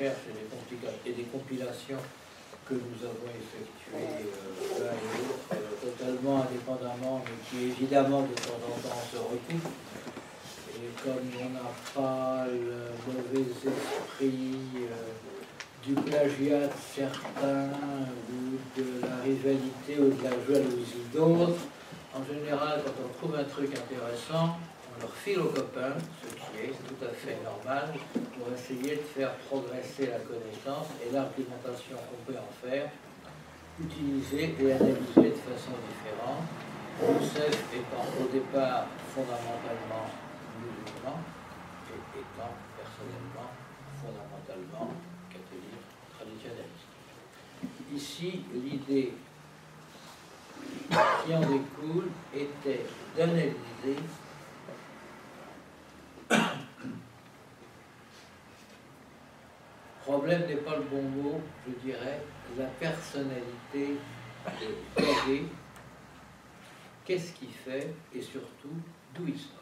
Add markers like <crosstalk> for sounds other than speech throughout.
recherches et des, compilations que nous avons effectuées euh, l'un et l'autre, euh, totalement indépendamment, mais qui évidemment de temps en temps se recoupent. Et comme on n'a pas le mauvais esprit du plagiat de certains ou de la rivalité ou de la jalousie d'autres, en général, quand on trouve un truc intéressant, leur file aux copains, ce qui est tout à fait normal, pour essayer de faire progresser la connaissance et l'argumentation qu'on peut en faire, utiliser et analyser de façon différente. Youssef étant au départ fondamentalement musulman et étant personnellement fondamentalement catholique traditionnaliste. Ici, l'idée qui en découle était d'analyser problème n'est pas le bon mot, je dirais, la personnalité de Yahvé, qu'est-ce qu'il fait et surtout d'où il sort?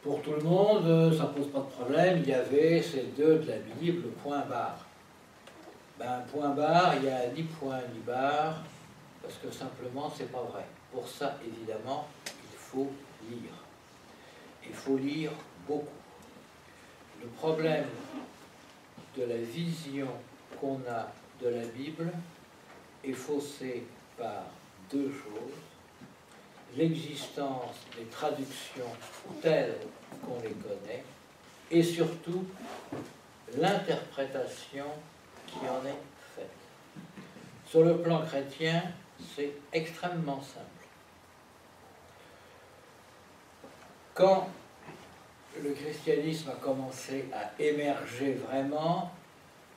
Pour tout le monde, ça ne pose pas de problème, il y avait ces deux de la Bible, point barre. Ben, point barre, il n'y a ni point ni barre, parce que simplement, c'est pas vrai. Pour ça, évidemment, il faut lire. Il faut lire beaucoup. Le problème de la vision qu'on a de la Bible est faussé par deux choses. L'existence des traductions telles qu'on les connaît et surtout l'interprétation qui en est faite. Sur le plan chrétien, c'est extrêmement simple. Quand le christianisme a commencé à émerger vraiment,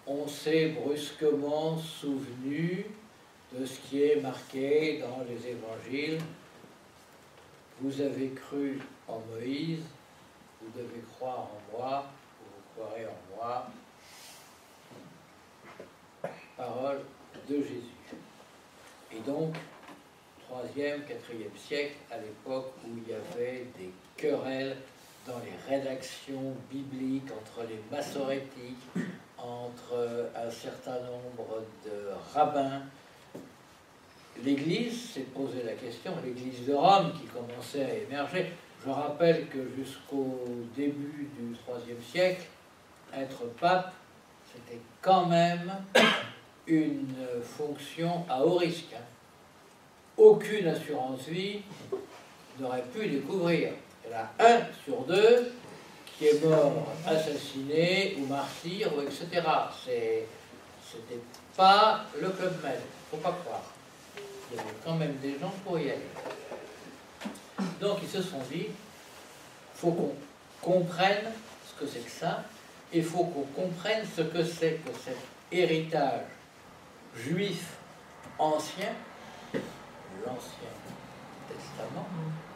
on s'est brusquement souvenu de ce qui est marqué dans les évangiles. Vous avez cru en Moïse, vous devez croire en moi, vous croirez en moi, parole de Jésus. Et donc, 3e, 4e siècle, à l'époque où il y avait des querelles dans les rédactions bibliques entre les massorétiques, entre un certain nombre de rabbins, l'Église s'est posé la question, l'Église de Rome qui commençait à émerger. Je rappelle que jusqu'au début du IIIe siècle, être pape, c'était quand même une fonction à haut risque. Aucune assurance vie n'aurait pu découvrir. Il y en a un sur deux qui est mort assassiné ou martyr, ou etc. C'était pas le club med, faut pas croire. Il y avait quand même des gens pour y aller. Donc ils se sont dit, faut qu'on comprenne ce que c'est que ça, et il faut qu'on comprenne ce que c'est que cet héritage juif ancien, l'Ancien Testament,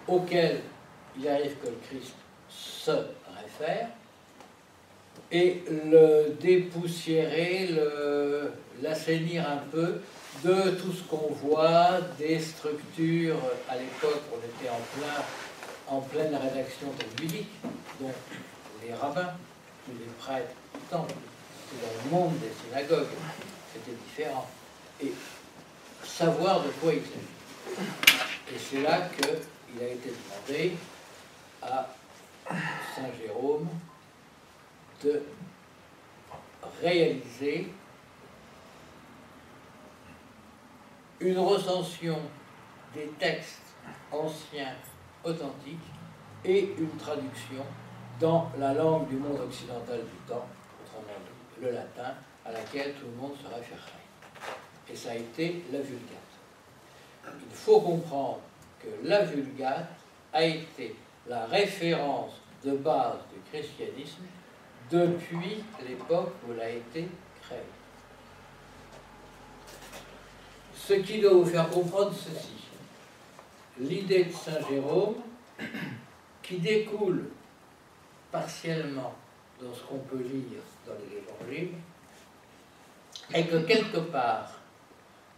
auquel il arrive que le Christ se réfère, et le dépoussiérer, l'assainir un peu de tout ce qu'on voit, des structures, à l'époque on était en, plein, en pleine rédaction biblique, donc les rabbins, les prêtres, tout dans le monde des synagogues, c'était différent. Et savoir de quoi il s'agit. Et c'est là qu'il a été demandé à Saint Jérôme de réaliser une recension des textes anciens authentiques et une traduction dans la langue du monde occidental du temps, autrement dit le latin, à laquelle tout le monde se référerait. Et ça a été la Vulgate. Il faut comprendre que la Vulgate a été la référence de base du christianisme depuis l'époque où elle a été créée. Ce qui doit vous faire comprendre ceci. L'idée de Saint Jérôme, qui découle partiellement dans ce qu'on peut lire dans les évangiles, est que quelque part,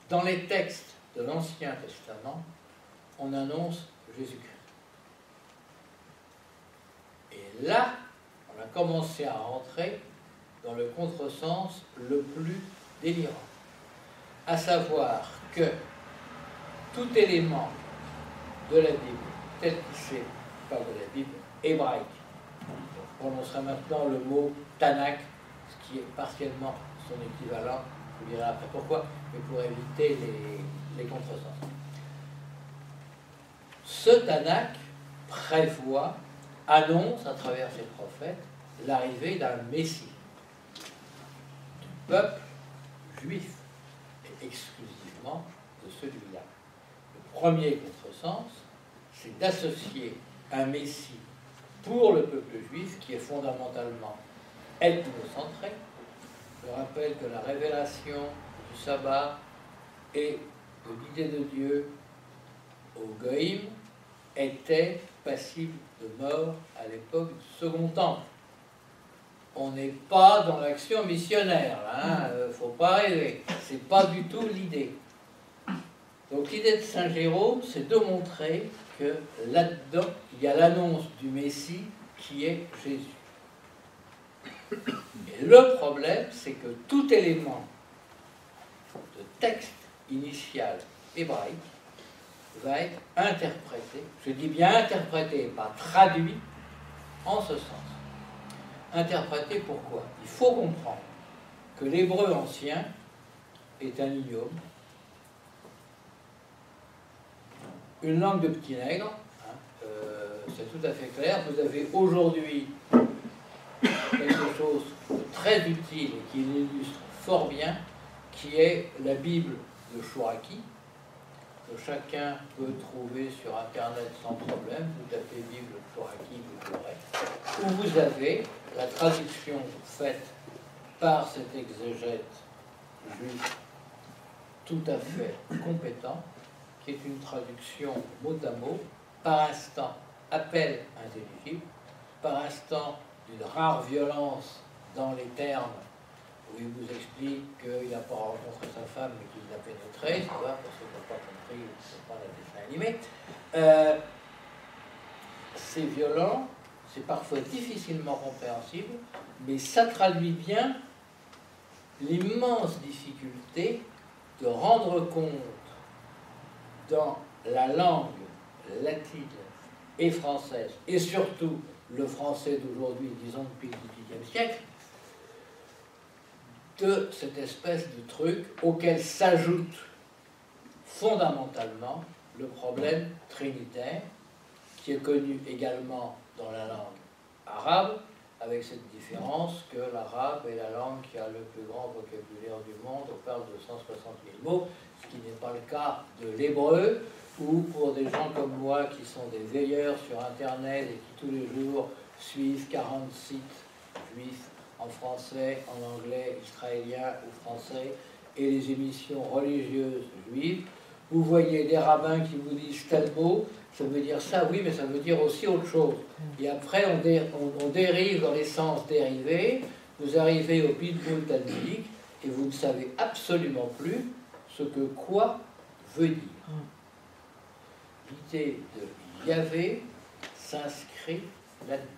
dans les textes de l'Ancien Testament, on annonce Jésus-Christ. Et là, on a commencé à rentrer dans le contresens le plus délirant, à savoir que tout élément de la Bible, tel qu'il s'est, pas de la Bible, hébraïque, on prononcerait maintenant le mot Tanakh, ce qui est partiellement son équivalent, je vous dirai après pourquoi, mais pour éviter les, les contresens. Ce Tanakh prévoit, annonce à travers ses prophètes l'arrivée d'un Messie, du peuple juif, et exclusivement de celui-là. Le premier contresens, c'est d'associer un Messie pour le peuple juif qui est fondamentalement ethnocentré. Je rappelle que la révélation du sabbat et de l'idée de Dieu au Goïm était passible de mort à l'époque du Second Temple. On n'est pas dans l'action missionnaire, il ne hein, euh, faut pas rêver. C'est pas du tout l'idée. Donc l'idée de Saint Jérôme, c'est de montrer que là-dedans, il y a l'annonce du Messie qui est Jésus. Et le problème, c'est que tout élément de texte initial hébraïque va être interprété, je dis bien interprété, pas traduit, en ce sens. Interprété pourquoi? Il faut comprendre que l'hébreu ancien est un idiome, une langue de petits nègres, hein, euh, c'est tout à fait clair. Vous avez aujourd'hui quelque chose de très utile et qui l'illustre fort bien, qui est la Bible de Chouraki, que chacun peut trouver sur Internet sans problème. Vous tapez Bible Chouraki, vous l'aurez. Où vous avez la traduction faite par cet exégète juif tout à fait compétent qui est une traduction mot à mot, par instant appel intelligible, par instant d'une rare violence dans les termes où il vous explique qu'il n'a pas rencontré sa femme mais qu'il l'a pénétrée, va, parce qu'il n'a pas compris, c'est pas la dessin animé. Euh, c'est violent, c'est parfois difficilement compréhensible, mais ça traduit bien l'immense difficulté de rendre compte dans la langue latine et française, et surtout le français d'aujourd'hui, disons depuis le XVIIIe siècle, de cette espèce de truc auquel s'ajoute fondamentalement le problème trinitaire, qui est connu également dans la langue arabe, avec cette différence que l'arabe est la langue qui a le plus grand vocabulaire du monde, on parle de 160 000 mots, ce qui n'est pas le cas de l'hébreu, ou pour des gens comme moi qui sont des veilleurs sur Internet et qui tous les jours suivent 40 sites juifs en français, en anglais, israélien ou français, et les émissions religieuses juives, vous voyez des rabbins qui vous disent tel ça veut dire ça, oui, mais ça veut dire aussi autre chose. Et après, on, on, dérive dans les sens dérivés, vous arrivez au pitbull talmudique, et vous ne savez absolument plus ce que quoi veut dire. L'idée de Yahvé s'inscrit là-dedans.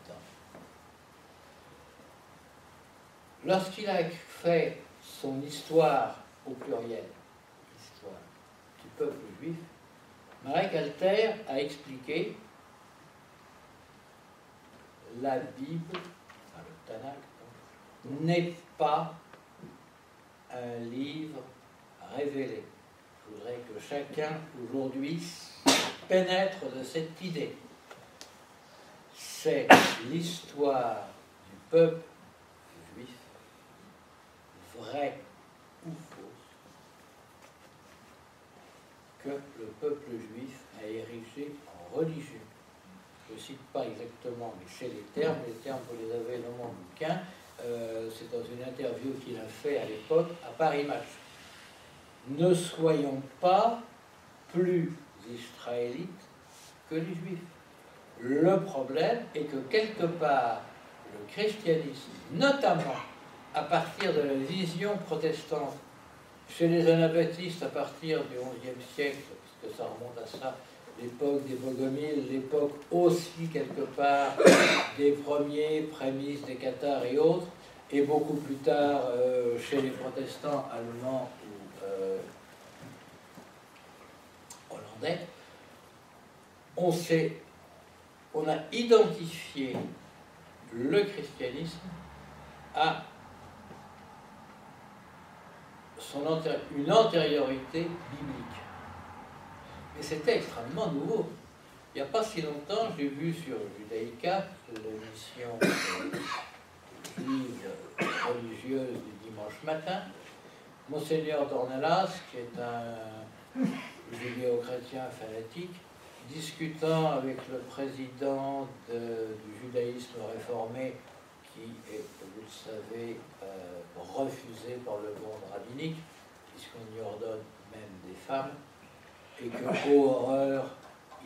Lorsqu'il a fait son histoire au pluriel, l'histoire du peuple juif, Marek Alter a expliqué la Bible, le Tanakh, n'est pas un livre révélé. Je voudrais que chacun aujourd'hui pénètre de cette idée. C'est l'histoire du peuple vraie ou fausse, que le peuple juif a érigé en religion. Je ne cite pas exactement, mais c'est les termes, les termes vous les avez dans mon bouquin. Euh, c'est dans une interview qu'il a fait à l'époque à Paris Match ne soyons pas plus israélites que les juifs. Le problème est que quelque part, le christianisme, notamment à partir de la vision protestante, chez les anabaptistes à partir du XIe siècle, parce que ça remonte à ça, l'époque des Bogomiles, l'époque aussi quelque part <coughs> des premiers prémices des Cathares et autres, et beaucoup plus tard euh, chez les protestants allemands ou euh, hollandais, on, on a identifié le christianisme à une antériorité biblique. Et c'était extrêmement nouveau. Il n'y a pas si longtemps, j'ai vu sur Judaïka, l'émission religieuse du dimanche matin, Monseigneur Dornelas, qui est un judéo-chrétien fanatique, discutant avec le président du judaïsme réformé, qui est, vous le savez, euh, refusé par le monde rabbinique, puisqu'on y ordonne même des femmes, et que, <laughs> ô horreur,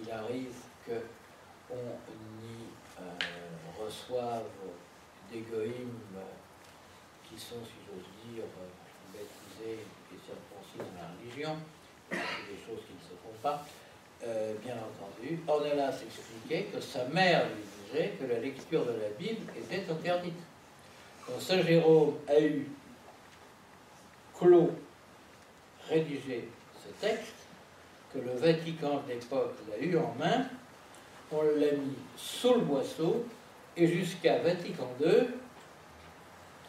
il arrive qu'on y euh, reçoive des goïmes qui sont, si j'ose dire, baptisés et circoncis dans la religion, des choses qui ne se font pas. Euh, bien entendu, Ornelas s'expliquait que sa mère lui que la lecture de la Bible était interdite. Quand Saint Jérôme a eu clos rédigé ce texte, que le Vatican de l'époque l'a eu en main, on l'a mis sous le boisseau, et jusqu'à Vatican II,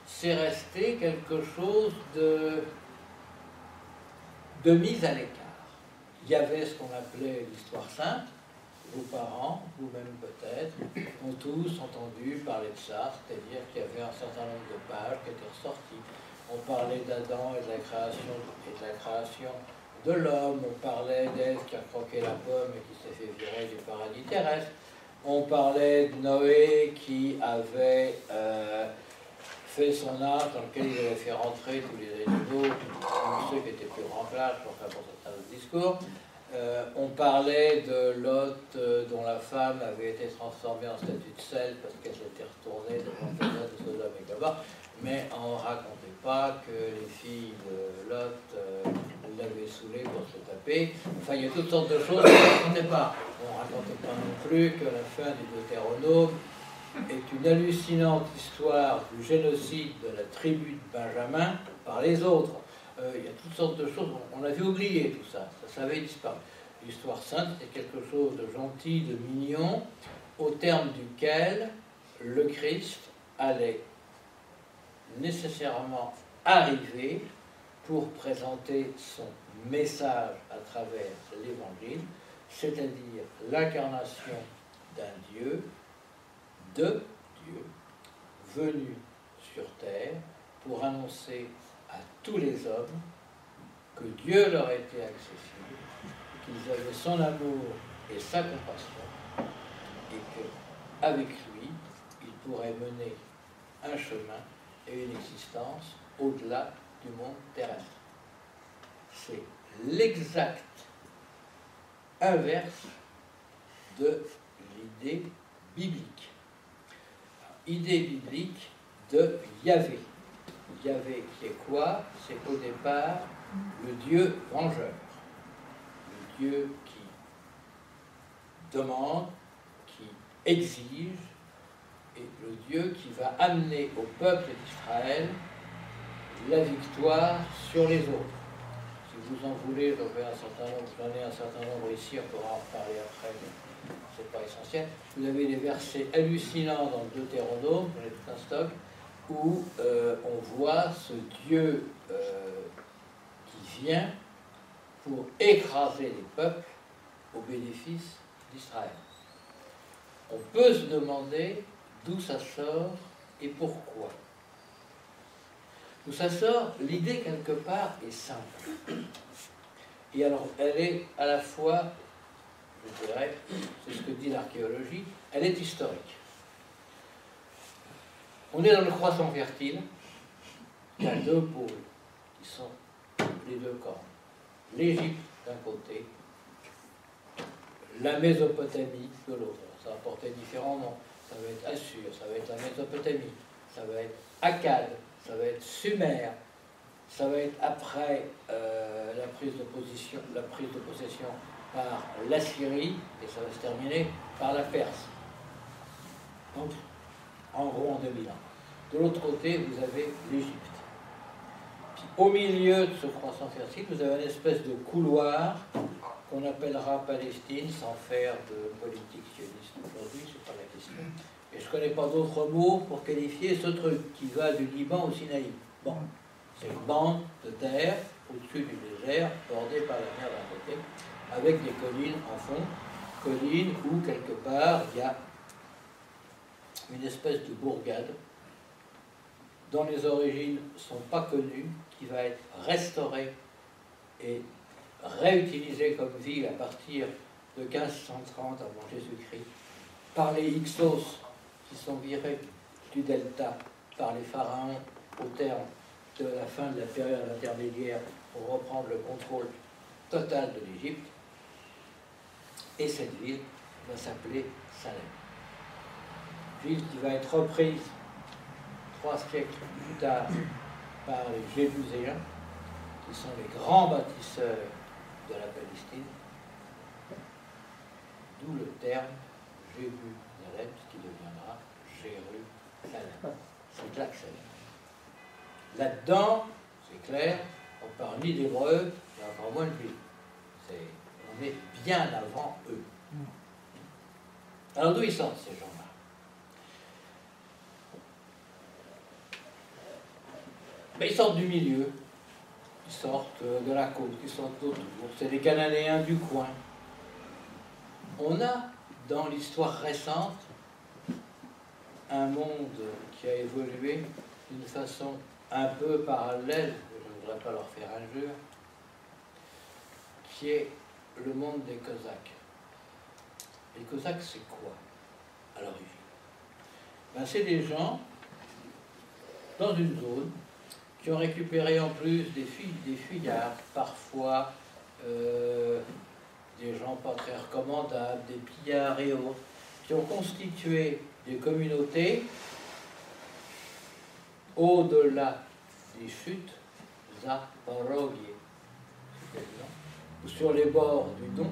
c'est resté quelque chose de, de mise à l'écart. Il y avait ce qu'on appelait l'histoire sainte, vos parents, vous-même peut-être, ont tous entendu parler de ça, c'est-à-dire qu'il y avait un certain nombre de pages qui étaient ressorties. On parlait d'Adam et de la création de la création de l'homme, on parlait d'Ève qui a croqué la pomme et qui s'est fait virer du paradis terrestre, on parlait de Noé qui avait euh, fait son arche dans lequel il avait fait rentrer tous les animaux, tous ceux qui étaient plus grands que l'âge, pour certains discours. Euh, on parlait de Lot euh, dont la femme avait été transformée en statue de sel parce qu'elle s'était retournée devant le de Sodome et Gomorrhe, mais on ne racontait pas que les filles de Lot l'avait saoulé pour se taper. Enfin, il y a toutes sortes de choses qu'on ne racontait pas. On ne racontait pas non plus que la fin du Deutéronome est une hallucinante histoire du génocide de la tribu de Benjamin par les autres. Euh, il y a toutes sortes de choses, on avait oublié tout ça, ça, avait disparu. L'histoire sainte est quelque chose de gentil, de mignon, au terme duquel le Christ allait nécessairement arriver pour présenter son message à travers l'évangile, c'est-à-dire l'incarnation d'un Dieu, de Dieu, venu sur terre pour annoncer tous les hommes que Dieu leur était accessible, qu'ils avaient son amour et sa compassion, et qu'avec lui, ils pourraient mener un chemin et une existence au-delà du monde terrestre. C'est l'exact inverse de l'idée biblique. Idée biblique de Yahvé. Yahvé qui est quoi C'est au départ le Dieu vengeur, le Dieu qui demande, qui exige, et le Dieu qui va amener au peuple d'Israël la victoire sur les autres. Si vous en voulez, j'en ai un certain nombre, j'en ai un certain nombre ici, on pourra en reparler après, mais ce n'est pas essentiel. Vous avez des versets hallucinants dans le Deutéronome, dans les tout un stock, où euh, on voit ce Dieu euh, qui vient pour écraser les peuples au bénéfice d'Israël. On peut se demander d'où ça sort et pourquoi. D'où ça sort, l'idée quelque part est simple. Et alors, elle est à la fois, je dirais, c'est ce que dit l'archéologie, elle est historique. On est dans le croissant fertile, il y a deux pôles qui sont les deux corps. L'Égypte d'un côté, la Mésopotamie de l'autre. Ça va porter différents noms. Ça va être Assur, ça va être la Mésopotamie, ça va être Akkad, ça va être Sumer, ça va être après euh, la, prise de la possession par l'Assyrie, et ça va se terminer par la Perse. Donc, en gros, en 2000 ans. De l'autre côté, vous avez l'Égypte. Au milieu de ce croissant fertile, vous avez une espèce de couloir qu'on appellera Palestine, sans faire de politique sioniste aujourd'hui, c'est pas la question. Et je ne connais pas d'autres mots pour qualifier ce truc qui va du Liban au Sinaï. Bon, c'est une bande de terre au-dessus du désert, bordée par la mer d'un côté, avec des collines en fond, collines où quelque part il y a une espèce de bourgade dont les origines ne sont pas connues, qui va être restaurée et réutilisée comme ville à partir de 1530 avant Jésus-Christ par les Hyksos qui sont virés du delta par les pharaons au terme de la fin de la période intermédiaire pour reprendre le contrôle total de l'Égypte. Et cette ville va s'appeler Salem. Ville qui va être reprise trois siècles plus tard par les Jébuséens, qui sont les grands bâtisseurs de la Palestine, d'où le terme Jérusalem, qui deviendra Jérusalem. C'est là que ça Là-dedans, c'est clair, on parle ni d'hébreu, et encore moins de juifs. On est bien avant eux. Alors d'où ils sortent ces gens-là? Ils sortent du milieu, ils sortent de la côte, ils sortent d'autour. C'est les Cananéens du coin. On a dans l'histoire récente un monde qui a évolué d'une façon un peu parallèle, je ne voudrais pas leur faire injure, qui est le monde des Cosaques. Les Cosaques, c'est quoi à l'origine? Ben, C'est des gens dans une zone qui ont récupéré en plus des, des fuyards, parfois euh, des gens pas très recommandables, des pillards et autres, qui ont constitué des communautés au-delà des chutes Zaporogie, ou sur les bords du Don,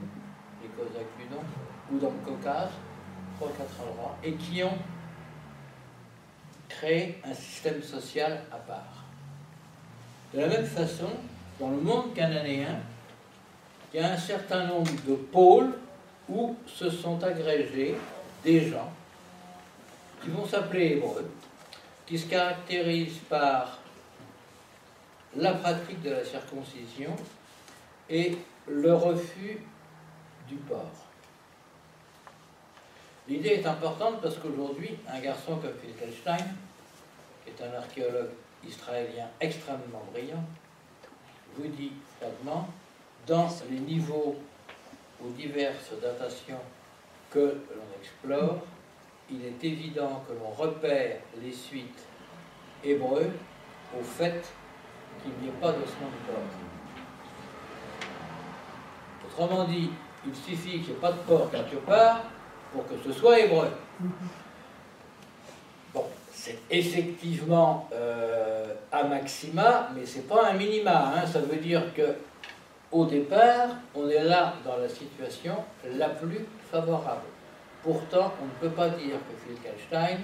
les Cosaques du Don, ou dans le Caucase, 3-4 endroits, et qui ont créé un système social à part. De la même façon, dans le monde cananéen, il y a un certain nombre de pôles où se sont agrégés des gens qui vont s'appeler hébreux, qui se caractérisent par la pratique de la circoncision et le refus du porc. L'idée est importante parce qu'aujourd'hui, un garçon comme Finkelstein, qui est un archéologue israélien extrêmement brillant, vous dit froidement, dans les niveaux aux diverses datations que l'on explore, il est évident que l'on repère les suites hébreux au fait qu'il n'y ait pas d'ossement de porc. Autrement dit, il suffit qu'il n'y ait pas de porc quelque part pour que ce soit hébreu. C'est effectivement euh, un maxima, mais ce n'est pas un minima. Hein. Ça veut dire que au départ, on est là dans la situation la plus favorable. Pourtant, on ne peut pas dire que Wittgenstein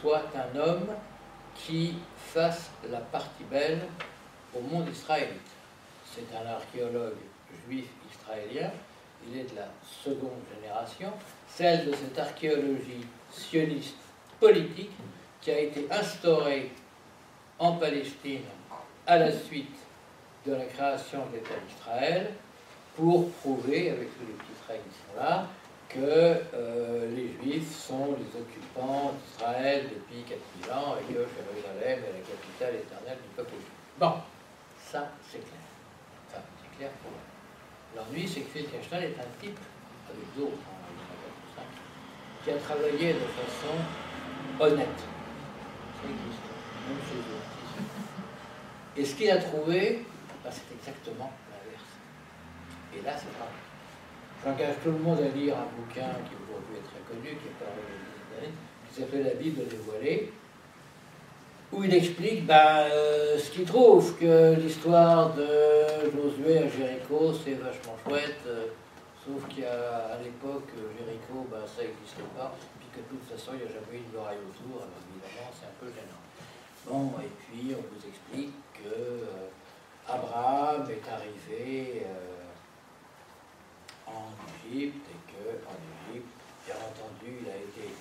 soit un homme qui fasse la partie belle au monde israélite. C'est un archéologue juif israélien, il est de la seconde génération, celle de cette archéologie sioniste politique qui a été instaurée en Palestine à la suite de la création de l'État d'Israël pour prouver, avec tous les petits traits qui sont là, que euh, les Juifs sont les occupants d'Israël depuis 4000 ans et que Jérusalem est la capitale éternelle du peuple juif. Bon, ça c'est clair. Ça, c'est clair pour moi. L'ennui, c'est que Wittgenstein est un type, avec d'autres, hein, qui a travaillé de façon honnête. Et ce qu'il a trouvé, bah, c'est exactement l'inverse. Et là, c'est pas. J'engage tout le monde à lire un bouquin qui aujourd'hui est très connu, qui est paru qui s'appelle La Bible dévoilée, où il explique ben, euh, ce qu'il trouve, que l'histoire de Josué à Jéricho, c'est vachement chouette, euh, sauf qu'à l'époque, Jéricho, ben, ça n'existait pas, puis que de toute façon, il n'y a jamais eu de muraille autour, c'est un peu gênant. Bon, et puis on vous explique que euh, Abraham est arrivé euh, en Égypte et que en Égypte, bien entendu, il a été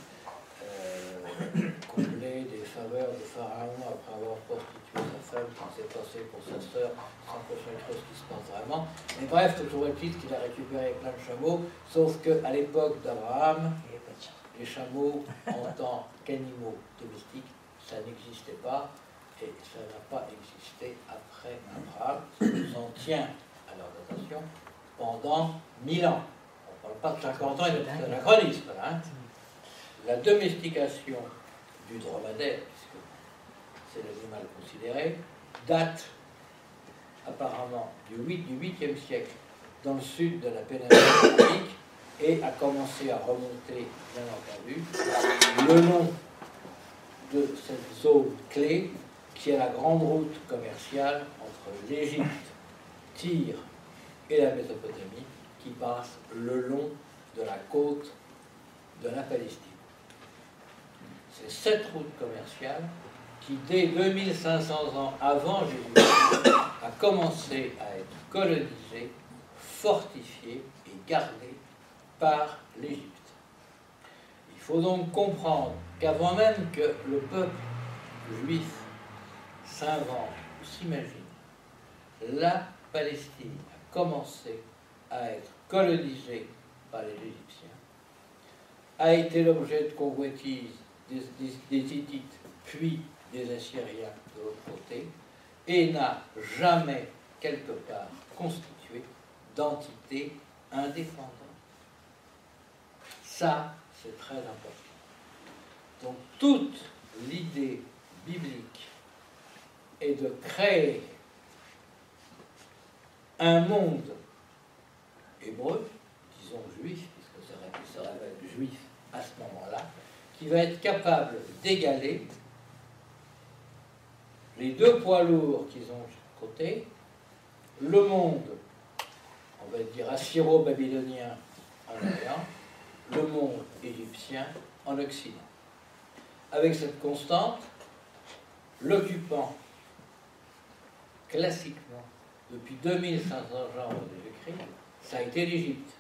euh, <coughs> comblé des faveurs de Pharaon après avoir prostitué sa femme qui s'est passée pour sa sœur sans qu'on sache trop ce qui se passe vraiment. Mais bref, toujours est-il qu'il a récupéré plein de chameaux, sauf qu'à l'époque d'Abraham, les chameaux en <laughs> tant qu'animaux domestiques, ça n'existait pas et ça n'a pas existé après Abraham. Ça nous en tient à leur datation pendant 1000 ans. On ne parle pas de 50 ans et d'anachronisme. Hein. La domestication du dromadaire, puisque c'est l'animal considéré, date apparemment du 8, du 8e siècle dans le sud de la péninsule et a commencé à remonter, bien entendu, le nom de cette zone clé qui est la grande route commerciale entre l'Égypte, Tyr et la Mésopotamie, qui passe le long de la côte de la Palestine. C'est cette route commerciale qui, dès 2500 ans avant Jésus, a commencé à être colonisée, fortifiée et gardée par l'Égypte. Il faut donc comprendre qu'avant même que le peuple juif s'invente ou s'imagine, la Palestine a commencé à être colonisée par les Égyptiens, a été l'objet de convoitises des, des, puis des Assyriens de l'autre côté, et n'a jamais quelque part constitué d'entité indépendante. Ça, c'est très important. Donc toute l'idée biblique est de créer un monde hébreu, disons juif, puisque ça révèle juif à ce moment-là, qui va être capable d'égaler les deux poids lourds qu'ils ont côté, le monde, on va dire assyro-babylonien en Orient, le monde égyptien en Occident. Avec cette constante, l'occupant, classiquement, depuis 2500 ans de Jésus-Christ, ça a été l'Égypte.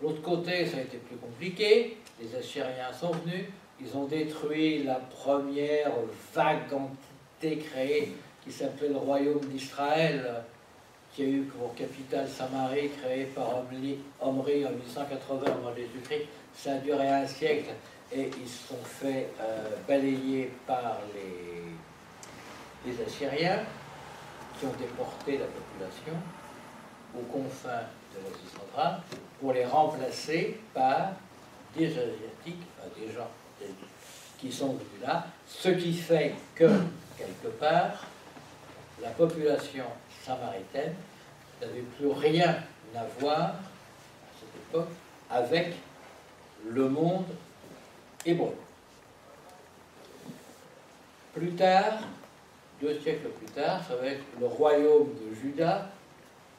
L'autre côté, ça a été plus compliqué. Les Assyriens sont venus, ils ont détruit la première vague entité créée qui s'appelait le royaume d'Israël, qui a eu pour capitale Samarie, créée par Omri en 880 avant Jésus-Christ. Ça a duré un siècle et ils se sont fait euh, balayer par les, les Assyriens qui ont déporté la population aux confins de l'Asie centrale pour les remplacer par des Asiatiques, des gens qui sont venus là, ce qui fait que, quelque part, la population samaritaine n'avait plus rien à voir à cette époque avec le monde hébreu. Plus tard, deux siècles plus tard, ça va être le royaume de Juda,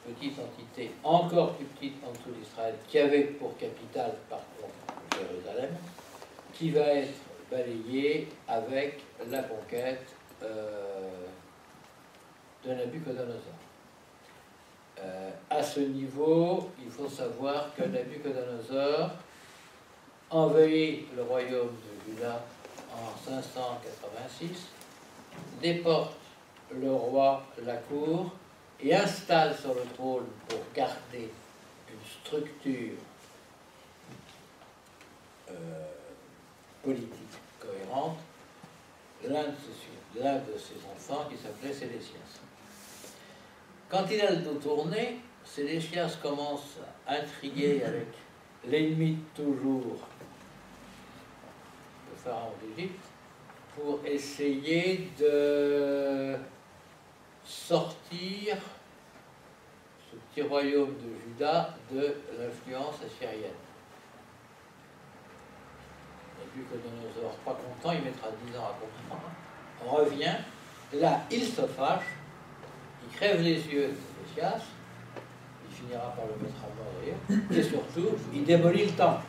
petite entité encore plus petite en dessous d'Israël, qui avait pour capitale par contre Jérusalem, qui va être balayé avec la conquête euh, de Nabucodonosor. Euh, à ce niveau, il faut savoir que Nabucodonosor envahit le royaume de Juda en 586, déporte le roi, la cour, et installe sur le trône pour garder une structure euh, politique cohérente l'un de, ses enfants qui s'appelait Sélésias. Quand il a le dos tourné, Sélésias commence à intriguer avec l'ennemi toujours de Pharaon d'Égypte pour essayer de sortir ce petit royaume de Juda de l'influence assyrienne. Nabucodonosor, pas content, il mettra 10 ans à comprendre. Revient, là, il se fâche, crève les yeux de Séchias, il finira par le mettre à mort d'ailleurs, et surtout, il démolit le temple.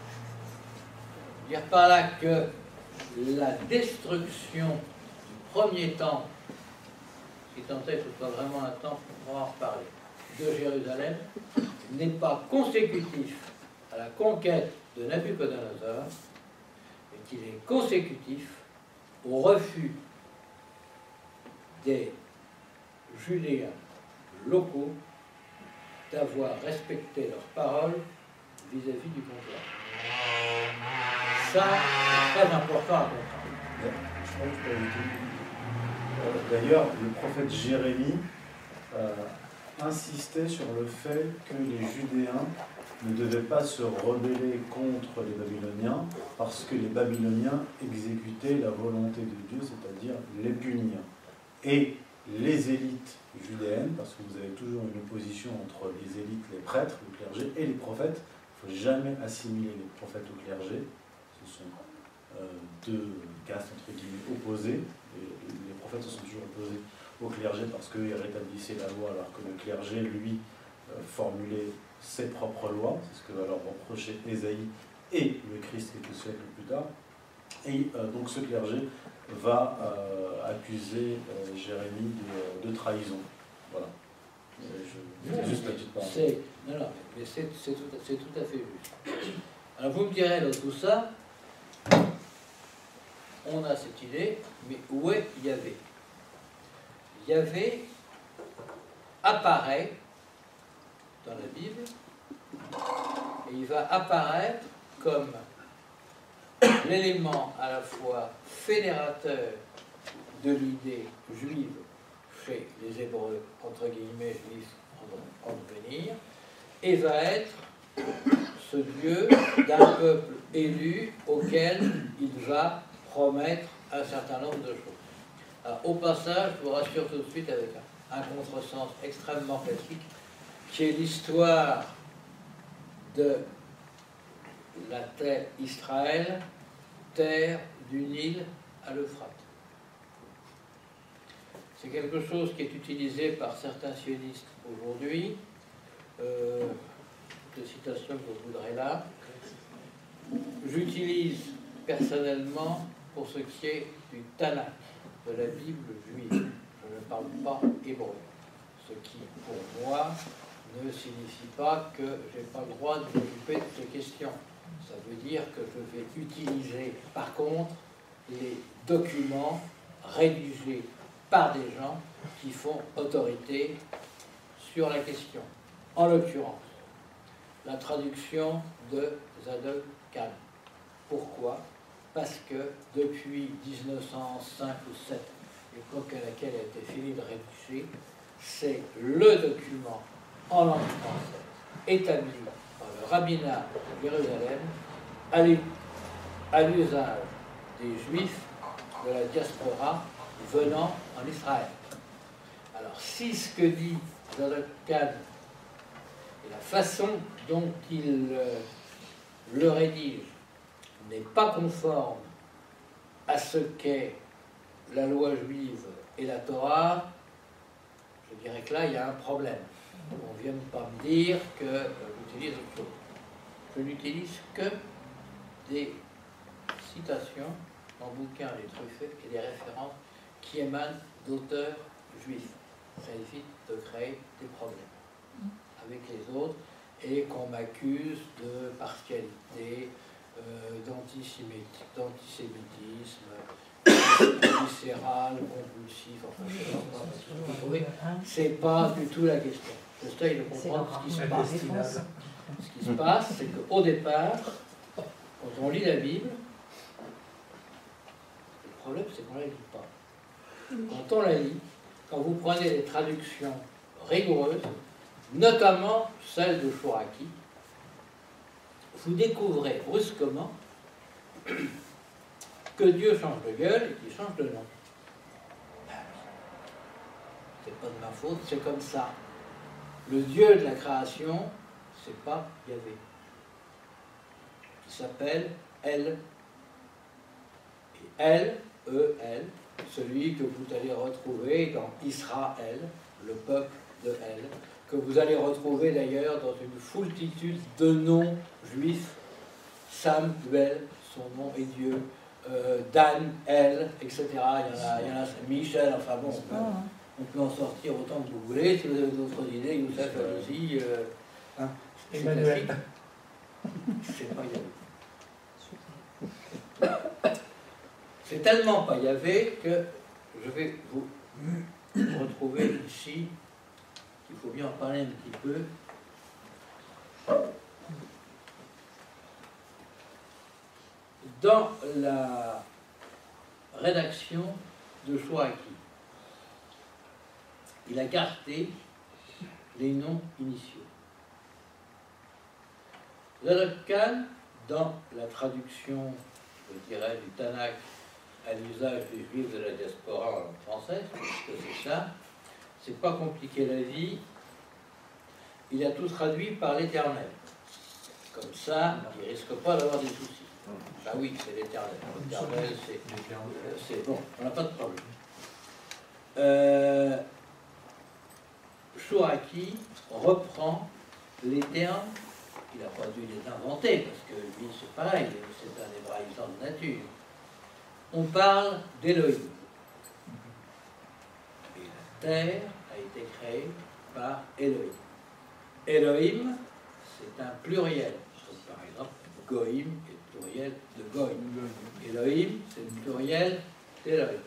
Dire par là que la destruction du premier temple, qui tentait que ce soit vraiment un temple, on va en de Jérusalem, n'est pas consécutif à la conquête de Nabucodonosor, mais qu'il est consécutif au refus des Judéens locaux d'avoir respecté leurs paroles vis-à-vis du pouvoir. Ça, c'est très important à comprendre. Euh, d'ailleurs, le prophète Jérémie euh, insistait sur le fait que les Judéens ne devaient pas se rebeller contre les Babyloniens parce que les Babyloniens exécutaient la volonté de Dieu, c'est-à-dire les punir. Et les élites judéennes, parce que vous avez toujours une opposition entre les élites, les prêtres, le clergé et les prophètes. Il ne faut jamais assimiler les prophètes au clergé. Ce sont euh, deux castes entre guillemets opposées. les prophètes se sont toujours opposés au clergé parce qu'ils rétablissaient la loi, alors que le clergé, lui, euh, formulait ses propres lois. C'est ce que va leur reprocher Ésaïe et le Christ quelques siècles plus tard. Et euh, donc ce clergé va euh, accuser euh, Jérémie de, trahison. Voilà. Je, juste la petite parole. Non, non, mais c'est tout, tout, à fait juste. Alors vous me direz dans tout ça, on a cette idée, mais où est Yahvé? Yahvé apparaît dans la Bible et il va apparaître comme <coughs> l'élément à la fois fédérateur de l'idée juive chez les Hébreux, entre guillemets, juifs en, devenir, et va être <coughs> ce Dieu d'un peuple élu auquel il va promettre un certain nombre de choses. au passage, je vous rassure tout de suite avec un, un contresens extrêmement classique, qui est l'histoire de la terre Israël, terre du Nil à l'Euphrate. C'est quelque chose qui est utilisé par certains sionistes aujourd'hui. Euh, de que vous voudrez là. J'utilise personnellement pour ce qui est du Tanakh, de la Bible juive. Je ne parle pas hébreu. Ce qui, pour moi, ne signifie pas que je n'ai pas le droit de m'occuper de ces questions. Ça veut dire que je vais utiliser, par contre, les documents rédigés par des gens qui font autorité sur la question. En l'occurrence, la traduction de Zadok Khan. Pourquoi? Parce que depuis 1905 ou 7, l'époque à laquelle a été fini de rédiger, c'est le document en langue française établi rabbinat de Jérusalem à l'usage des juifs de la diaspora venant en Israël. Alors si ce que dit Zadok Khan et la façon dont il euh, le rédige n'est pas conforme à ce qu'est la loi juive et la Torah, je dirais que là, il y a un problème. On ne vient pas me dire que euh, Je n'utilise que des citations en bouquins, les truffés et des références qui émanent d'auteurs juifs. Ça évite de créer des problèmes avec les autres et qu'on m'accuse de partialité, euh, d'antisémitisme, viscéral, compulsif, enfin, c'est pas du tout la question. J'essaie de comprendre ce qui se passe. Ce qui se passe, c'est qu'au départ, quand on lit la Bible, le problème c'est qu'on ne la lit pas. Quand on la lit, quand vous prenez des traductions rigoureuses, notamment celle de Chouraki, vous découvrez brusquement que Dieu change de gueule et qu'il change de nom. C'est pas de ma faute, c'est comme ça. Le Dieu de la création, c'est pas Yahvé. Il s'appelle El. Et El, E-L, celui que vous allez retrouver dans Israël, le peuple de El, que vous allez retrouver d'ailleurs dans une foultitude de noms juifs. Samuel, son nom est Dieu. euh, Dan, Elle, etc. Il y en a, il y en a Michel, enfin bon, on peut, en sortir autant que vous voulez. Si vous avez d'autres idées, allez-y. euh, hein, c'est. <laughs> C'est pas. C'est tellement pas Yahvé que je vais vous <clears throat> retrouver ici, qu'il faut bien en parler un petit peu. Dans la rédaction de Choaki, il a gardé les noms initiaux. Zadok Khan, dans la traduction, je dirais, du Tanakh à l'usage des juifs de la diaspora en langue française, puisque c'est ça, c'est pas compliqué la vie, il a tout traduit par l'éternel. Comme ça, il risque pas d'avoir des soucis. Bah oui, c'est l'éternel. L'éternel, c'est euh, bon, on n'a pas de problème. Euh, Chouraki reprend les termes, il n'a pas dû les inventer, parce que lui c'est pareil, c'est un hébraïsant de nature. On parle d'Élohim. Et la terre a été créée par Elohim. Elohim, c'est un pluriel. Par exemple, Goïm est le pluriel de Goïm. Elohim, c'est le pluriel d'Elohim.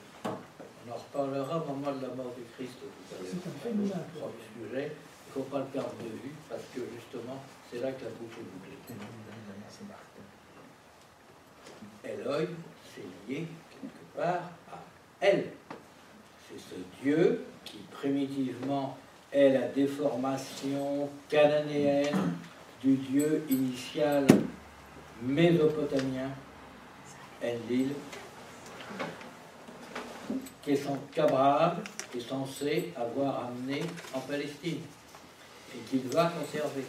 On en reparlera au moment de la mort du Christ tout à l'heure. C'est le sujet, il ne faut pas le perdre de vue parce que justement, c'est là que la boucle est bouclée. Elohim, c'est lié quelque part à elle. C'est ce Dieu qui primitivement est la déformation cananéenne du Dieu initial mésopotamien, Enlil, qu'Abraham est censé avoir amené en Palestine et qu'il va conserver.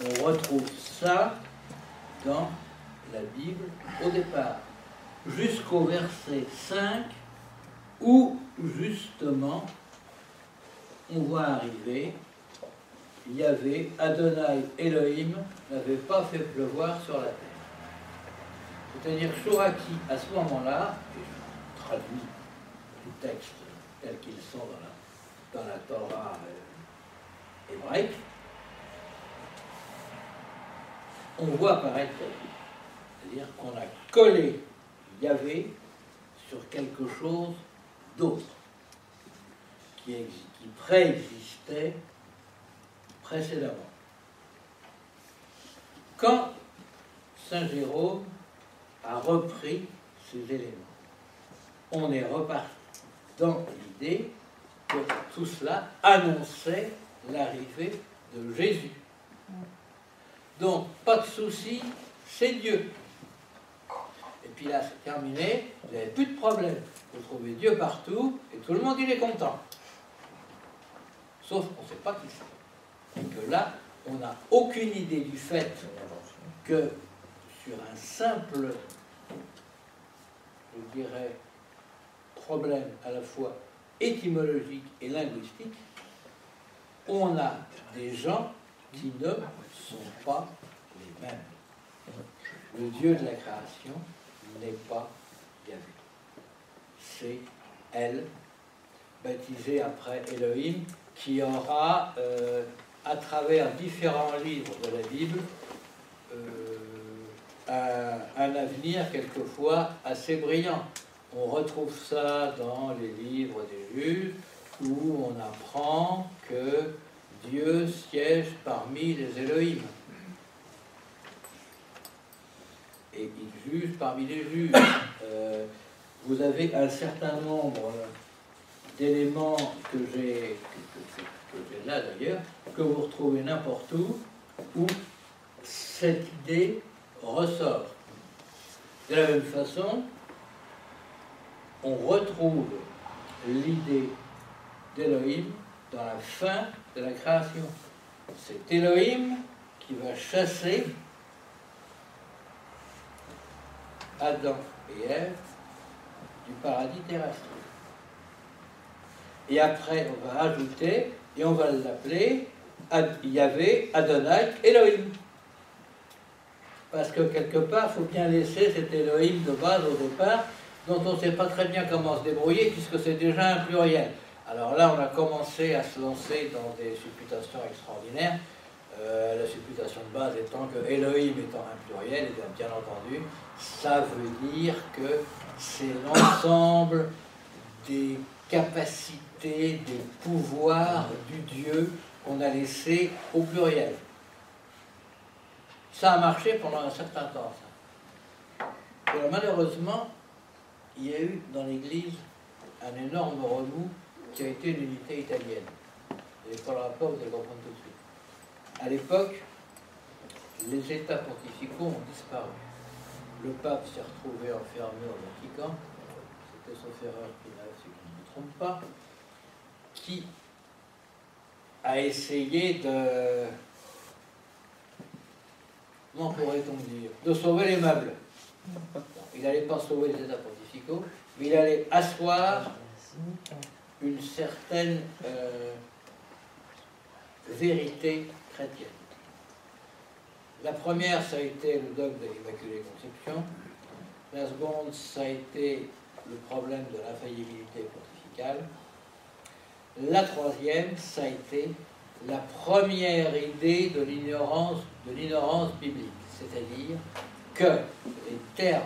On retrouve ça dans la Bible au départ, jusqu'au verset 5, où justement on voit arriver, il Adonai Elohim n'avait pas fait pleuvoir sur la terre. C'est-à-dire Shoraki, à ce moment-là, et je traduis textes tels qu'ils sont dans la, dans la Torah hébraïque, on voit apparaître, c'est-à-dire qu'on a collé Yahvé sur quelque chose d'autre, qui, qui préexistait précédemment. Quand Saint Jérôme a repris ces éléments, on est reparti dans l'idée que tout cela annonçait l'arrivée de Jésus. Donc, pas de souci, c'est Dieu. Et puis là, c'est terminé, vous n'avez plus de problème. Vous trouvez Dieu partout et tout le monde, il est content. Sauf qu'on ne sait pas qui c'est. Et que là, on n'a aucune idée du fait que sur un simple, je dirais, problème à la fois étymologique et linguistique, on a des gens qui ne sont pas les mêmes. Le Dieu de la création n'est pas Yahvé. C'est elle, baptisée après Elohim, qui aura, euh, à travers différents livres de la Bible, euh, un, un avenir quelquefois assez brillant. On retrouve ça dans les livres des juges, où on apprend que Dieu siège parmi les Elohim. Et il juge parmi les juges. <coughs> Euh, vous avez un certain nombre d'éléments que j'ai là d'ailleurs, que vous retrouvez n'importe où, où cette idée ressort. De la même façon, on retrouve l'idée d'Elohim dans la fin de la création. C'est Elohim qui va chasser Adam et Ève du paradis terrestre. Et après, on va ajouter, et on va l'appeler Yahvé, Adonai, Elohim. parce que quelque part, il faut bien laisser cet Elohim de base au départ, dont on ne sait pas très bien comment se débrouiller, puisque c'est déjà un pluriel. Alors là, on a commencé à se lancer dans des supputations extraordinaires. Euh, la supputation de base étant que Elohim étant un pluriel, et bien, bien entendu, ça veut dire que c'est l'ensemble des capacités, des pouvoirs du Dieu qu'on a laissé au pluriel. Ça a marché pendant un certain temps. malheureusement, il y a eu dans l'Église un énorme remous qui a été l'unité italienne. Et pour le rapport, vous allez comprendre tout de suite. À l'époque, les États pontificaux ont disparu. Le pape s'est retrouvé enfermé au Vatican, c'était sauf erreur qui si je ne me trompe pas, qui a essayé de, comment pourrait-on dire, de sauver les meubles. Il n'allait pas sauver les États pontificaux, mais il allait asseoir une certaine euh, vérité chrétienne. La première, ça a été le dogme de l'Immaculée Conception. La seconde, ça a été le problème de l'infaillibilité pontificale. La troisième, ça a été la première idée de l'ignorance, de l'ignorance biblique, c'est-à-dire que les termes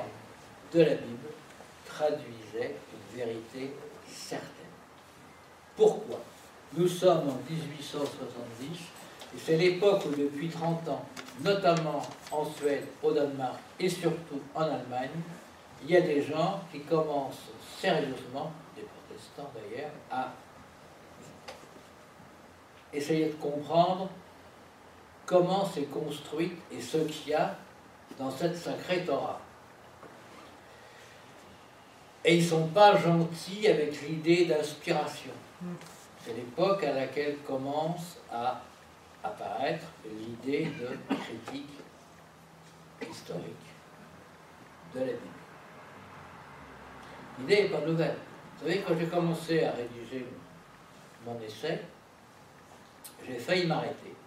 de la Bible traduisaient une vérité certaine. Pourquoi? Nous sommes en 1870 et c'est l'époque où depuis 30 ans, notamment en Suède, au Danemark et surtout en Allemagne, il y a des gens qui commencent sérieusement, des protestants d'ailleurs, à essayer de comprendre comment c'est construit et ce qu'il y a dans cette sacrée Torah. Et ils ne sont pas gentils avec l'idée d'inspiration. C'est l'époque à laquelle commence à apparaître l'idée de critique historique de la Bible. L'idée n'est pas nouvelle. Vous savez, quand j'ai commencé à rédiger mon essai, j'ai failli m'arrêter.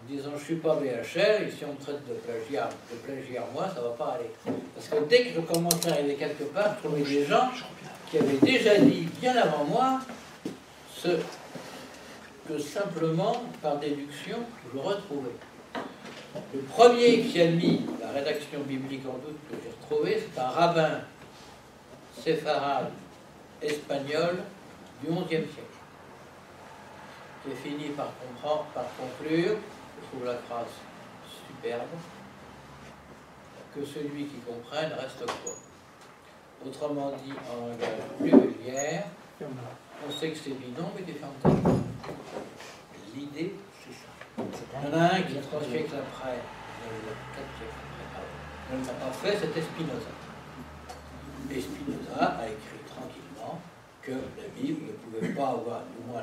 En disant, je ne suis pas VHR, et si on me traite de plagiat, de plagiat moi, ça ne va pas aller. Parce que dès que je commençais à arriver quelque part, je trouvais des gens qui avaient déjà dit, bien avant moi, ce que simplement, par déduction, je retrouvais. Le premier qui a mis la rédaction biblique en doute que j'ai retrouvé, c'est un rabbin séfarade espagnol du XIe siècle. J'ai fini par, comprendre, par conclure, je trouve la phrase superbe, que celui qui comprenne reste quoi? Autrement dit, en langage plus vulgaire, on sait que c'est bidon, mais tu fermes L'idée, c'est ça. Il y en a un qui, trois siècles après, quatre siècles après, ne l'a pas fait, c'était Spinoza. Et Spinoza a écrit tranquillement que la Bible ne pouvait pas avoir, du moins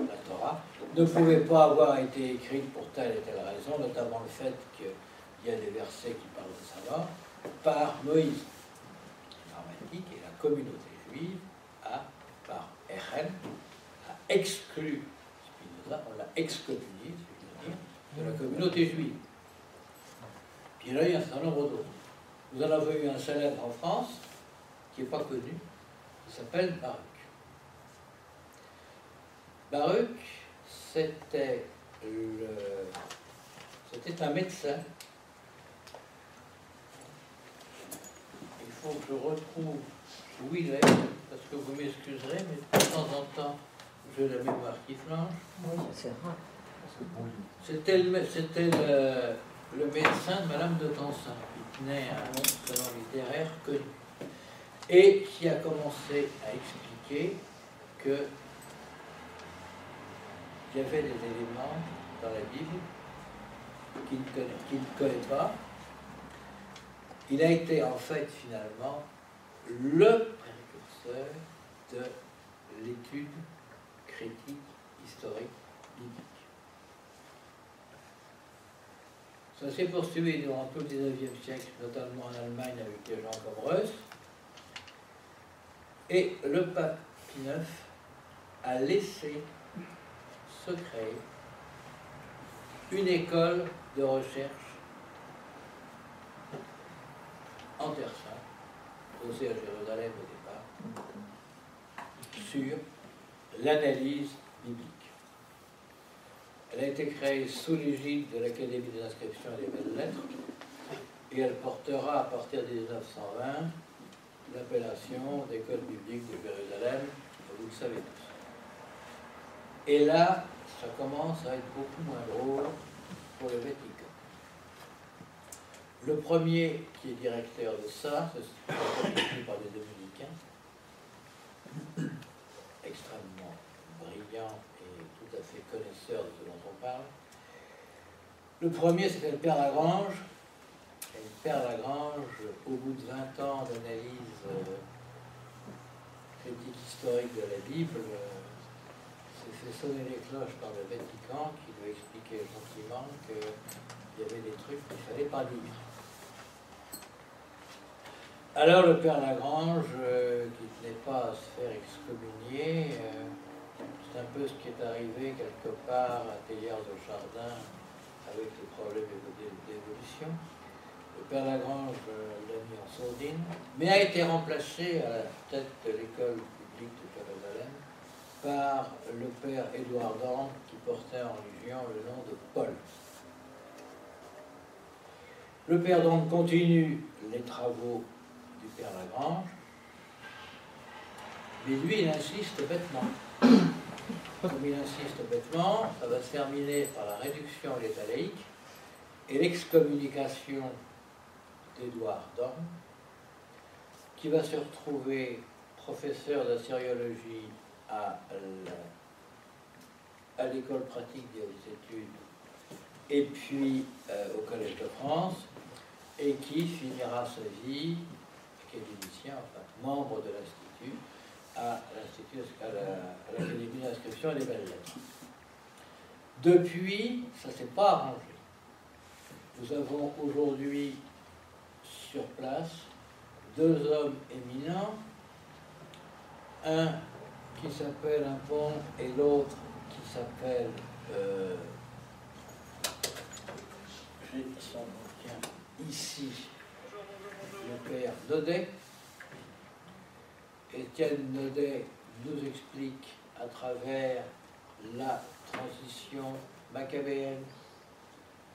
la Torah, ne pouvait pas avoir été écrite pour telle et telle raison, notamment le fait qu'il y a des versets qui parlent de ça par Moïse. Et la communauté juive a, par Echen, a exclu Spinoza, on l'a excommunié, de la communauté juive. Puis là, il y a un certain nombre d'autres. Vous en avez eu un célèbre en France, qui n'est pas connu, qui s'appelle Baruch. Baruch, c'était c'était un médecin. Il faut que je retrouve où il est, parce que vous m'excuserez, mais de temps en temps, j'ai la mémoire qui flanche. Oui, c'est C'était le, le, médecin de Madame de Tansin, qui tenait un salon littéraire connu et qui a commencé à expliquer que il y avait des éléments dans la Bible qu'il ne, connaît, pas. Il a été en fait finalement le précurseur de l'étude critique historique biblique. Ça s'est poursuivi durant tout le 19e siècle, notamment en Allemagne avec des gens comme. Et le pape IX a laissé se créer une école de recherche en Terre Sainte, posée à Jérusalem au départ, sur l'analyse biblique. Elle a été créée sous l'égide de l'Académie des inscriptions et des belles lettres, et elle portera à partir de 1920 l'appellation d'école biblique de Jérusalem, vous le savez tous. Et là, ça commence à être beaucoup moins drôle pour le Vatican. Le premier qui est directeur de ça, c'est par des dominicains, <coughs> extrêmement brillant et tout à fait connaisseur de ce dont on parle. Le premier, c'était le Père Lagrange, Père Lagrange, au bout de 20 ans d'analyse euh, critique historique de la Bible, fait sonner les cloches par le Vatican qui lui expliquait gentiment qu'il y avait des trucs qu'il ne fallait pas lire. Alors le Père Lagrange, euh, qui ne tenait pas à se faire excommunier, euh, c'est un peu ce qui est arrivé quelque part à Thélière de Chardin avec les problèmes d'évolution. Le père Lagrange euh, l'a mis en sourdine, mais a été remplacé à la tête de l'école publique de Jérusalem par le père Édouard Dorn, qui portait en religion le nom de Paul. Le père Dorn continue les travaux du père Lagrange, mais lui, il insiste bêtement. Comme il insiste bêtement, ça va se terminer par la réduction de l'état laïque et l'excommunication d'Edouard Dorn, qui va se retrouver professeur d'assyriologie à l'école pratique des hautes études et puis euh, au Collège de France, et qui finira sa vie académicien, enfin membre de l'Institut, à l'Académie d'inscription et des belles lettres. Depuis, ça ne s'est pas arrangé. Nous avons aujourd'hui sur place deux hommes éminents, un qui s'appelle un pont et l'autre qui s'appelle, euh, ici, le père Nodet. Étienne Nodet nous explique à travers la transition macabéenne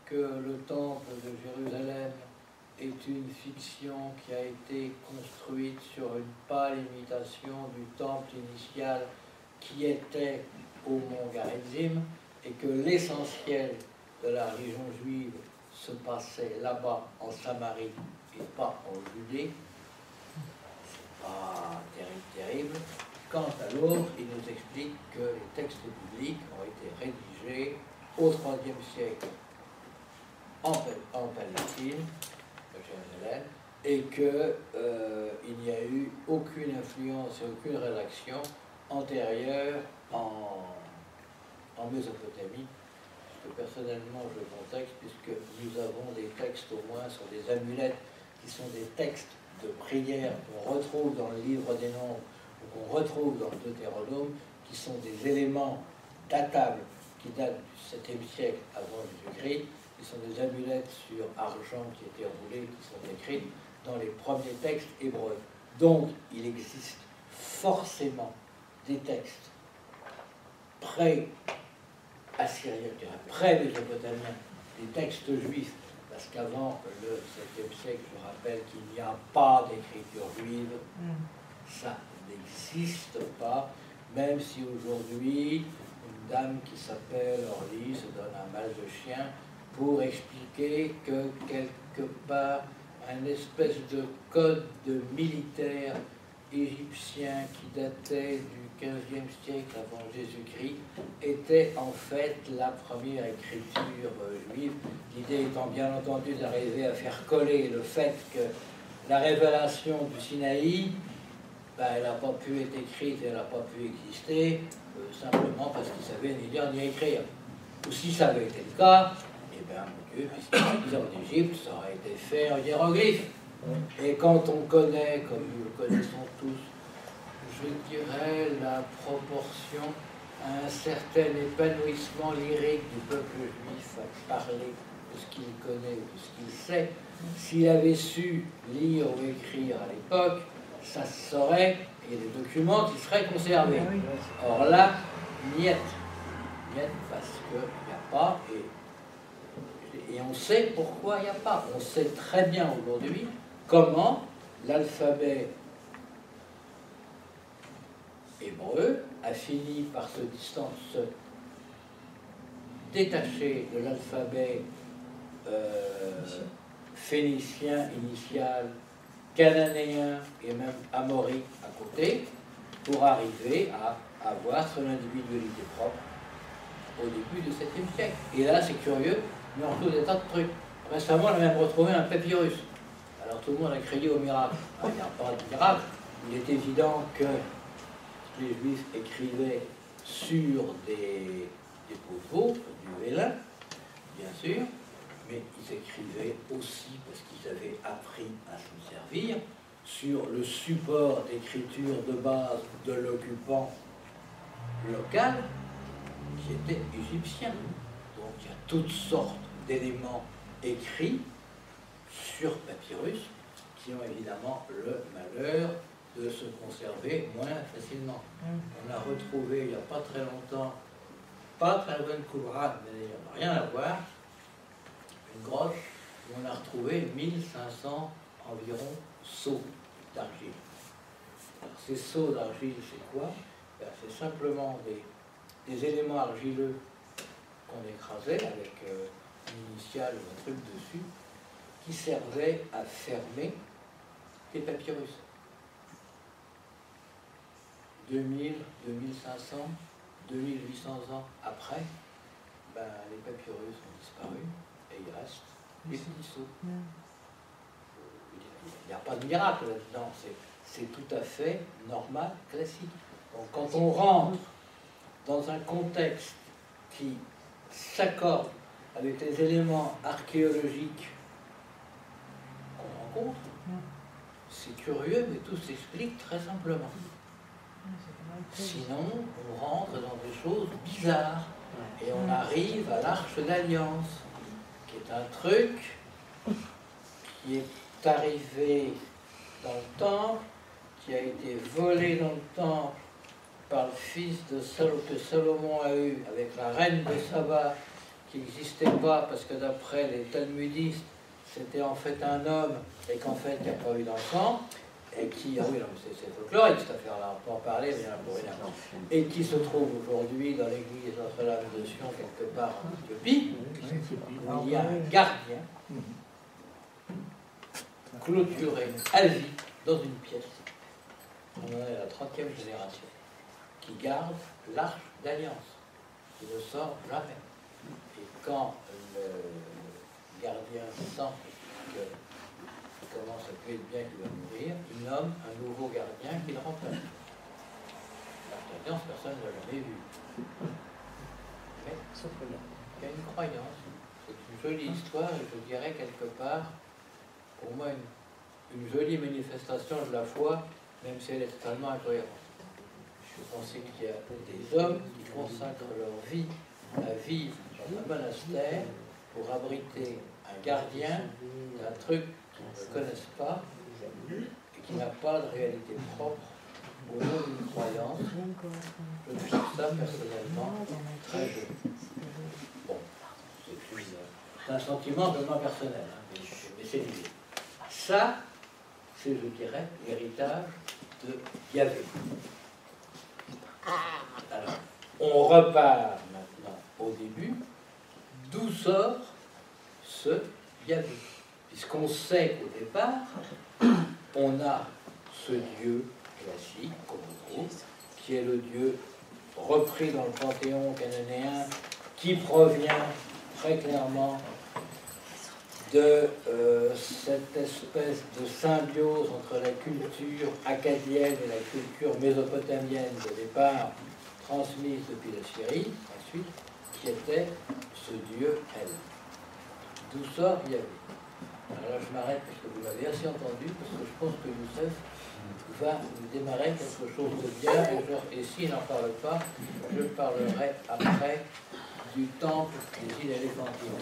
que le temple de Jérusalem est une fiction qui a été construite sur une pâle imitation du temple initial qui était au mont Garizim et que l'essentiel de la religion juive se passait là-bas en Samarie et pas en Judée. C'est pas terrible, terrible. Quant à l'autre, il nous explique que les textes bibliques ont été rédigés au IIIe siècle en, en Palestine et qu'il euh, n'y a eu aucune influence et aucune rédaction antérieure en, en Mésopotamie, que personnellement je contexte, puisque nous avons des textes au moins sur des amulettes qui sont des textes de prière qu'on retrouve dans le livre des Nombres ou qu'on retrouve dans le Deutéronome, qui sont des éléments datables qui datent du 7e siècle avant Jésus-Christ, qui sont des amulettes sur argent qui étaient roulées, qui sont écrites dans les premiers textes hébreux. Donc, il existe forcément des textes pré-assyriens, pré-mésopotamiens, des textes juifs, parce qu'avant le 7e siècle, je rappelle qu'il n'y a pas d'écriture juive, mm. ça n'existe pas, même si aujourd'hui, une dame qui s'appelle Orly se donne un mal de chien pour expliquer que quelque part, un espèce de code de militaire égyptien qui datait du 15e siècle avant Jésus-Christ était en fait la première écriture juive. L'idée étant bien entendu d'arriver à faire coller le fait que la révélation du Sinaï, ben, elle n'a pas pu être écrite, elle n'a pas pu exister, euh, simplement parce qu'ils savaient ni lire ni écrire. Ou si ça avait été le cas, bien, mon Dieu, puisqu'ils en Égypte, ça aurait été fait en hiéroglyphe. Et quand on connaît, comme nous le connaissons tous, je dirais la proportion à un certain épanouissement lyrique du peuple juif à parler de ce qu'il connaît ou de ce qu'il sait. S'il avait su lire ou écrire à l'époque, ça il y a des documents qui seraient conservés. Ah Or là, niet. Niet parce qu'il n'y a pas, et, et on sait pourquoi il n'y a pas. On sait très bien aujourd'hui comment l'alphabet hébreu a fini par se, se détacher de l'alphabet euh, phénicien initial, cananéen et même amorique à côté, pour arriver à avoir son individualité propre au début du 7e siècle. Et là, c'est curieux, mais on retrouve des tas de trucs. Récemment, on a même retrouvé un papyrus. Alors tout le monde a crié au miracle. Ah, il n'y a pas de miracle. Il est évident que les Juifs écrivaient sur des, des du vélin, bien sûr, mais ils écrivaient aussi, parce qu'ils avaient appris à s'en servir, sur le support d'écriture de base de l'occupant local, qui était égyptien. Il a toutes sortes d'éléments écrits sur papyrus qui ont évidemment le malheur de se conserver moins facilement. Mm. On a retrouvé il n'y a pas très longtemps, pas très loin de Qumran, mais n'a rien à voir, une grotte où on a retrouvé 1500 environ seaux d'argile. Ces seaux d'argile, c'est quoi? Ben, C'est simplement des, éléments argileux qu'on écrasait avec euh, une initiale ou un truc dessus, qui servaient à fermer des papyrus. 2000, 2500, 2800 ans après, ben, les papyrus ont disparu et il reste les petits Il n'y a pas de miracle là-dedans, c'est tout à fait normal, classique. Donc quand on rentre dans un contexte qui s'accorde avec les éléments archéologiques qu'on rencontre, c'est curieux, mais tout s'explique très simplement. Sinon, on rentre dans des choses bizarres et on arrive à l'arche d'alliance, qui est un truc qui est arrivé dans le temple, qui a été volé dans le temple par le fils de Salomon que Salomon a eu avec la reine de Saba, qui n'existait pas parce que d'après les talmudistes, c'était en fait un homme et qu'en fait il n'y a pas eu d'enfant et qui, ah oui, c'est folklorique cette affaire-là, on peut en parler, mais il y en a pour rien. Et qui se trouve aujourd'hui dans l'église Notre-Dame de Sion, quelque part en Éthiopie, où il y a un gardien clôturé à vie dans une pièce. On en est à la 30e génération, qui garde l'arche d'alliance, qui ne sort jamais. Et quand le gardien sent que comment ça peut être bien qu'il va mourir, il nomme un nouveau gardien qui le remplace. La personne ne l'a jamais vu. Mais il y a une croyance. C'est une jolie histoire et je dirais quelque part, pour moi, une, jolie manifestation de la foi, même si elle est totalement incohérente. Je pensais qu'il y a des hommes qui consacrent leur vie à vivre dans un monastère pour abriter un gardien d'un truc ne connaissent pas et qui n'a pas de réalité propre au nom d'une croyance. Je trouve ça personnellement très joli. Bon, c'est un sentiment vraiment personnel, hein, mais, c'est l'idée. Ça, c'est, je dirais, l'héritage de Yahvé. Alors, on repart maintenant au début. D'où sort ce Yahvé puisqu'on sait qu'au départ, on a ce Dieu classique, comme qui est le Dieu repris dans le panthéon cananéen, qui provient très clairement de euh, cette espèce de symbiose entre la culture acadienne et la culture mésopotamienne de départ transmise depuis la Syrie, ensuite, qui était ce Dieu elle. D'où sort Yahvé? Alors là, je m'arrête parce que vous l'avez assez entendu, parce que je pense que Youssef va démarrer quelque chose de bien, et, s'il n'en parle pas, je parlerai après du temple des îles éléphantines.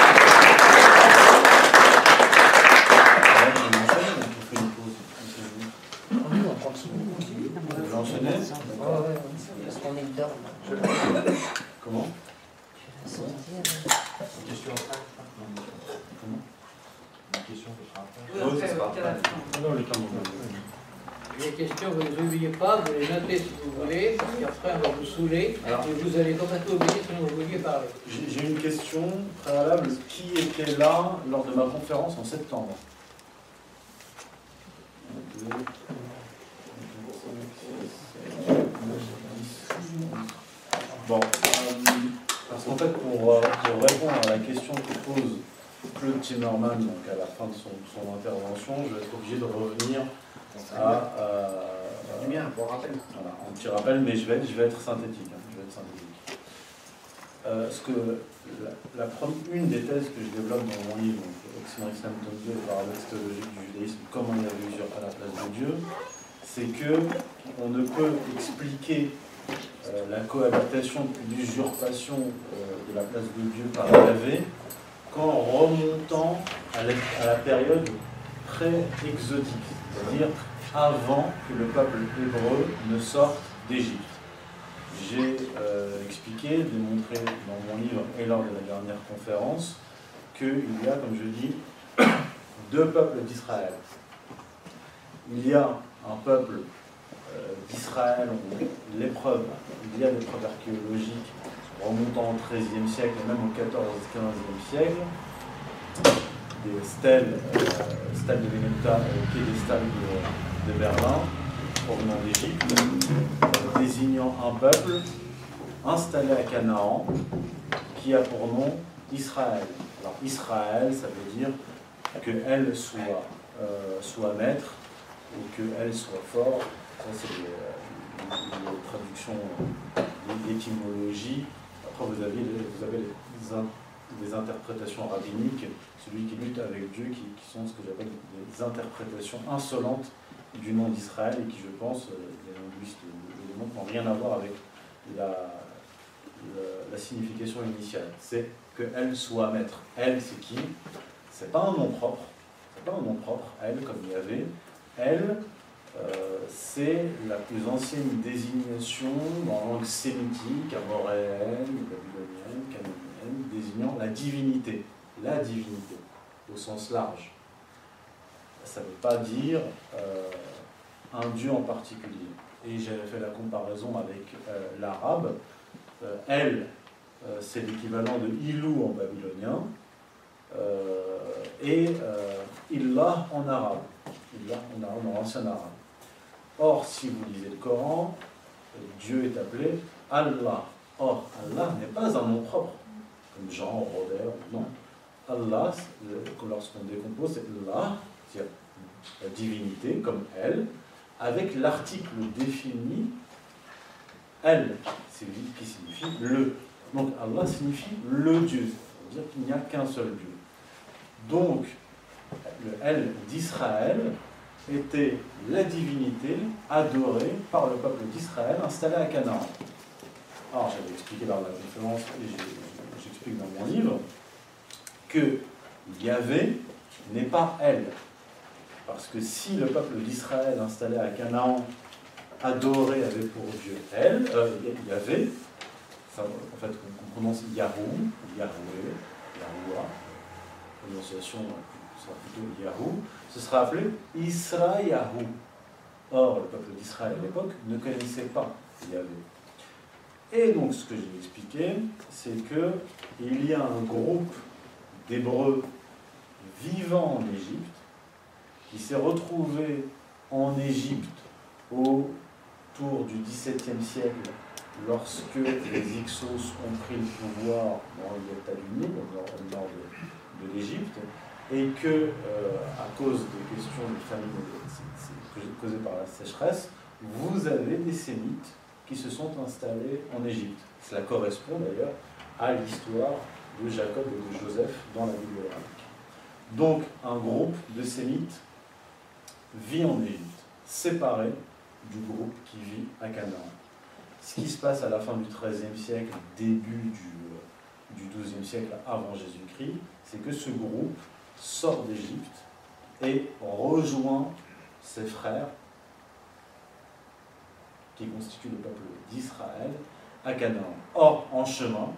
C'est très fort. Parce qu'on est dedans. Comment Question. Comment Une question qui sera après. Oui, ce sera après. Non, le temps Les questions, vous ne les oubliez pas, vous les notez si vous voulez, parce qu'après on va vous saouler, Alors. et vous allez complètement oublier ce dont vous vouliez parler. J'ai j'ai une question préalable. Qui était là lors de ma conférence en septembre. Bon, parce qu'en fait, pour, euh, pour répondre à la question que pose Claude Timmerman donc à la fin de son, son intervention, je vais être obligé de revenir à. euh, Du bien, pour rappel. voilà, un petit rappel, mais je vais, je vais être synthétique. hein, je vais être synthétique. Euh, ce que la, une des thèses que je développe dans mon livre, Islam tome 2, le paradoxe théologique du judaïsme, comment il y a l'usure à la place de Dieu, c'est que on ne peut expliquer euh, la cohabitation l'usurpation euh, de la place de Dieu par Yahvé qu'en remontant à la, à la période pré-exotique, c'est-à-dire avant que le peuple hébreu ne sorte d'Égypte. J'ai euh, expliqué, démontré dans mon livre et lors de la dernière conférence qu'il y a, comme je dis, <coughs> deux peuples d'Israël. Il y a un peuple euh, d'Israël, l'épreuve, il y a des preuves archéologiques remontant au XIIIe siècle et même au XIVe-XVe siècle, des stèles, euh, stèles de Vénéta, euh, piédestales de, de Berlin, provenant d'Égypte, euh, désignant un peuple installé à Canaan qui a pour nom Israël. Alors Israël, ça veut dire qu'elle soit, euh, soit maître ou qu'elle soit fort. Ça, c'est les, euh, les traductions, l'étymologie. Après, vous avez, vous avez interprétations rabbiniques, celui qui lutte avec Dieu, qui sont ce que j'appelle des interprétations insolentes du nom d'Israël et qui, je pense, euh, les linguistes le démontrent, n'ont rien à voir avec la, signification initiale. C'est qu'elle soit maître. Elle, c'est qui? C'est pas un nom propre. C'est pas un nom propre. Elle, comme il y avait. Elle, euh, c'est la plus ancienne désignation la langue sémitique, amoréenne, babylonienne, cananéenne, désignant la divinité. La divinité, au sens large. Ça ne veut pas dire euh, un dieu en particulier. Et j'avais fait la comparaison avec euh, l'arabe. Euh, elle, c'est l'équivalent de Ilou en babylonien. et Illah en arabe. Illah en arabe, en ancien arabe. Or, si vous lisez le Coran, Dieu est appelé Allah. Or, Allah n'est pas un nom propre, comme Jean, Robert, non. Allah, lorsqu'on décompose, c'est Allah, c'est-à-dire divinité, comme elle, avec l'article défini elle, qui signifie le. Donc Allah signifie le Dieu, c'est-à-dire qu'il n'y a qu'un seul Dieu. Donc, le elle d'Israël était la divinité adorée par le peuple d'Israël installé à Canaan. Alors, j'avais expliqué dans la conférence, et j'explique dans mon livre, que Yahvé n'est pas elle. Parce que si le peuple d'Israël installé à Canaan adorait avait pour Dieu elle, euh, Yahvé, ça, en fait on, on prononce Yahou, Yahweh, Yahoua, prononciation euh, sera plutôt Yahou, ce sera appelé Israël. Or, le peuple d'Israël à l'époque ne connaissait pas Yahvé. Et donc, ce que j'ai expliqué, c'est que il y a un groupe d'Hébreux vivant en Égypte qui s'est retrouvé en Égypte autour du XVIIe siècle, lorsque les Hyksos ont pris le pouvoir dans le delta du Nil, au nord, de, l'Égypte, et que, euh, à cause des questions de famine causées par la sécheresse, vous avez des Sémites qui se sont installés en Égypte. Cela correspond d'ailleurs à l'histoire de Jacob et de Joseph dans la Bible hébraïque. Donc, un groupe de Sémites vit en Égypte, séparé du groupe qui vit à Canaan. ce qui se passe à la fin du XIIIe siècle, début du, XIIe siècle avant Jésus-Christ, c'est que ce groupe sort d'Égypte et rejoint ses frères qui constituent le peuple d'Israël à Canaan. Or, en chemin,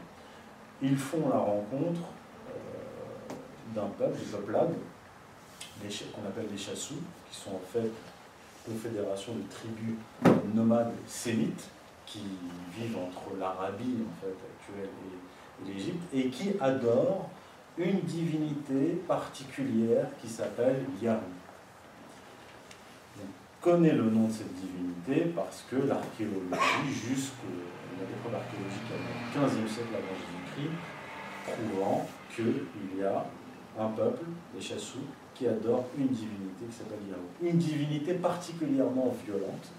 ils font la rencontre euh, d'un peuple, des peuplades, qu'on appelle les chassous, qui sont en fait une fédération de tribus nomades sémites qui vivent entre l'Arabie actuelle et, l'Égypte et qui adorent une divinité particulière qui s'appelle Yahoo. On connaît le nom de cette divinité parce que l'archéologie, jusqu'au méthode archéologique au 15e siècle avant Jésus-Christ, prouvant qu'il y a un peuple, les Chassous, qui adore une divinité qui s'appelle Yahoo. Une divinité particulièrement violente,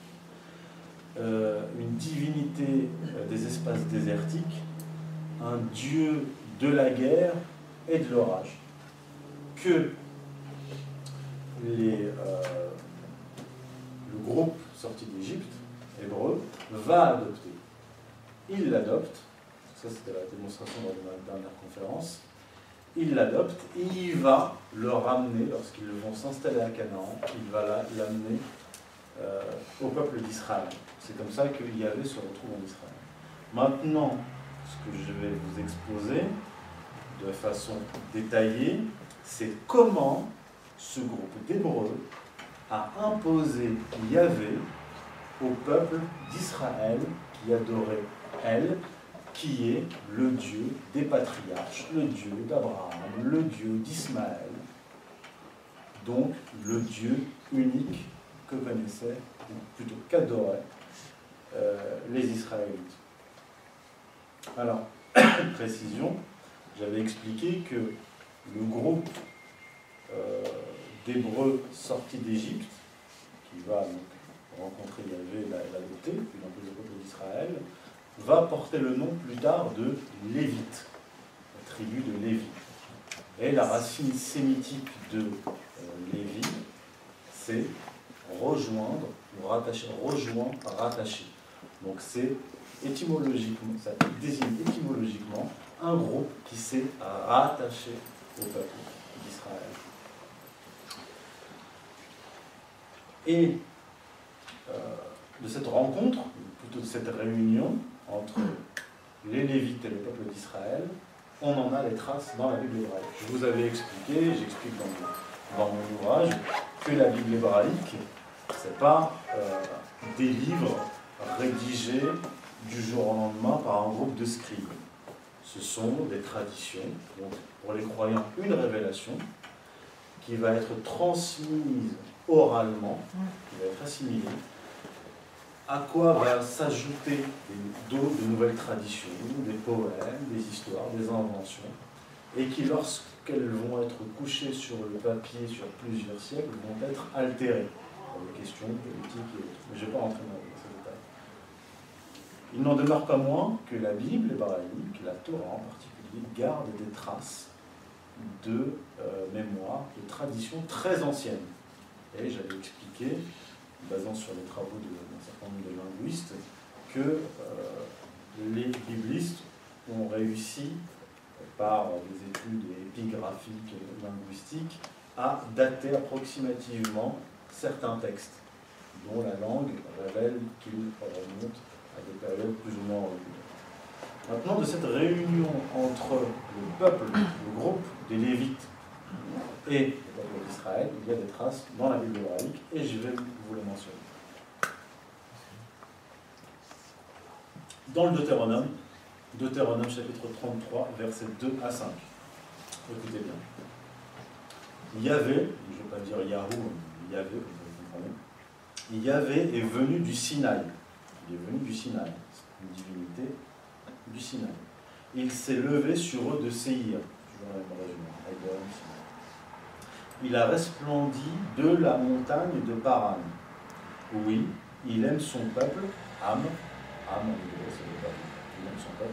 euh, une divinité euh, des espaces désertiques, un dieu de la guerre et de l'orage, que euh, le groupe sorti d'Égypte, hébreu, va adopter. Il l'adopte, ça c'était la démonstration dans la dernière conférence, il l'adopte et il va le ramener, lorsqu'ils vont s'installer à Canaan, il va l'amener euh, au peuple d'Israël. C'est comme ça qu'il y avait se retrouve en Israël. Maintenant, ce que je vais vous exposer, de façon détaillée, c'est comment ce groupe d'Hébreux a imposé Yahvé au peuple d'Israël qui adorait elle, qui est le Dieu des patriarches, le Dieu d'Abraham, le Dieu d'Ismaël, donc le Dieu unique que connaissaient, ou plutôt qu'adoraient euh, les Israélites. Alors, <coughs> précision, j'avais expliqué que le groupe euh, d'Hébreux sortis d'Égypte, qui va rencontrer Yahvé, l'adopter, puis dans le peuple d'Israël, va porter le nom plus tard de Lévite, la tribu de Lévi. Et la racine sémitique de euh, Lévi, c'est rejoindre ou rattacher, rejoint, rattacher. Donc c'est étymologiquement, ça désigne étymologiquement un groupe qui s'est rattaché au peuple d'Israël. Et euh, de cette rencontre, plutôt de cette réunion entre les Lévites et le peuple d'Israël, on en a les traces dans la Bible hébraïque. Je vous avais expliqué, j'explique dans, mon ouvrage, que la Bible hébraïque, ce n'est pas euh, des livres rédigés du jour au lendemain par un groupe de scribes ce sont des traditions, pour les croyants une révélation qui va être transmise oralement, qui va être assimilée, à quoi va s'ajouter d'autres, de nouvelles traditions, des poèmes, des histoires, des inventions, et qui, lorsqu'elles vont être couchées sur le papier sur plusieurs siècles, vont être altérées des questions politiques. Mais je ne vais pas rentrer dans il n'en demeure pas moins que la Bible hébraïque, la Torah en particulier, garde des traces de euh, mémoire, de traditions très anciennes. Et j'avais expliqué, basant sur les travaux d'un de linguistes, que euh, les biblistes ont réussi, par des études épigraphiques et linguistiques, à dater approximativement certains textes, dont la langue révèle qu'ils remontent à des périodes plus ou moins Maintenant, de cette réunion entre le peuple, le groupe des Lévites et le peuple d'Israël, il y a des traces dans la Bible hébraïque et je vais vous les mentionner. Dans le Deutéronome, Deutéronome chapitre 33, versets 2 à 5. Écoutez bien. Yahvé, je ne vais pas dire Yahou, Yahvé, vous comprenez. Yahvé est venu du Sinaï. Il est venu du Sinaï, une divinité du Sinaï. Il s'est levé sur eux de Séhir, Il a resplendi de la montagne de Paran. Oui, il aime son peuple, Am, Am c'est le peuple, il aime son peuple.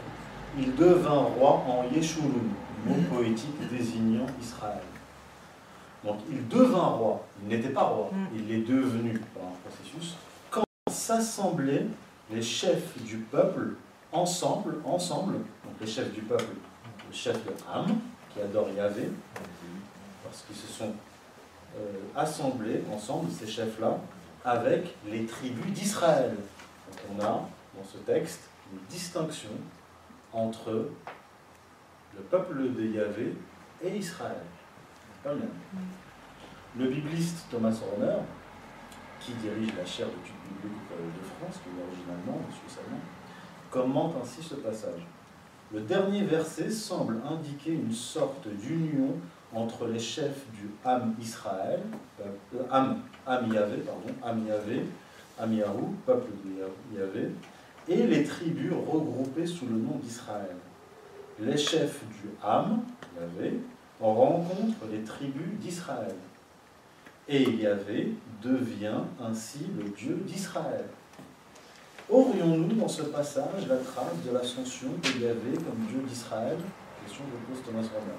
Il devint roi en Yeshurun, mot poétique désignant Israël. Donc il devint roi, il n'était pas roi, mm. il est devenu par un processus, quand s'assemblait les chefs du peuple ensemble, ensemble, donc les chefs du peuple, le chef de Ham, qui adore Yahvé, parce qu'ils se sont euh, assemblés ensemble, ces chefs-là, avec les tribus d'Israël. Donc on a dans ce texte une distinction entre le peuple de Yahvé et Israël. Pas le même. Le bibliste Thomas Horner, qui dirige la chaire d'études bibliques de France, qui est originalement suisse allemand, commente ainsi ce passage. Le dernier verset semble indiquer une sorte d'union entre les chefs du Ham Israël, euh, Ham, Ham Yahvé, pardon, Ham Yahvé, Ham Yahou, peuple de Yahvé, et les tribus regroupées sous le nom d'Israël. Les chefs du Ham, Yahvé, rencontrent les tribus d'Israël. Et Yahvé devient ainsi le Dieu d'Israël. Aurions-nous dans ce passage la trace de l'ascension de Yahvé comme Dieu d'Israël? Question que pose Thomas Romer.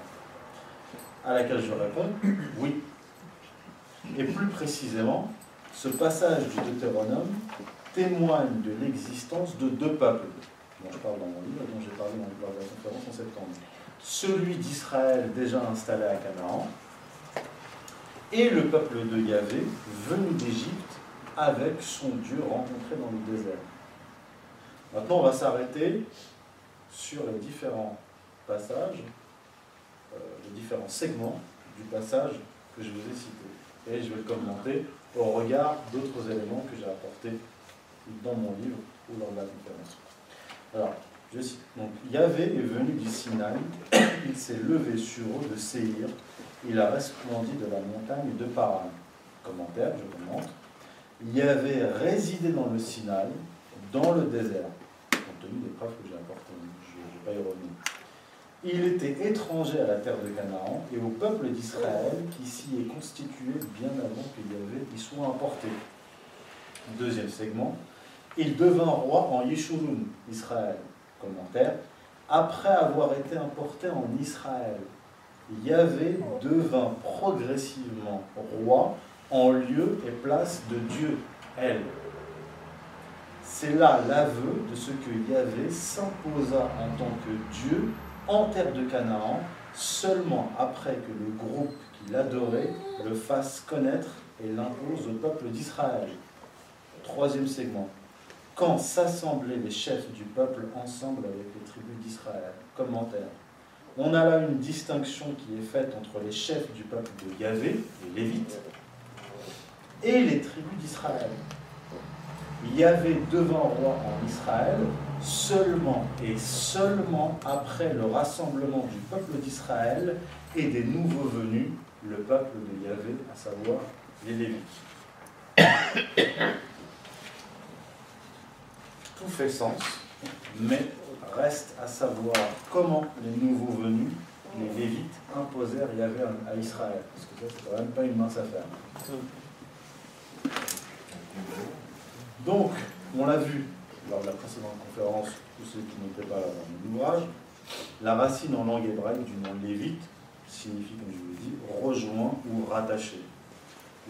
À laquelle je réponds <coughs> oui. Et plus précisément, ce passage du Deutéronome témoigne de l'existence de deux peuples, dont je parle dans mon livre, dont j'ai parlé dans la conférence en septembre. Celui d'Israël déjà installé à Canaan, et le peuple de Yahvé venu d'Égypte avec son Dieu rencontré dans le désert. Maintenant, on va s'arrêter sur les différents passages, euh, les différents segments du passage que je vous ai cité. Et je vais le commenter au regard d'autres éléments que j'ai apportés dans mon livre ou lors de la conférence. Alors, je cite. Donc, Yahvé est venu du Sinaï, il s'est levé sur eux de Séhir, il a resplendi de la montagne de Paran. Commentaire, je commente. Yahvé résidé dans le Sinaï, dans le désert, compte tenu des preuves que j'ai apportées, je ne vais pas revenir. Il était étranger à la terre de Canaan et au peuple d'Israël qui s'y est constitué bien avant que Yahvé y soit importé. Deuxième segment, il devint roi en Yeshurun, Israël. Commentaire, après avoir été importé en Israël, Yahvé devint progressivement roi en lieu et place de Dieu, elle. C'est là l'aveu de ce que Yahvé s'imposa en tant que Dieu en terre de Canaan, seulement après que le groupe qu'il adorait le fasse connaître et l'impose au peuple d'Israël. Troisième segment. Quand s'assemblaient les chefs du peuple ensemble avec les tribus d'Israël Commentaire. On a là une distinction qui est faite entre les chefs du peuple de Yahvé, les Lévites, et les tribus d'Israël. Yahvé devint roi en Israël seulement et seulement après le rassemblement du peuple d'Israël et des nouveaux venus, le peuple de Yahvé, à savoir les Lévites. Fait sens, mais reste à savoir comment les nouveaux venus, les Lévites, imposèrent Yahvé à Israël. Parce que ça, c'est quand même pas une mince affaire. Donc, on l'a vu lors de la précédente conférence, tous ceux qui n'étaient pas dans l'ouvrage, la racine en langue hébraïque du nom lévite signifie, comme je vous dit, rejoint ou rattaché.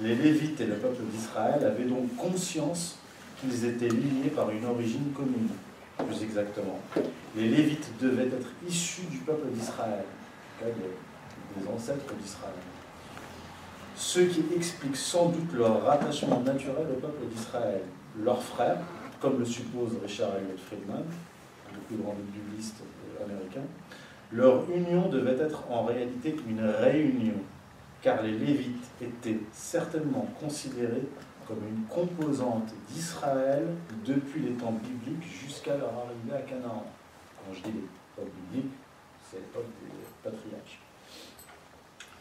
Les Lévites et le peuple d'Israël avaient donc conscience qu'ils étaient liés par une origine commune, plus exactement. Les Lévites devaient être issus du peuple d'Israël, des ancêtres d'Israël. Ce qui explique sans doute leur rattachement naturel au peuple d'Israël. Leurs frères, comme le suppose Richard Elliott Friedman, le plus grand bibliste américain, leur union devait être en réalité une réunion, car les Lévites étaient certainement considérés comme une composante d'Israël depuis les temps bibliques jusqu'à leur arrivée à Canaan. Quand je dis l'époque biblique, c'est l'époque des patriarches.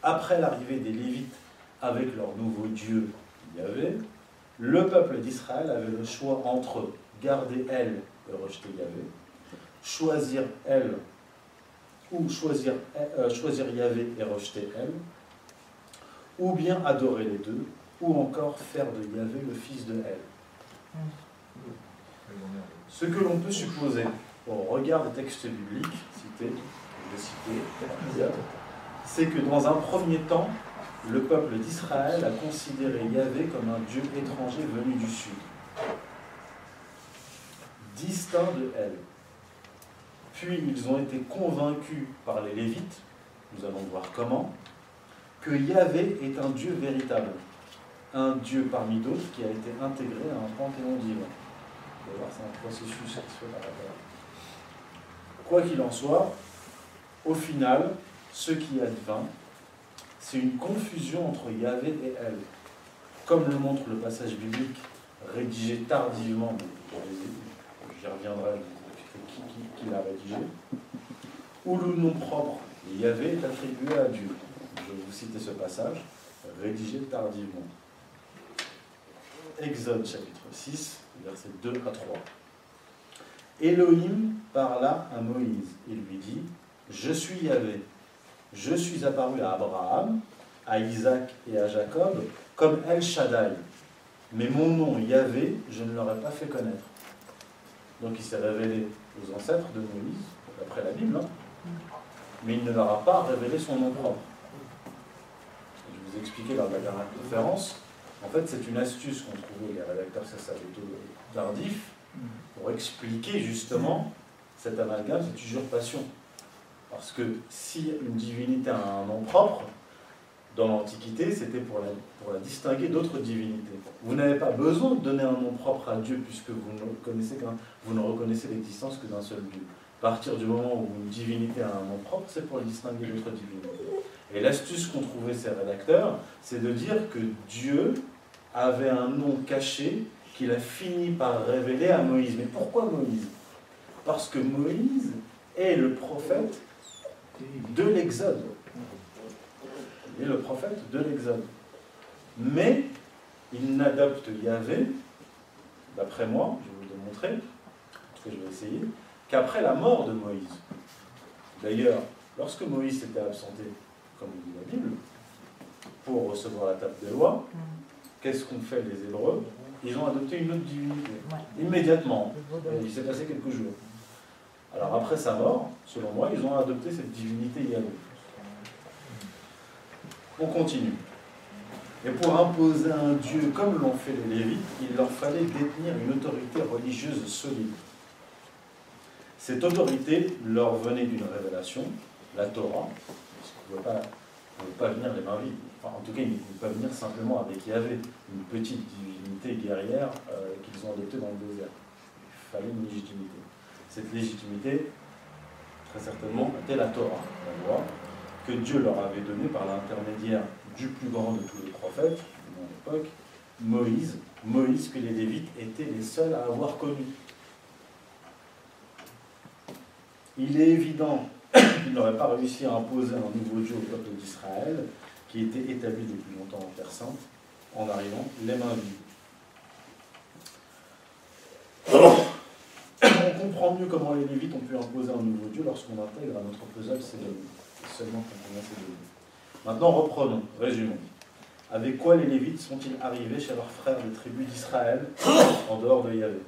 Après l'arrivée des Lévites avec leur nouveau Dieu Yahvé, le peuple d'Israël avait le choix entre garder elle et rejeter Yahvé, choisir elle ou choisir, euh, choisir Yahvé et rejeter elle, ou bien adorer les deux, ou encore faire de Yahvé le fils de elle. Ce que l'on peut supposer au regard des textes bibliques cités, je citer, c'est que dans un premier temps, le peuple d'Israël a considéré Yahvé comme un Dieu étranger venu du sud. distincts de elle. Puis ils ont été convaincus par les Lévites, nous allons voir comment, que Yahvé est un Dieu véritable, un Dieu parmi d'autres qui a été intégré à un panthéon divin. C'est un processus qui. Quoi qu'il en soit, au final, ce qui advint, c'est une confusion entre Yahvé et elle. Comme le montre le passage biblique rédigé tardivement, j'y reviendrai, qui, qui, qui l'a rédigé, où le nom propre Yahvé est attribué à Dieu. Je vais vous citer ce passage, rédigé tardivement. Exode chapitre 6, versets 2 à 3. Elohim parla à Moïse et lui dit Je suis Yahvé. Je suis apparu à Abraham, à Isaac et à Jacob comme El Shaddai. Mais mon nom Yahvé, je ne l'aurais pas fait connaître. Donc il s'est révélé aux ancêtres de Moïse, d'après la Bible, hein. mais il ne leur a pas révélé son nom propre. Je vous ai expliqué de la dernière conférence, en fait c'est une astuce qu'ont trouvé les rédacteurs sacerdotaux tardifs pour expliquer justement cet amalgame, cette usurpation. Parce que si une divinité a un nom propre, dans l'Antiquité, c'était pour la, pour la distinguer d'autres divinités. Vous n'avez pas besoin de donner un nom propre à Dieu puisque vous ne, connaissez vous ne reconnaissez l'existence que d'un seul Dieu. À partir du moment où une divinité a un nom propre, c'est pour la distinguer d'autres divinités. Et l'astuce qu'ont trouvé ces rédacteurs, c'est de dire que Dieu avait un nom caché qu'il a fini par révéler à Moïse. Mais pourquoi Moïse? Parce que Moïse est le prophète de l'Exode. Il est le prophète de l'Exode. Mais il n'adopte Yahvé, d'après moi, je vais vous le en tout cas je vais essayer, qu'après la mort de Moïse. D'ailleurs, lorsque Moïse s'était absenté, comme dit la Bible, pour recevoir la table des lois, qu'est-ce qu'ont fait les Hébreux Ils ont adopté une autre divinité. Immédiatement. il s'est passé quelques jours. Alors après sa mort, selon moi, ils ont adopté cette divinité Yahvé. On continue. Et pour imposer un Dieu comme l'ont fait les Lévites, il leur fallait détenir une autorité religieuse solide. Cette autorité leur venait d'une révélation, la Torah, parce qu'ils ne pouvaient pas, venir les mains vides. En tout cas, ils ne pouvaient pas venir simplement avec Yahvé, une petite divinité guerrière euh, qu'ils ont adoptée dans le désert. Il fallait une légitimité. Cette légitimité, très certainement, était la Torah, la loi, que Dieu leur avait donné par l'intermédiaire du plus grand de tous les prophètes, de l'époque, Moïse, Moïse que les Lévites étaient les seuls à avoir connu. Il est évident <coughs> qu'ils n'auraient pas réussi à imposer un nouveau Dieu au peuple d'Israël, qui était établi depuis longtemps en Terre Sainte, en arrivant les mains vides. On comprend mieux comment les Lévites ont pu imposer un nouveau Dieu lorsqu'on intègre à notre puzzle ces données seulement Maintenant, reprenons, résumons. Avec quoi les Lévites sont-ils arrivés chez leurs frères des tribus d'Israël en dehors de Yahvé?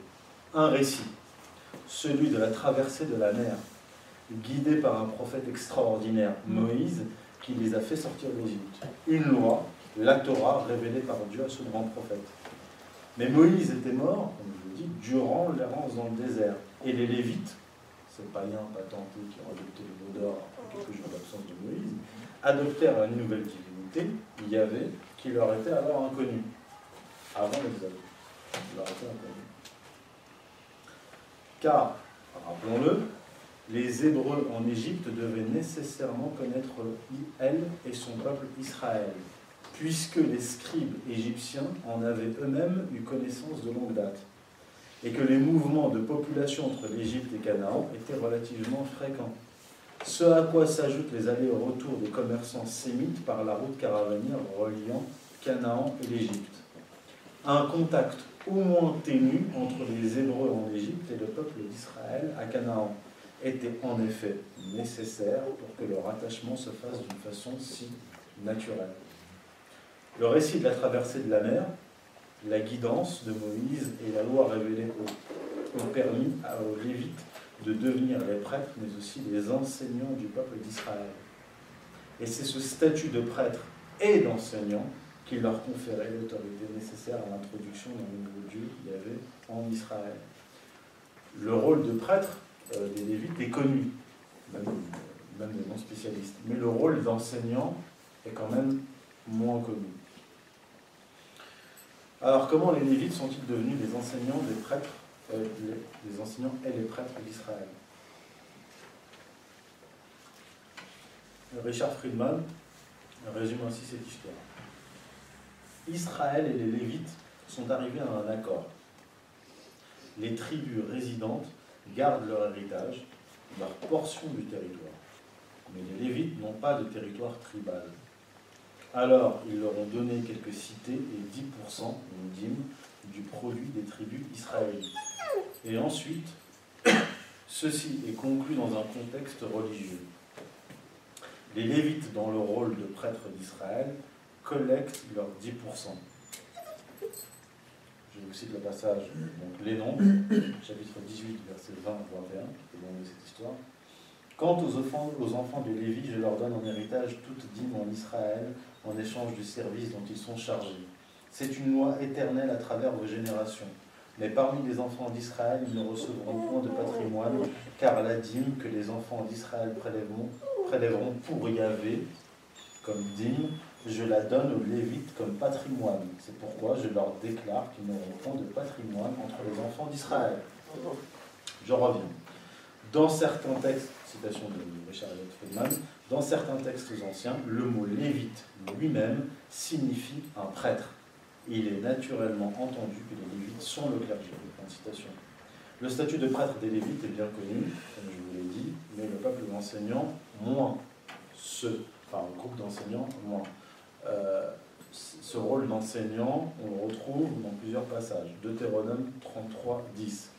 Un récit, celui de la traversée de la mer, guidé par un prophète extraordinaire, Moïse, qui les a fait sortir d'Égypte. Une loi, la Torah, révélée par Dieu à ce grand prophète. Mais Moïse était mort, comme je vous dis, durant l'errance dans le désert. Et les Lévites, ces païens patentés qui ont adopté le mot d'or quelques jours d'absence de Moïse, adoptèrent une nouvelle divinité, Yahvé, qui leur était alors inconnue, avant l'exode. Car, rappelons-le, les Hébreux en Égypte devaient nécessairement connaître elle et son peuple Israël, puisque les scribes égyptiens en avaient eux-mêmes eu connaissance de longue date, et que les mouvements de population entre l'Égypte et Canaan étaient relativement fréquents ce à quoi s'ajoutent les allers-retours des commerçants sémites par la route caravanière reliant Canaan et l'Égypte. Un contact au moins ténu entre les Hébreux en Égypte et le peuple d'Israël à Canaan était en effet nécessaire pour que leur attachement se fasse d'une façon si naturelle. Le récit de la traversée de la mer, la guidance de Moïse et la loi révélée ont permis aux Lévites de devenir les prêtres, mais aussi les enseignants du peuple d'Israël. Et c'est ce statut de prêtre et d'enseignant qui leur conférait l'autorité nécessaire à l'introduction d'un nouveau Dieu qu'il y avait en Israël. le rôle de prêtre des Lévites est connu, même, même des non-spécialistes, mais le rôle d'enseignant est quand même moins connu. Alors, comment les Lévites sont-ils devenus les enseignants des prêtres, euh, les, les enseignants et les prêtres d'Israël? Richard Friedman résume ainsi cette histoire. Israël et les Lévites sont arrivés à un accord. Les tribus résidentes gardent leur héritage, leur portion du territoire. Mais les Lévites n'ont pas de territoire tribal. Alors, ils leur ont donné quelques cités et 10%, une dîme, du produit des tribus israélites. Et ensuite, ceci est conclu dans un contexte religieux. Les Lévites, dans le rôle de prêtres d'Israël, collectent leurs 10%. Je vous cite le passage, donc les nombres, chapitre 18, verset 20 21, c'est le nom de cette histoire. Quant aux enfants, aux enfants de Lévi, je leur donne en héritage toute dîme en Israël en échange du service dont ils sont chargés. C'est une loi éternelle à travers vos générations. Mais parmi les enfants d'Israël, ils ne recevront point de patrimoine, car la dîme que les enfants d'Israël prélèveront, prélèveront pour Yahvé, comme dîme, je la donne aux Lévites comme patrimoine. C'est pourquoi je leur déclare qu'ils n'auront point de patrimoine entre les enfants d'Israël. Je reviens. Dans certains textes, citation de Richard Friedman, dans certains textes anciens, le mot lévite lui-même signifie un prêtre. Il est naturellement entendu que les lévites sont le clergé. Le statut de prêtre des lévites est bien connu, comme je vous l'ai dit, mais le peuple enseignant, moins. Ce, enfin, le groupe d'enseignants, moins. Euh, ce rôle d'enseignant, on le retrouve dans plusieurs passages. Deutéronome 33, 10.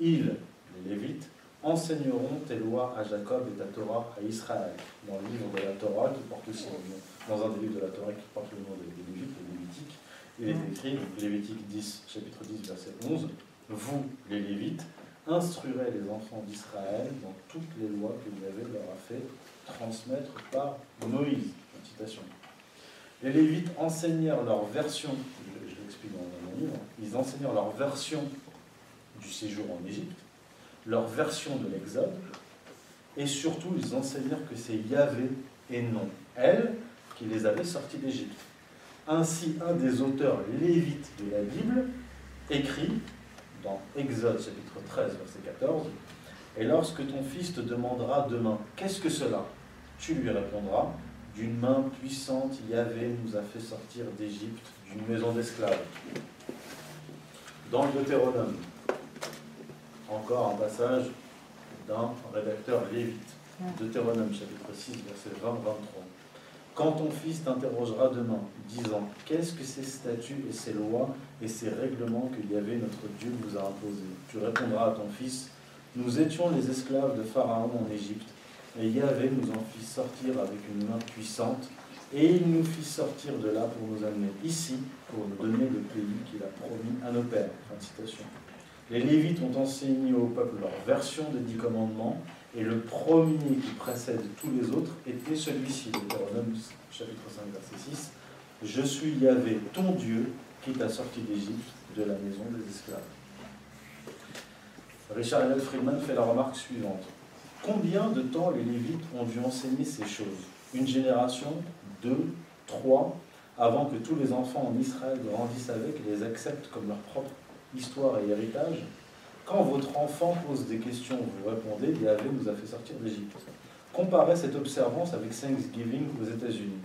Ils, les Lévites, enseigneront tes lois à Jacob et ta Torah à Israël. Dans le livre de la Torah, qui porte aussi le nom, dans un des livres de la Torah qui porte le nom des Lévites, le Lévitique, il est écrit, Lévitique 10, chapitre 10, verset 11, Vous, les Lévites, instruirez les enfants d'Israël dans toutes les lois que Yahvé leur a fait transmettre par Moïse. Citation. Les Lévites enseignèrent leur version, je, l'explique dans mon livre, ils enseignèrent leur version du séjour en Égypte, leur version de l'Exode, et surtout ils enseignèrent que c'est Yahvé et non elle qui les avait sortis d'Égypte. Ainsi, un des auteurs lévites de la Bible écrit dans Exode chapitre 13, verset 14, Et lorsque ton fils te demandera demain, qu'est-ce que cela? Tu lui répondras, d'une main puissante, Yahvé nous a fait sortir d'Égypte, d'une maison d'esclaves. Dans le Deutéronome, encore un passage d'un rédacteur lévite. Deutéronome chapitre 6, verset 20-23. Quand ton fils t'interrogera demain, disant Qu'est-ce que ces statuts et ces lois et ces règlements que Yahvé notre Dieu nous a imposés? Tu répondras à ton fils Nous étions les esclaves de Pharaon en Égypte, et Yahvé nous en fit sortir avec une main puissante, et il nous fit sortir de là pour nous amener ici, pour nous donner le pays qu'il a promis à nos pères. Les Lévites ont enseigné au peuple leur version des dix commandements, et le premier qui précède tous les autres était celui-ci, Deutéronome chapitre 5, verset 6. Je suis Yahvé, ton Dieu, qui t'a sorti d'Égypte, de la maison des esclaves. Richard Emil Friedman fait la remarque suivante. Combien de temps les Lévites ont dû enseigner ces choses? Une génération Deux Trois Avant que tous les enfants en Israël grandissent avec et les acceptent comme leur propre histoire et héritage? Quand votre enfant pose des questions, vous répondez, Yahvé nous a fait sortir d'Égypte. Comparez cette observance avec Thanksgiving aux États-Unis.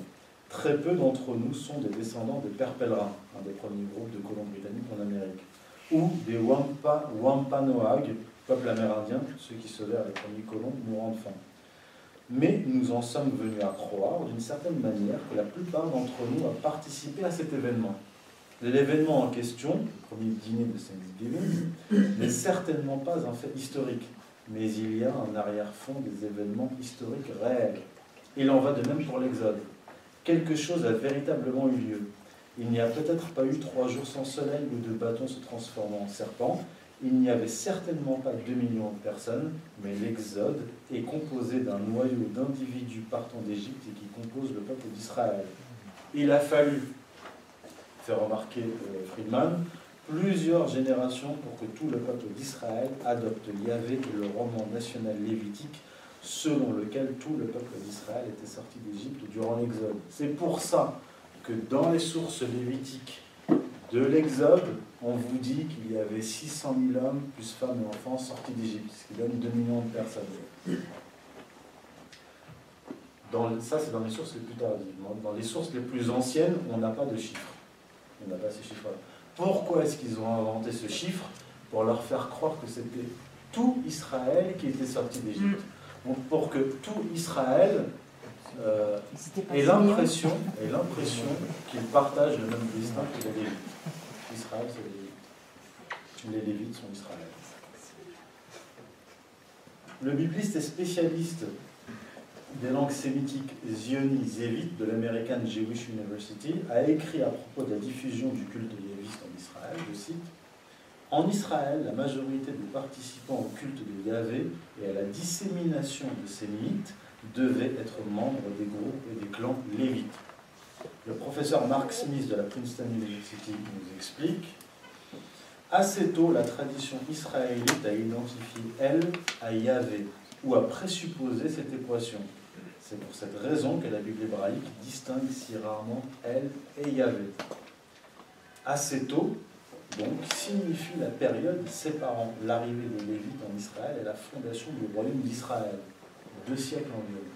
Très peu d'entre nous sont des descendants des pères pèlerins, un des premiers groupes de colons britanniques en Amérique, ou des Wampa, Wampanoag, peuple amérindien, ceux qui sauvèrent les premiers colons mourant de faim. Mais nous en sommes venus à croire, d'une certaine manière, que la plupart d'entre nous a participé à cet événement. L'événement en question, le premier dîner de Thanksgiving, n'est certainement pas un fait historique, mais il y a un arrière-fond des événements historiques réels. Il en va de même pour l'Exode. Quelque chose a véritablement eu lieu. Il n'y a peut-être pas eu trois jours sans soleil où deux bâtons se transformant en serpents. Il n'y avait certainement pas 2 millions de personnes, mais l'Exode est composé d'un noyau d'individus partant d'Égypte et qui composent le peuple d'Israël. Il a fallu fait remarquer euh, Friedman, plusieurs générations pour que tout le peuple d'Israël adopte Yahvé et le roman national lévitique selon lequel tout le peuple d'Israël était sorti d'Égypte durant l'Exode. C'est pour ça que dans les sources lévitiques de l'Exode, on vous dit qu'il y avait 600 000 hommes, plus femmes et enfants, sortis d'Égypte, ce qui donne 2 millions de personnes. Dans, ça, c'est dans les sources les plus tardives. Dans les sources les plus anciennes, on n'a pas de chiffres. On n'a pas ces chiffres-là. Pourquoi est-ce qu'ils ont inventé ce chiffre Pour leur faire croire que c'était tout Israël qui était sorti d'Égypte. Donc pour que tout Israël euh, ait l'impression qu'ils partagent le même destin que Lévites. Israël, c'est. Les Lévites sont Israël. Le bibliste est spécialiste des langues sémitiques Zioni Zévite de l'American Jewish University a écrit à propos de la diffusion du culte yéviste en Israël, je cite, En Israël, la majorité des participants au culte de Yahvé et à la dissémination de ces mythes devaient être membres des groupes et des clans lévites. Le professeur Mark Smith de la Princeton University nous explique Assez tôt, la tradition israélite a identifié elle à Yahvé ou a présupposé cette équation. C'est pour cette raison que la Bible hébraïque distingue si rarement elle et Yahvé. Assez tôt, donc, signifie la période séparant l'arrivée des Lévites en Israël et la fondation du royaume d'Israël, deux siècles environ.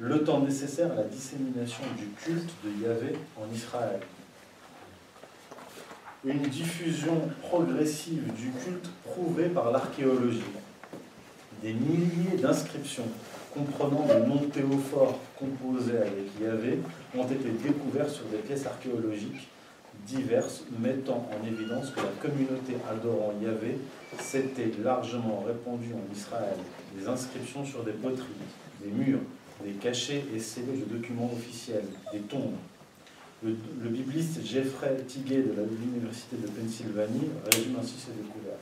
Le temps nécessaire à la dissémination du culte de Yahvé en Israël. Une diffusion progressive du culte prouvée par l'archéologie. Des milliers d'inscriptions comprenant des noms théophores composés avec Yahvé, ont été découverts sur des pièces archéologiques diverses, mettant en évidence que la communauté adorant Yahvé s'était largement répandue en Israël. Des inscriptions sur des poteries, des murs, des cachets et scellés de documents officiels, des tombes. Le, bibliste Jeffrey Tigay de l'Université de Pennsylvanie résume ainsi ses découvertes.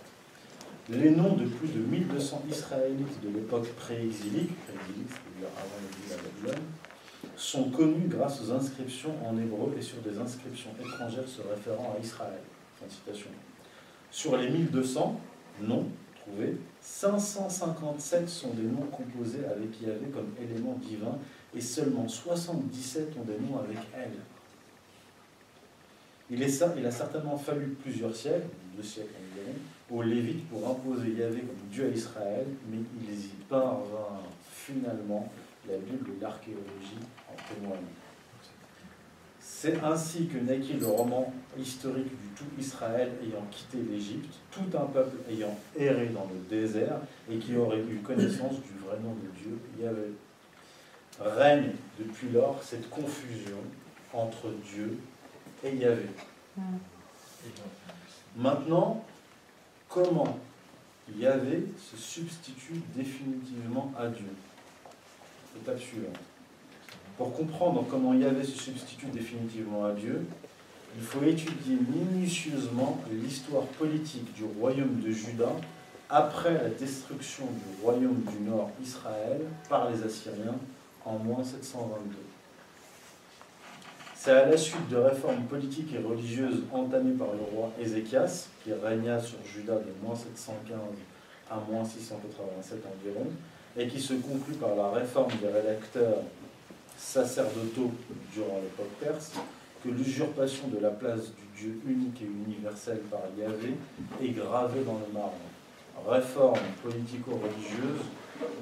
Les noms de plus de 1200 Israélites de l'époque pré-exilique, Babylone, sont connus grâce aux inscriptions en hébreu et sur des inscriptions étrangères se référant à Israël. Sur les 1200 noms trouvés, 557 sont des noms composés avec Yahvé comme élément divin et seulement 77 ont des noms avec elle. Il, a certainement fallu plusieurs siècles, deux siècles environ, aux Lévites pour imposer Yahvé comme Dieu à Israël, mais ils y parvinrent finalement. La Bible et l'archéologie en témoignent. C'est ainsi que naquit le roman historique du tout Israël ayant quitté l'Égypte, tout un peuple ayant erré dans le désert et qui aurait eu connaissance du vrai nom de Dieu, Yahvé. Règne depuis lors cette confusion entre Dieu et Yahvé. Maintenant, comment Yahvé se substitue définitivement à Dieu? Étape suivante. Pour comprendre comment Yahvé se substitue définitivement à Dieu, il faut étudier minutieusement l'histoire politique du royaume de Juda après la destruction du royaume du nord Israël par les Assyriens en moins 722. C'est à la suite de réformes politiques et religieuses entamées par le roi Ézéchias, qui régna sur Juda de moins 715 à moins 687 environ, et qui se conclut par la réforme des rédacteurs sacerdotaux durant l'époque perse, que l'usurpation de la place du Dieu unique et universel par Yahvé est gravée dans le marbre. Réforme politico-religieuse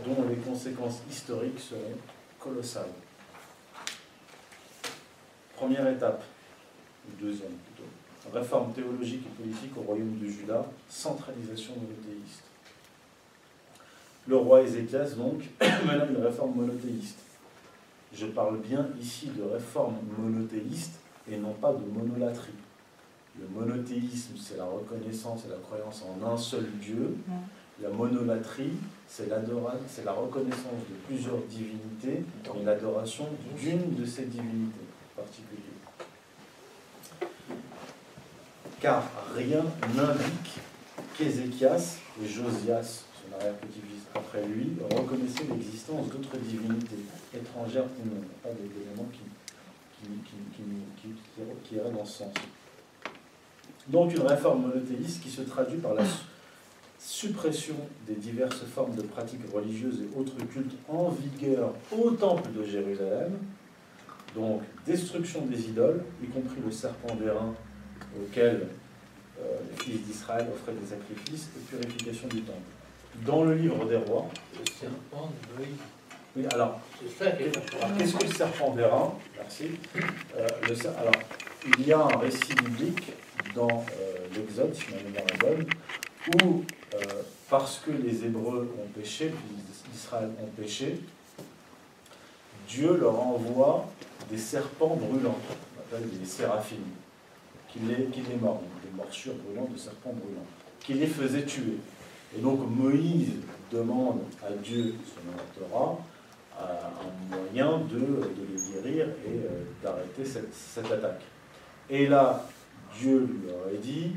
dont les conséquences historiques seraient colossales. Première étape, ou deuxième plutôt, réforme théologique et politique au royaume de Juda, centralisation monothéiste. Le roi Ézéchias, donc, <coughs> mena une réforme monothéiste. Je parle bien ici de réforme monothéiste et non pas de monolatrie. Le monothéisme, c'est la reconnaissance et la croyance en un seul Dieu. La monolatrie, c'est la reconnaissance de plusieurs divinités et l'adoration d'une de ces divinités Car rien n'indique qu'Ézéchias et Josias, son arrière-petit-fils après lui, reconnaissaient l'existence d'autres divinités, étrangères ou non. Pas qui, qui, qui, qui, qui, iraient dans ce sens. Donc une réforme monothéiste qui se traduit par la suppression des diverses formes de pratiques religieuses et autres cultes en vigueur au temple de Jérusalem, donc destruction des idoles, y compris le serpent d'airain auquel euh, les fils d'Israël offraient des sacrifices et purification du temple. Dans le livre des rois, Le serpent de Moïse. oui, alors, qu'est-ce que le serpent d'airain? Merci. Euh, le alors, il y a un récit biblique dans euh, l'Exode, si ma mémoire est bonne, où, parce que les Hébreux ont péché, les d'Israël ont péché, Dieu leur envoie des serpents brûlants, on appelle des séraphines, qui les, qui mordent, des morsures brûlantes de serpents brûlants, qui les faisaient tuer. Et donc Moïse demande à Dieu, selon la un moyen de, les guérir et euh, d'arrêter cette, cette attaque. Et là, Dieu lui aurait dit,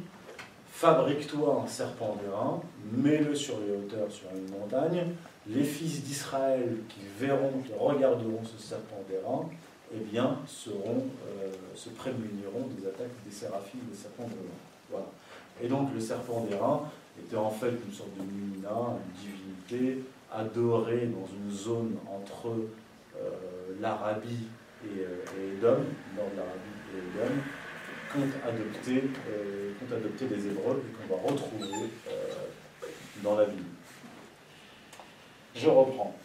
fabrique-toi un serpent d'airain, mets-le sur les hauteurs, sur une montagne, les fils d'Israël qui verront, qui regarderont ce serpent d'airain, eh bien, seront, euh, se prémuniront des attaques des séraphines, des serpents brûlants. Voilà. Et donc, le serpent d'airain était en fait une sorte de numina, une divinité adorée dans une zone entre euh, l'Arabie et, euh, et Édom, nord de l'Arabie et Édom, qu'ont adopté, euh, adopté les Hébreux et qu'on va retrouver dans la Bible. Je reprends.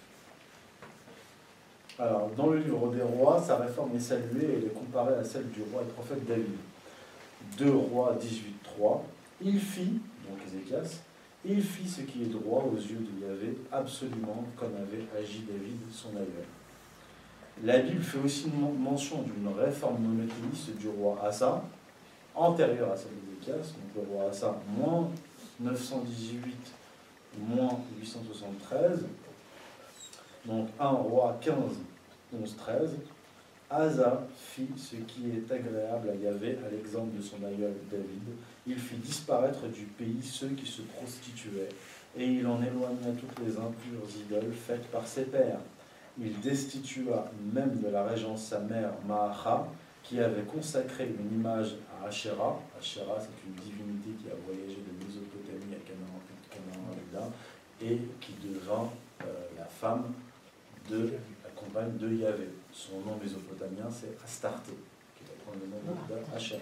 Alors, dans le livre des rois, sa réforme est saluée et elle est comparée à celle du roi et prophète David. 2 rois 18.3. Il fit, donc Ézéchias, il fit ce qui est droit aux yeux de Yahvé, absolument comme avait agi David, son aïeul. La Bible fait aussi men- mention d'une réforme monothéiste du roi Assa, antérieure à celle d'Ézéchias, donc le roi Assa, moins 918, moins 873, donc 1 roi 15, 11, 13. Asa fit ce qui est agréable à Yahvé, à l'exemple de son aïeul David. Il fit disparaître du pays ceux qui se prostituaient, et il en éloigna toutes les impures idoles faites par ses pères. Il destitua même de la régence sa mère Maacha, qui avait consacré une image à Asherah. Asherah, c'est une divinité qui a voyagé de Mésopotamie à Canaan, et qui devint euh, la femme de la compagne de Yahvé. Son nom mésopotamien, c'est Astarté, qui va prendre le nom de Asherah.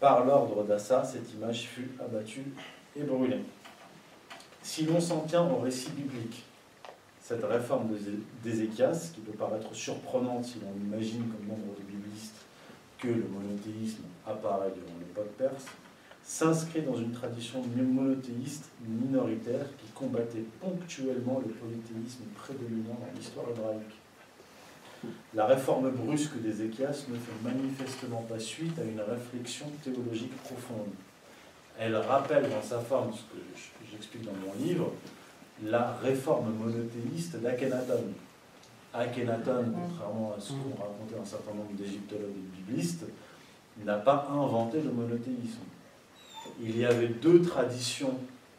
Par l'ordre d'Assa, cette image fut abattue et brûlée. Si l'on s'en tient au récit biblique, cette réforme d'Ézéchias, qui peut paraître surprenante si l'on imagine comme nombre de biblistes que le monothéisme apparaît durant l'époque perse, s'inscrit dans une tradition monothéiste minoritaire qui combattait ponctuellement le polythéisme prédominant dans l'histoire hébraïque. La réforme brusque d'Ézéchias ne fait manifestement pas suite à une réflexion théologique profonde. Elle rappelle dans sa forme, ce que j'explique dans mon livre, la réforme monothéiste d'Akhenaton. Akhenaton, contrairement à ce qu'ont raconté un certain nombre d'égyptologues et de biblistes, n'a pas inventé le monothéisme. Il y avait deux traditions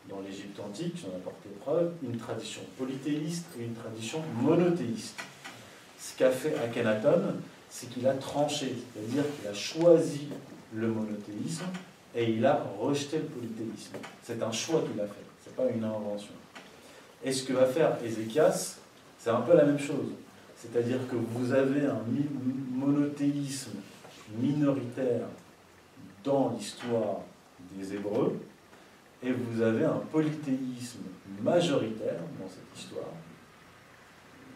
dans l'Égypte antique, j'en ai apporté preuve, une tradition polythéiste et une tradition monothéiste. Ce qu'a fait Akhenaton, c'est qu'il a tranché, c'est-à-dire qu'il a choisi le monothéisme et il a rejeté le polythéisme. C'est un choix qu'il a fait, ce n'est pas une invention. Et ce que va faire Ézéchias, c'est un peu la même chose. C'est-à-dire que vous avez un monothéisme minoritaire dans l'histoire des Hébreux, et vous avez un polythéisme majoritaire dans cette histoire,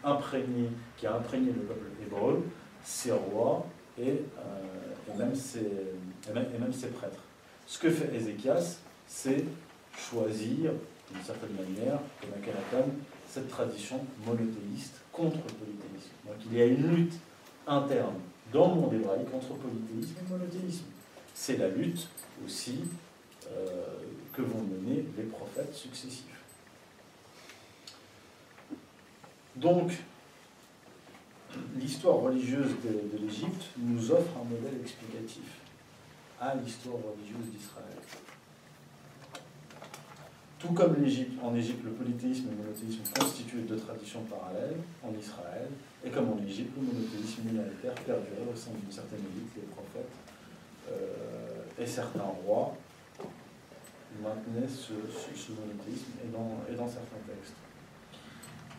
imprégné, qui a imprégné le peuple hébreu, ses rois et, euh, même, ses, prêtres. Ce que fait Ézéchias, c'est choisir, d'une certaine manière, comme Akhenaton, cette tradition monothéiste contre le polythéisme. Donc il y a une lutte interne dans le monde hébraïque entre polythéisme et monothéisme. C'est la lutte aussi euh, que vont mener les prophètes successifs. Donc, l'histoire religieuse de, l'Égypte nous offre un modèle explicatif à l'histoire religieuse d'Israël. Tout comme en Égypte, le polythéisme et le monothéisme constituaient deux traditions parallèles en Israël, et comme en Égypte, le monothéisme minoritaire perdurait au sein d'une certaine élite, les prophètes euh, et certains rois maintenaient ce, monothéisme et dans, certains textes.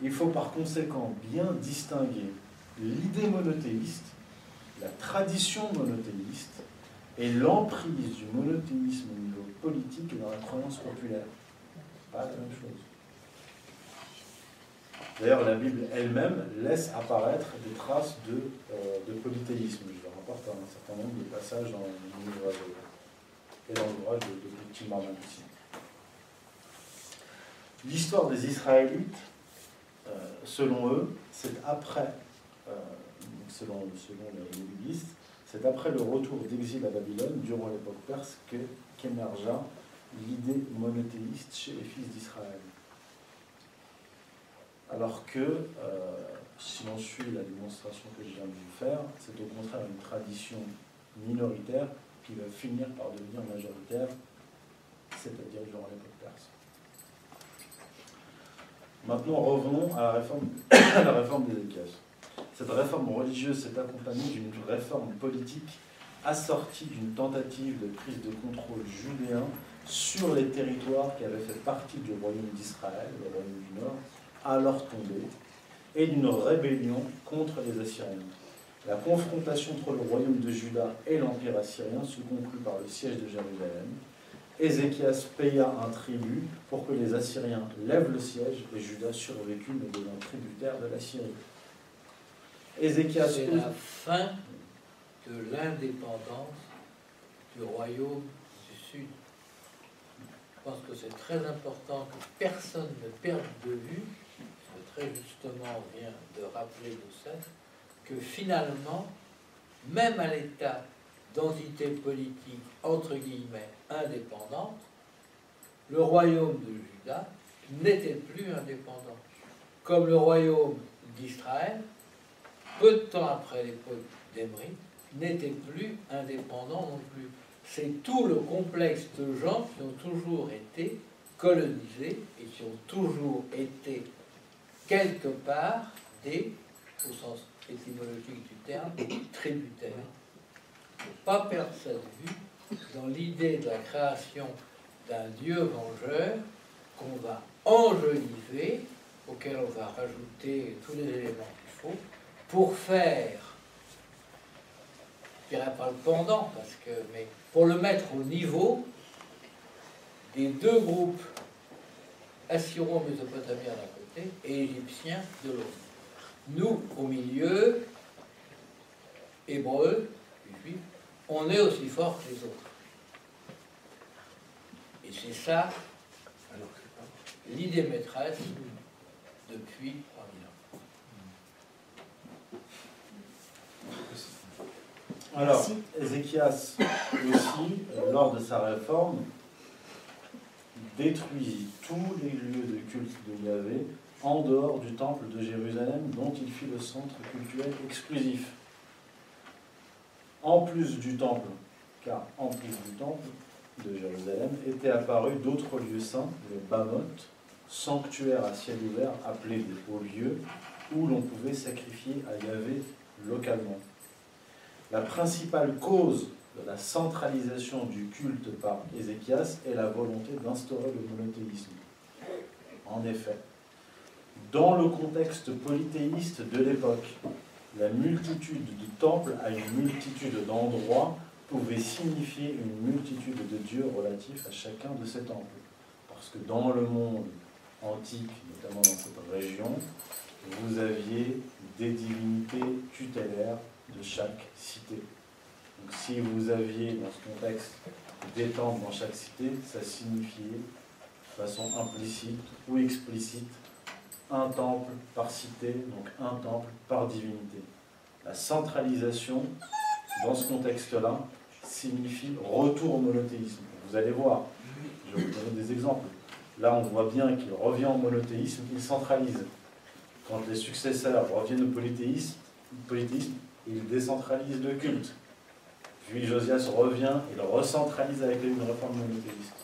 Il faut par conséquent bien distinguer l'idée monothéiste, la tradition monothéiste et l'emprise du monothéisme au niveau politique et dans la croyance populaire. Pas la même chose. D'ailleurs, la Bible elle-même laisse apparaître des traces de, euh, de polythéisme. Je rapporte un certain nombre de passages dans l'ouvrage et dans l'ouvrage de, de. L'histoire des Israélites, euh, selon eux, c'est après, euh, selon, les biblistes, c'est après le retour d'exil à Babylone, durant l'époque perse, qu'émergea l'idée monothéiste chez les fils d'Israël. Alors que, euh, si on suit la démonstration que je viens de vous faire, c'est au contraire une tradition minoritaire qui va finir par devenir majoritaire, c'est-à-dire durant l'époque perse. Maintenant, revenons à la réforme, <coughs> réforme d'Ézéchias. Cette réforme religieuse s'est accompagnée d'une réforme politique assortie d'une tentative de prise de contrôle judéen sur les territoires qui avaient fait partie du royaume d'Israël, le royaume du Nord, à leur tombée, et d'une rébellion contre les Assyriens. La confrontation entre le royaume de Juda et l'empire assyrien se conclut par le siège de Jérusalem. Ézéchias paya un tribut pour que les Assyriens lèvent le siège et Juda survécut mais devint tributaire de la Syrie. Ézéchias C'est la fin de l'indépendance du royaume du Sud. Je pense que c'est très important que personne ne perde de vue, ce que très justement vient de rappeler Doucet, que finalement, même à l'état d'entité politique entre guillemets indépendante, le royaume de Juda n'était plus indépendant. Comme le royaume d'Israël, peu de temps après l'époque d'Emery, n'était plus indépendant non plus. C'est tout le complexe de gens qui ont toujours été colonisés et qui ont toujours été quelque part des, au sens étymologique du terme, tributaires. Il ne pas perdre de vue dans l'idée de la création d'un Dieu vengeur qu'on va enjoliver, auquel on va rajouter tous les éléments qu'il faut, pour faire, je dirais pas le pendant, parce que, mais pour le mettre au niveau des deux groupes assyro-mésopotamiens d'un côté et égyptiens de l'autre. Nous, au milieu, hébreux, juifs, on est aussi forts que les autres. Et c'est ça l'idée maîtresse depuis 3000 ans. Alors, Ézéchias aussi, lors de sa réforme, détruisit tous les lieux de culte de Yahvé en dehors du temple de Jérusalem dont il fit le centre cultuel exclusif. En plus du temple, car en plus du temple de Jérusalem étaient apparus d'autres lieux saints, les Bamoth, sanctuaires à ciel ouvert appelés des hauts lieux, où l'on pouvait sacrifier à Yahvé localement. La principale cause de la centralisation du culte par Ézéchias est la volonté d'instaurer le monothéisme. En effet, dans le contexte polythéiste de l'époque, la multitude de temples à une multitude d'endroits pouvait signifier une multitude de dieux relatifs à chacun de ces temples. Parce que dans le monde antique, notamment dans cette région, vous aviez des divinités tutélaires de chaque cité. Donc si vous aviez dans ce contexte des temples dans chaque cité, ça signifiait de façon implicite ou explicite un temple par cité, donc un temple par divinité. La centralisation, dans ce contexte-là, signifie retour au monothéisme. Vous allez voir, je vais vous donner des exemples. Là, on voit bien qu'il revient au monothéisme, il centralise. Quand les successeurs reviennent au polythéisme, polythéisme il décentralise le culte. Puis Josias revient, il recentralise avec une réforme monothéiste.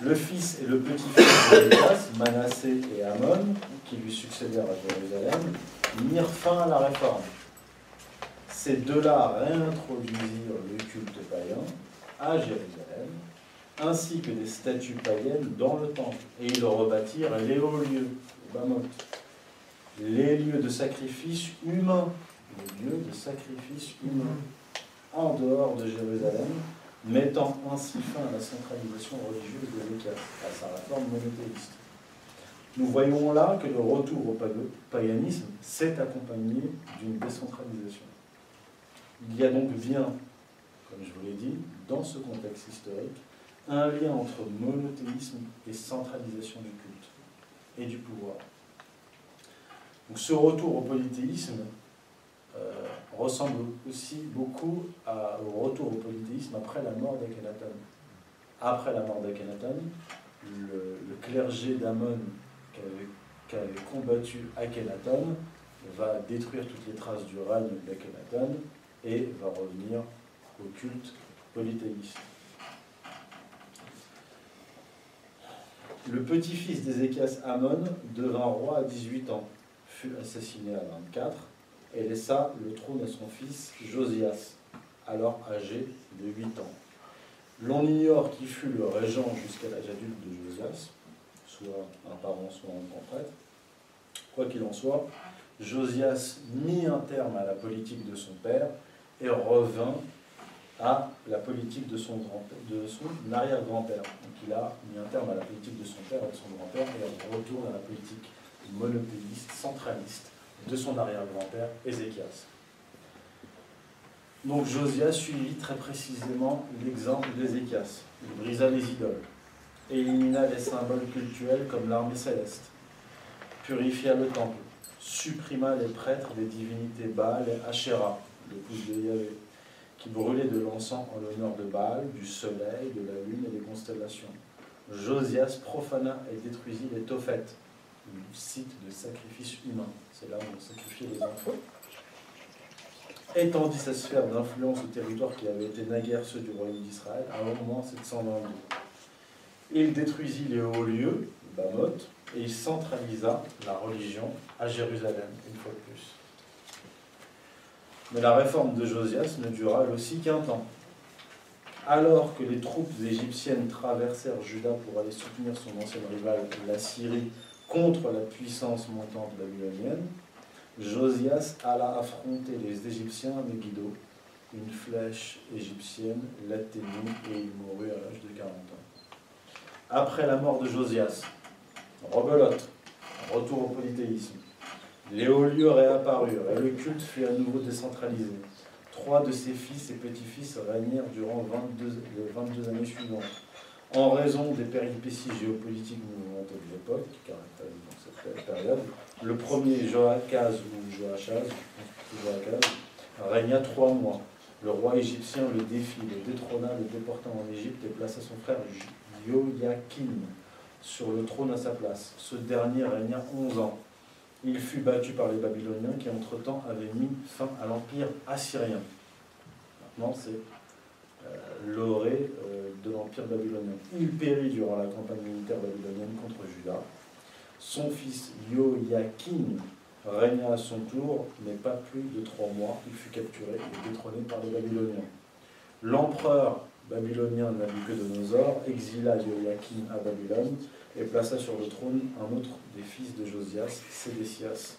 Le fils et le petit-fils de Josias, Manassé et Amon, qui lui succédèrent à Jérusalem, mirent fin à la réforme. Ces deux-là réintroduisirent le culte païen à Jérusalem, ainsi que des statues païennes dans le temple. Et ils rebâtirent les hauts lieux, de sacrifice les lieux de sacrifice humains, en dehors de Jérusalem, mettant ainsi fin à la centralisation religieuse de l'Écat, à sa réforme monothéiste. Nous voyons là que le retour au paganisme s'est accompagné d'une décentralisation. Il y a donc bien, comme je vous l'ai dit, dans ce contexte historique, un lien entre monothéisme et centralisation du culte et du pouvoir. Donc ce retour au polythéisme ressemble aussi beaucoup au retour au polythéisme après la mort d'Akhenaton. Après la mort d'Akhenaton, le, le, clergé d'Amon qui avait, combattu Akhenaton va détruire toutes les traces du règne d'Akhenaton et va revenir au culte polythéiste. Le petit-fils d'Ézéchias Amon devint roi à 18 ans, fut assassiné à 24 et laissa le trône à son fils Josias, alors âgé de 8 ans. L'on ignore qui fut le régent jusqu'à l'âge adulte de Josias, soit un parent, soit un grand prêtre. Quoi qu'il en soit, Josias mit un terme à la politique de son père et revint à la politique de son, arrière-grand-père. Donc il a mis un terme à la politique de son père et de son grand-père et retourne à la politique monothéiste, centraliste de son arrière-grand-père, Ézéchias. Donc Josias suivit très précisément l'exemple d'Ézéchias. Il brisa les idoles, élimina les symboles cultuels comme l'armée céleste, purifia le temple, supprima les prêtres des divinités Baal et Asherah, l'épouse de Yahvé, qui brûlaient de l'encens en l'honneur de Baal, du soleil, de la lune et des constellations. Josias profana et détruisit les Tophètes, site de sacrifice humain. C'est là où on sacrifiait les enfants. Étendit sa sphère d'influence au territoire qui avait été naguère ceux du royaume d'Israël à au moins 722. Il détruisit les hauts lieux, Bamoth, et il centralisa la religion à Jérusalem, une fois de plus. Mais la réforme de Josias ne dura aussi qu'un temps. Alors que les troupes égyptiennes traversèrent Juda pour aller soutenir son ancien rival, la Syrie, contre la puissance montante babylonienne, Josias alla affronter les Égyptiens à Megiddo. Une flèche égyptienne l'atteignit et il mourut à l'âge de 40 ans. Après la mort de Josias, rebelote, retour au polythéisme, les hauts lieux réapparurent et le culte fut à nouveau décentralisé. Trois de ses fils et petits-fils régnèrent durant 22, les 22 années suivantes. En raison des péripéties géopolitiques mouvementées de l'époque, qui caractérisent cette période, le premier Joachaz ou Joachaz, régna trois mois. Le roi égyptien le défit, le détrôna, le déporta en Égypte et plaça son frère Joachim sur le trône à sa place. Ce dernier régna onze ans. Il fut battu par les Babyloniens qui, entre-temps, avaient mis fin à l'empire assyrien. Maintenant, c'est l'orée euh, de l'empire babylonien. Il périt durant la campagne militaire babylonienne contre Juda. Son fils Joachim régna à son tour, mais pas plus de trois mois. Il fut capturé et détrôné par les Babyloniens. L'empereur babylonien Nabucodonosor exila Joachim à Babylone et plaça sur le trône un autre des fils de Josias, Sédécias,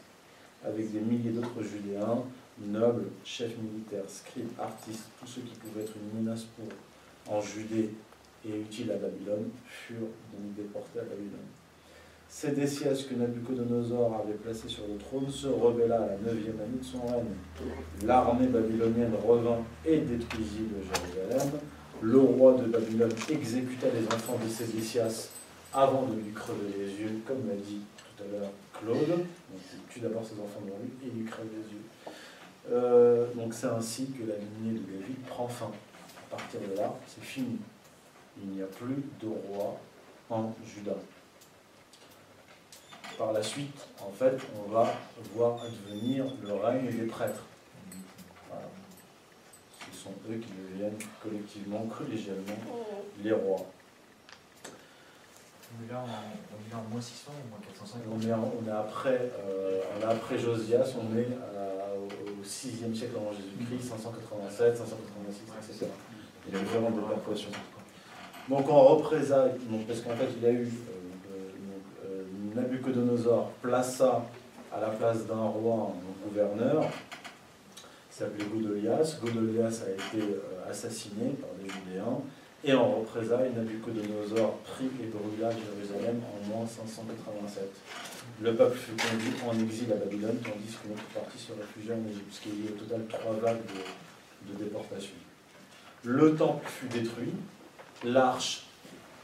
avec des milliers d'autres Judéens, nobles, chefs militaires, scribes, artistes, tous ceux qui pouvaient être une menace pour en Judée et utiles à Babylone, furent donc déportés à Babylone. Sédécias, que Nabucodonosor avait placé sur le trône, se rebella à la neuvième année de son règne. L'armée babylonienne revint et détruisit le Jérusalem. Le roi de Babylone exécuta les enfants de Sédécias avant de lui crever les yeux, comme l'a dit tout à l'heure Claude. Il tue d'abord ses enfants devant lui et lui crève les yeux. Euh, donc c'est ainsi que la lignée de David prend fin. À partir de là, c'est fini. Il n'y a plus de roi en Juda. Par la suite, en fait, on va voir advenir le règne des prêtres. Ce sont eux qui deviennent collectivement, collégialement, les rois. On est là en, on moins 600 ou moins 450 on est, on est après, euh, on est après Josias, on est au au 6e siècle avant Jésus-Christ, 587, 586, etc. Il y a eu vraiment des perforations. Donc en représailles, parce qu'en fait il a eu euh, euh, Nabucodonosor plaça à la place d'un roi un gouverneur, qui s'appelait Godolias. Godolias a été assassiné par des Judéens, et en représailles, Nabucodonosor prit et brûla Jérusalem en moins 587. Le peuple fut conduit en exil à Babylone, tandis qu'une autre partie se réfugia en Égypte, ce qui a eu au total trois vagues de, de déportation. Le temple fut détruit, l'arche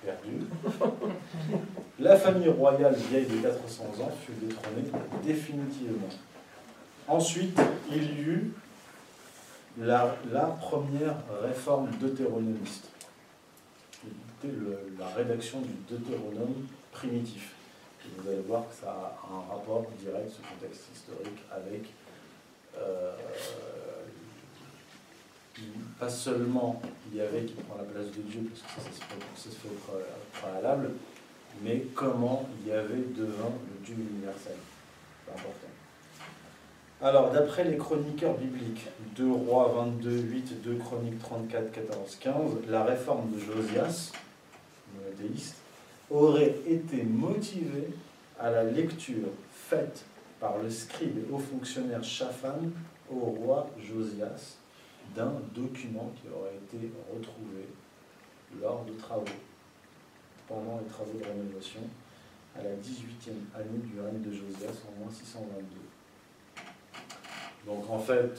perdue, <laughs> la famille royale vieille de 400 ans fut détrônée définitivement. Ensuite, il y eut la, la première réforme deutéronomiste, la rédaction du Deutéronome primitif. Vous allez voir que ça a un rapport direct, ce contexte historique, avec euh, pas seulement Yahvé qui prend la place de Dieu, parce que ça, ça se fait, au pré- préalable, mais comment Yahvé devint le Dieu universel. C'est important. Alors, d'après les chroniqueurs bibliques, 2 Rois 22, 8, 2 Chroniques 34, 14, 15, la réforme de Josias, monothéiste, aurait été motivée à la lecture faite par le scribe et haut fonctionnaire Shaphan au roi Josias d'un document qui aurait été retrouvé lors de travaux, pendant les travaux de rénovation, à la 18e année du règne de Josias en moins 622. Donc en fait,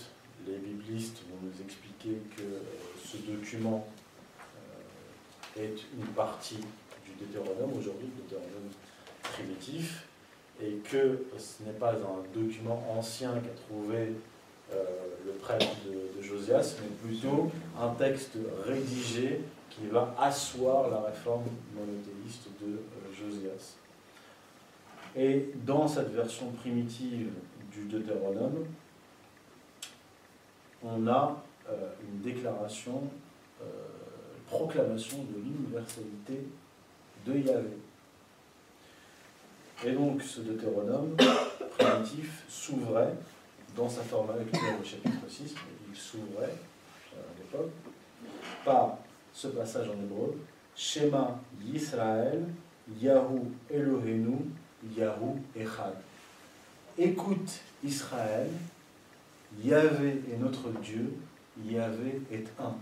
les biblistes vont nous expliquer que euh, ce document est une partie du Deutéronome, aujourd'hui le Deutéronome primitif, et que ce n'est pas un document ancien qu'a trouvé euh, le prêtre de, Josias, mais plutôt un texte rédigé qui va asseoir la réforme monothéiste de euh, Josias. Et dans cette version primitive du Deutéronome, on a euh, une déclaration, proclamation de l'universalité de Yahvé. Et donc ce Deutéronome <coughs> primitif s'ouvrait dans sa forme actuelle au chapitre 6, mais il s'ouvrait euh, à l'époque par ce passage en hébreu Shema Yisraël, Yahu Elohenu, Yahu Echad. Écoute Israël, Yahvé est notre Dieu, Yahvé est un.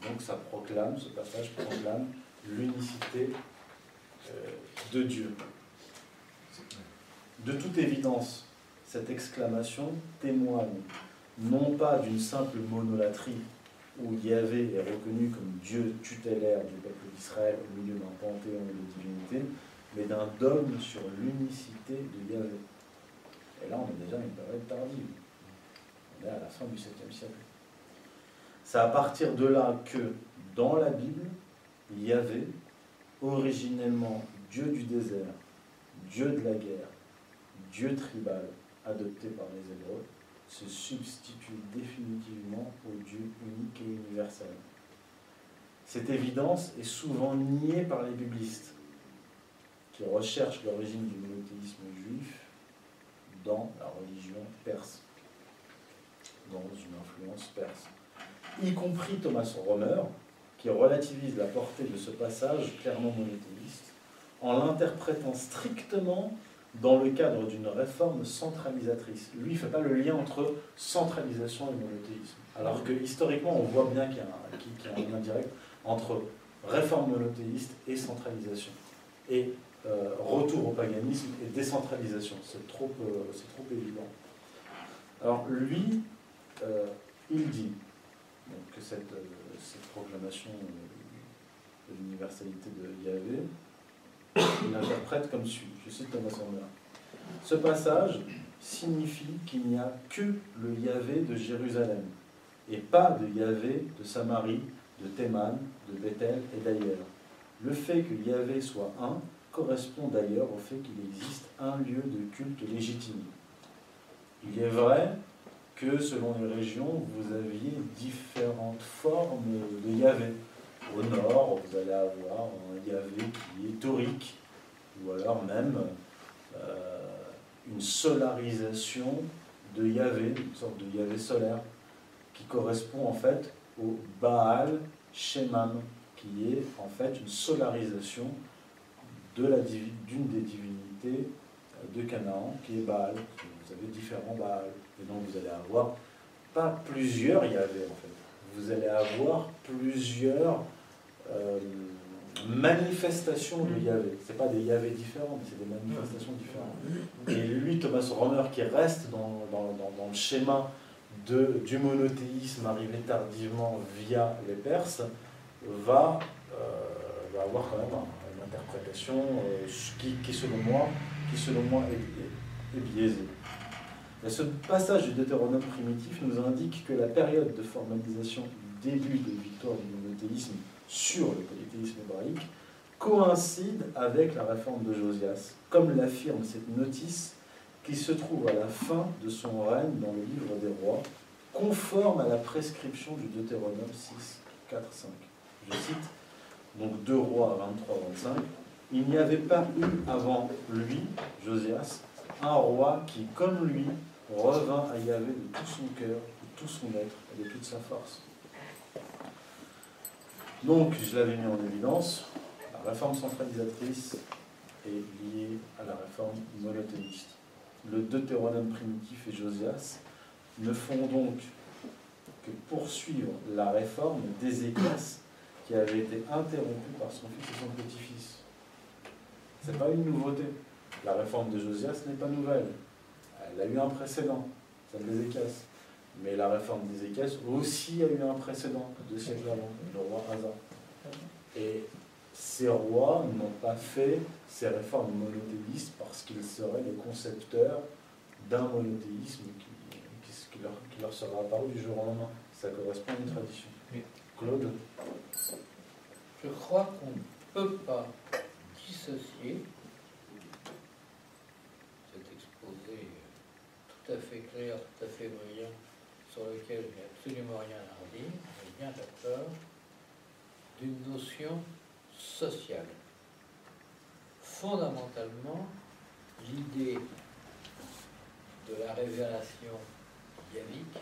Donc ça proclame, ce passage proclame l'unicité euh, de Dieu. De toute évidence, cette exclamation témoigne non pas d'une simple monolatrie où Yahvé est reconnu comme Dieu tutélaire du peuple d'Israël au milieu d'un panthéon de divinité, mais d'un dogme sur l'unicité de Yahvé. Et là, on est déjà une période tardive. On est à la fin du 7e siècle. C'est à partir de là que, dans la Bible, Yahvé, originellement Dieu du désert, Dieu de la guerre, Dieu tribal, adopté par les Hébreux, se substitue définitivement au Dieu unique et universel. Cette évidence est souvent niée par les biblistes, qui recherchent l'origine du monothéisme juif dans la religion perse, dans une influence perse. Y compris Thomas Romer, qui relativise la portée de ce passage clairement monothéiste, en l'interprétant strictement dans le cadre d'une réforme centralisatrice. Lui, il ne fait pas le lien entre centralisation et monothéisme. Alors que historiquement, on voit bien qu'il y, a un- lien direct entre réforme monothéiste et centralisation. Et euh, retour au paganisme et décentralisation. C'est trop, euh, évident. Alors lui, euh, il dit que cette, euh, cette proclamation de l'universalité de Yahvé, <coughs> il l'interprète comme suit. Je cite Thomas Sandler. Ce passage signifie qu'il n'y a que le Yahvé de Jérusalem et pas de Yahvé de Samarie, de Théman, de Bethel et d'ailleurs. Le fait que Yahvé soit un correspond d'ailleurs au fait qu'il existe un lieu de culte légitime. Il est vrai que selon les régions, vous aviez différentes formes de Yahvé. Au nord, vous allez avoir un Yahvé qui est taurique, ou alors même euh, une solarisation de Yahvé, une sorte de Yahvé solaire, qui correspond en fait au Baal Shemam, qui est en fait une solarisation de la divi- d'une des divinités de Canaan, qui est Baal. Vous avez différents Baal. Et donc vous allez avoir pas plusieurs Yahvé en fait. Vous allez avoir plusieurs euh, manifestations de Yahvé. Ce pas des Yahvé différents, mais c'est des manifestations différentes. Et lui, Thomas Romer, qui reste dans, dans- dans- dans le schéma de, du monothéisme arrivé tardivement via les Perses, va, euh, va avoir quand même un- une interprétation euh, qui, qui, selon moi, qui, selon moi est, est- est biaisée. Ce passage du Deutéronome primitif nous indique que la période de formalisation du début des victoires du monothéisme sur le polythéisme hébraïque coïncide avec la réforme de Josias, comme l'affirme cette notice qui se trouve à la fin de son règne dans le livre des rois, conforme à la prescription du Deutéronome 6, 4, 5. Je cite, donc 2 rois 23, 25, il n'y avait pas eu avant lui, Josias, un roi qui, comme lui, revint à Yahvé de tout son cœur, de tout son être et de toute sa force. Donc, je l'avais mis en évidence, la réforme centralisatrice est liée à la réforme monothéiste. Le Deutéronome primitif et Josias ne font donc que poursuivre la réforme d'Ézéchias qui avait été interrompue par son fils et son petit-fils. Ce n'est pas une nouveauté. La réforme de Josias n'est pas nouvelle. Elle a eu un précédent, celle d'Ézéchias. Mais la réforme d'Ézéchias aussi a eu un précédent, deux siècles avant, le roi Asa. Et ces rois n'ont pas fait ces réformes monothéistes parce qu'ils seraient les concepteurs d'un monothéisme qui, leur, qui leur sera apparu du jour au lendemain. Ça correspond à une tradition. Claude? Je crois qu'on ne peut pas dissocier cet exposé tout à fait clair, tout à fait brillant, sur lequel n'y a absolument rien à redire, mais bien d'accord, d'une notion sociale. Fondamentalement, l'idée de la révélation yavique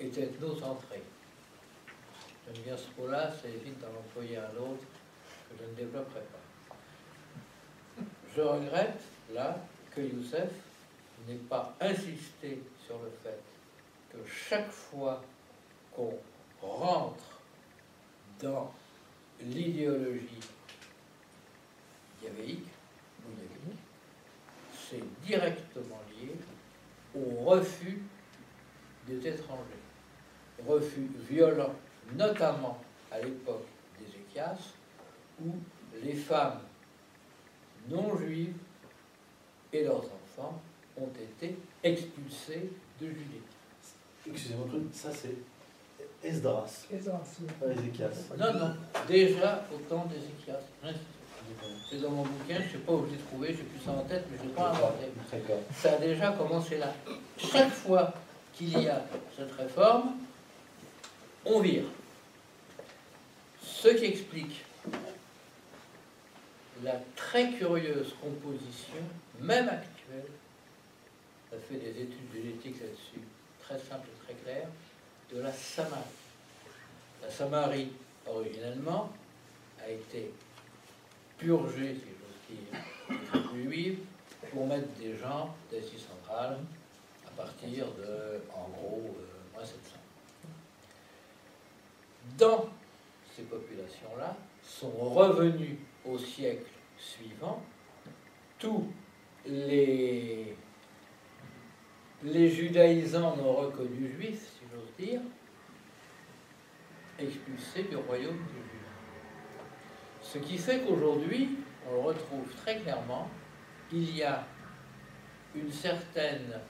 est ethnocentrée. J'aime bien ce mot-là, ça évite d'en employer un autre que je ne développerai pas. Je regrette, là, que Youssef n'ait pas insisté sur le fait que chaque fois qu'on rentre dans l'idéologie yavéique, c'est directement lié au refus des étrangers. Refus violent, notamment à l'époque d'Ézéchias, où les femmes non juives et leurs enfants ont été expulsés de Judée. Excusez-moi ça c'est Esdras, pas Ézéchias. Non, non, déjà au temps d'Ézéchias. C'est dans mon bouquin, je ne sais pas où je l'ai trouvé, j'ai plus ça en tête, mais je ne l'ai pas inventé. Ça a déjà commencé là. Chaque fois qu'il y a cette réforme, on vire. Ce qui explique la très curieuse composition, même actuelle, ça fait des études génétiques là-dessus, très simples et très claires, de la Samarie. La Samarie, originellement, a été purgée, si j'ose dire, <coughs> pour mettre des gens d'Asie centrale à partir de, en gros, euh, moins 700. Dans ces populations-là sont revenus au siècle suivant tous les, les judaïsants non reconnus juifs, si j'ose dire, expulsés du royaume de Juda. Ce qui fait qu'aujourd'hui, on le retrouve très clairement, il y a une certaine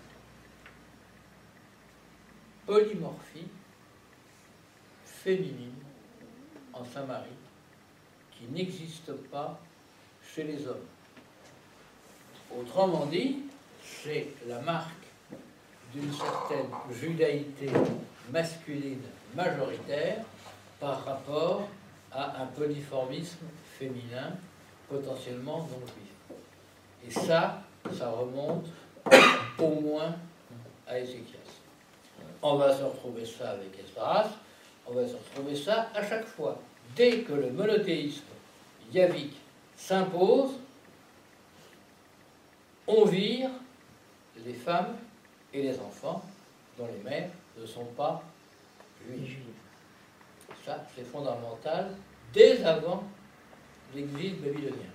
polymorphie féminine en Samarie qui n'existe pas chez les hommes. Autrement dit, c'est la marque d'une certaine judaïté masculine majoritaire par rapport à un polyformisme féminin potentiellement non juif. Et ça, ça remonte au moins à Ézéchias. On va se retrouver ça avec Esdras, on va se retrouver ça à chaque fois. Dès que le monothéisme yavique s'impose, on vire les femmes et les enfants dont les mères ne sont pas juives. Ça, c'est fondamental dès avant l'exil babylonien.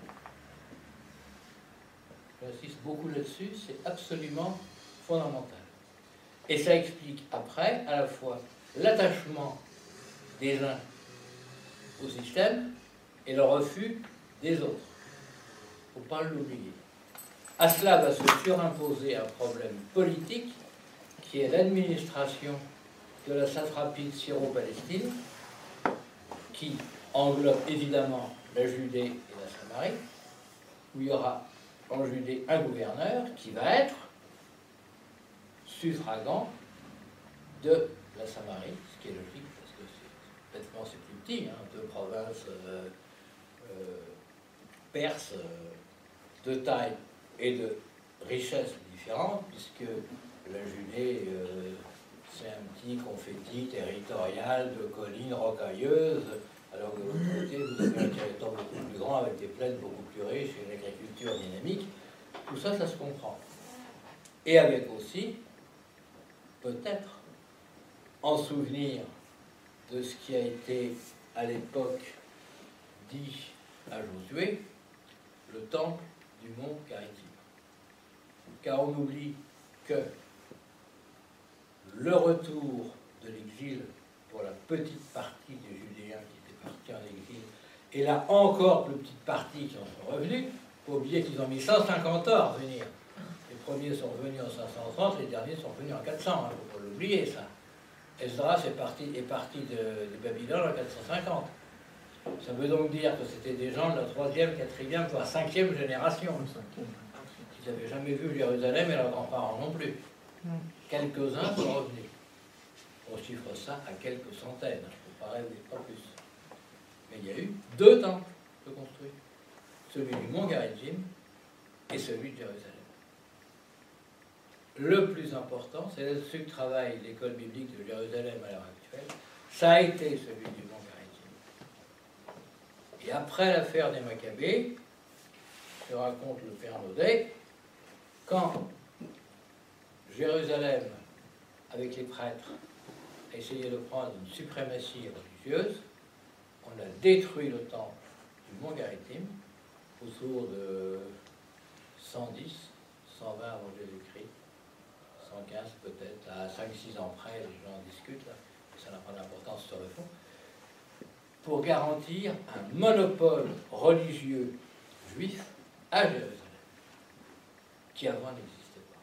J'insiste beaucoup là-dessus, c'est absolument fondamental. Et ça explique après à la fois l'attachement des uns au système et le refus des autres. Il ne faut pas l'oublier. À cela va se surimposer un problème politique qui est l'administration de la satrapie syro-palestine, qui englobe évidemment la Judée et la Samarie, où il y aura en Judée un gouverneur qui va être suffragant de la Samarie, ce qui est logique parce que bêtement c'est plus petit, hein, deux provinces euh, euh, perses euh, de taille et de richesse différentes, puisque la Judée c'est un petit confetti territorial de collines rocailleuses, alors que de l'autre côté, vous avez un territoire beaucoup plus grand, avec des plaines beaucoup plus riches et une agriculture dynamique. Tout ça, ça se comprend. Et avec aussi, peut-être, en souvenir de ce qui a été à l'époque dit à Josué, le temple du mont Caritim. Car on oublie que le retour de l'exil pour la petite partie des Judéens qui étaient partis en exil, et là encore plus petite partie qui en sont revenus, faut oublier qu'ils ont mis 150 ans à revenir. Les premiers sont revenus en 530, les derniers sont revenus en 400, il ne faut pas l'oublier ça. Esdras est parti, est parti de, de Babylone en 450. Ça veut donc dire que c'était des gens de la troisième, quatrième, voire cinquième génération. Ils n'avaient jamais vu Jérusalem et leurs grands-parents non plus. Quelques-uns sont revenus. On chiffre ça à quelques centaines, il ne faut pas rêver, pas plus. Mais il y a eu deux temples de construits. Celui du mont Garizim et celui de Jérusalem. Le plus important, c'est là-dessus que travaille l'école biblique de Jérusalem à l'heure actuelle, ça a été celui du mont Garizim. Et après l'affaire des Maccabées, que raconte le Père Naudet, quand Jérusalem, avec les prêtres, a essayé de prendre une suprématie religieuse, on a détruit le temple du mont Garizim autour de 110, 120 avant Jésus-Christ, 115 peut-être, à 5-6 ans près, les gens discutent, là, ça n'a pas d'importance sur le fond, pour garantir un monopole religieux juif à Jérusalem, qui avant n'existait pas.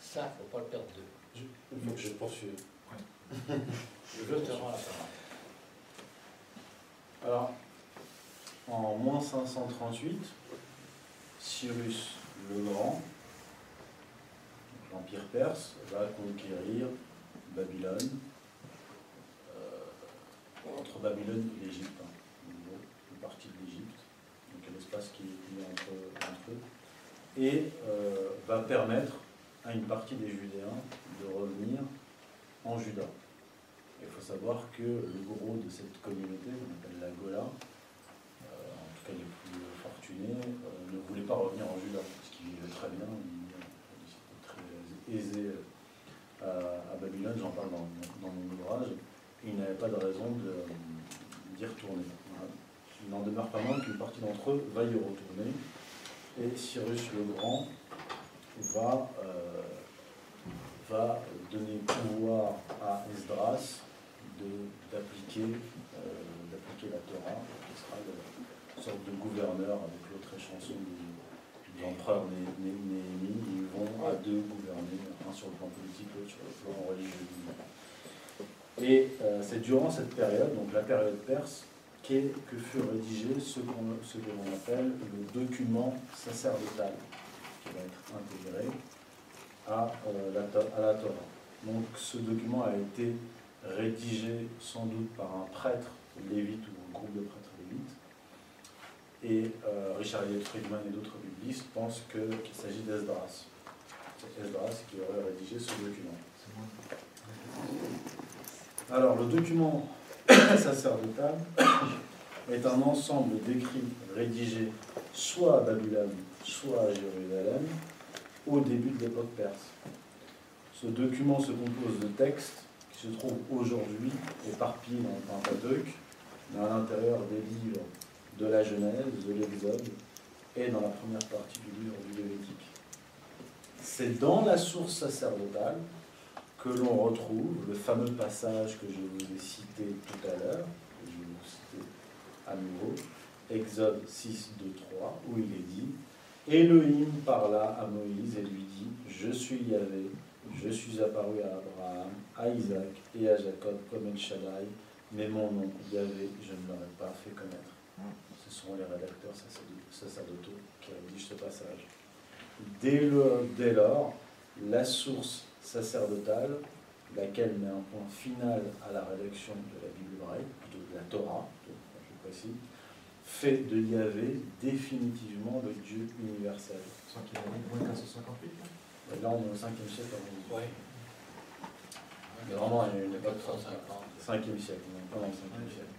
Ça, il ne faut pas le perdre de vue. Il faut que je poursuive. <laughs> Je te rends la parole. Alors, en moins 538, Cyrus le Grand, l'Empire perse, va conquérir Babylone, euh, entre Babylone et l'Égypte, hein, en gros, une partie de l'Égypte, donc qui est entre, eux, et euh, va permettre à une partie des Judéens de revenir en Juda. Il faut savoir que le gros de cette communauté, qu'on appelle la Gola, euh, en tout cas les plus fortunés, euh, ne voulaient pas revenir en Juda, parce qu'ils vivaient très bien, ils, étaient très aisés à, Babylone, j'en parle dans, mon ouvrage, et ils n'avaient pas de raison d'y retourner. Il n'en demeure pas moins qu'une partie d'entre eux va y retourner, et Cyrus le Grand va, euh, va donner pouvoir à Esdras euh, d'appliquer la Torah, qui sera une sorte de gouverneur avec l'autre échanson de, l'empereur Né- Né- Néhémie. Ils vont à deux gouverner, un sur le plan politique, l'autre sur le plan religieux. Et euh, c'est durant cette période, donc la période perse, qu'est- que fut rédigé ce, qu'on- ce que l'on appelle le document sacerdotal, qui va être intégré à, euh, la, à la Torah. Donc ce document a été rédigé sans doute par un prêtre lévite ou un groupe de prêtres lévites. Et euh, Richard Elliott Friedman et d'autres biblistes pensent que- qu'il s'agit d'Esdras. c'est Esdras qui aurait rédigé ce document. Alors, le document <coughs> sacerdotal <coughs> est un ensemble d'écrits rédigés soit à Babylone, soit à Jérusalem, au début de l'époque perse. Ce document se compose de textes qui se trouvent aujourd'hui éparpillés dans le Pentateuque, à l'intérieur des livres de la Genèse, de l'Exode et dans la première partie du livre du Lévitique. C'est dans la source sacerdotale que l'on retrouve le fameux passage que je vous ai cité tout à l'heure, je vais vous citer à nouveau, Exode 6, 2, 3, où il est dit Elohim parla à Moïse et lui dit Je suis Yahvé, je suis apparu à Abraham, à Isaac et à Jacob comme El Shaddai, mais mon nom, Yahvé, je ne l'aurais pas fait connaître. Ce sont les rédacteurs sacerdotaux qui rédigent ce passage. Dès, dès lors, la source sacerdotale, laquelle met un point final à la rédaction de la Bible hébraïque, plutôt de la Torah, je précise, fait de Yahvé définitivement le Dieu universel. Qu'il ait moins 1558 Et là, on est au 5e siècle avant Jésus. Oui. Il y a vraiment une époque 450. 5e siècle, on est pendant le 5e siècle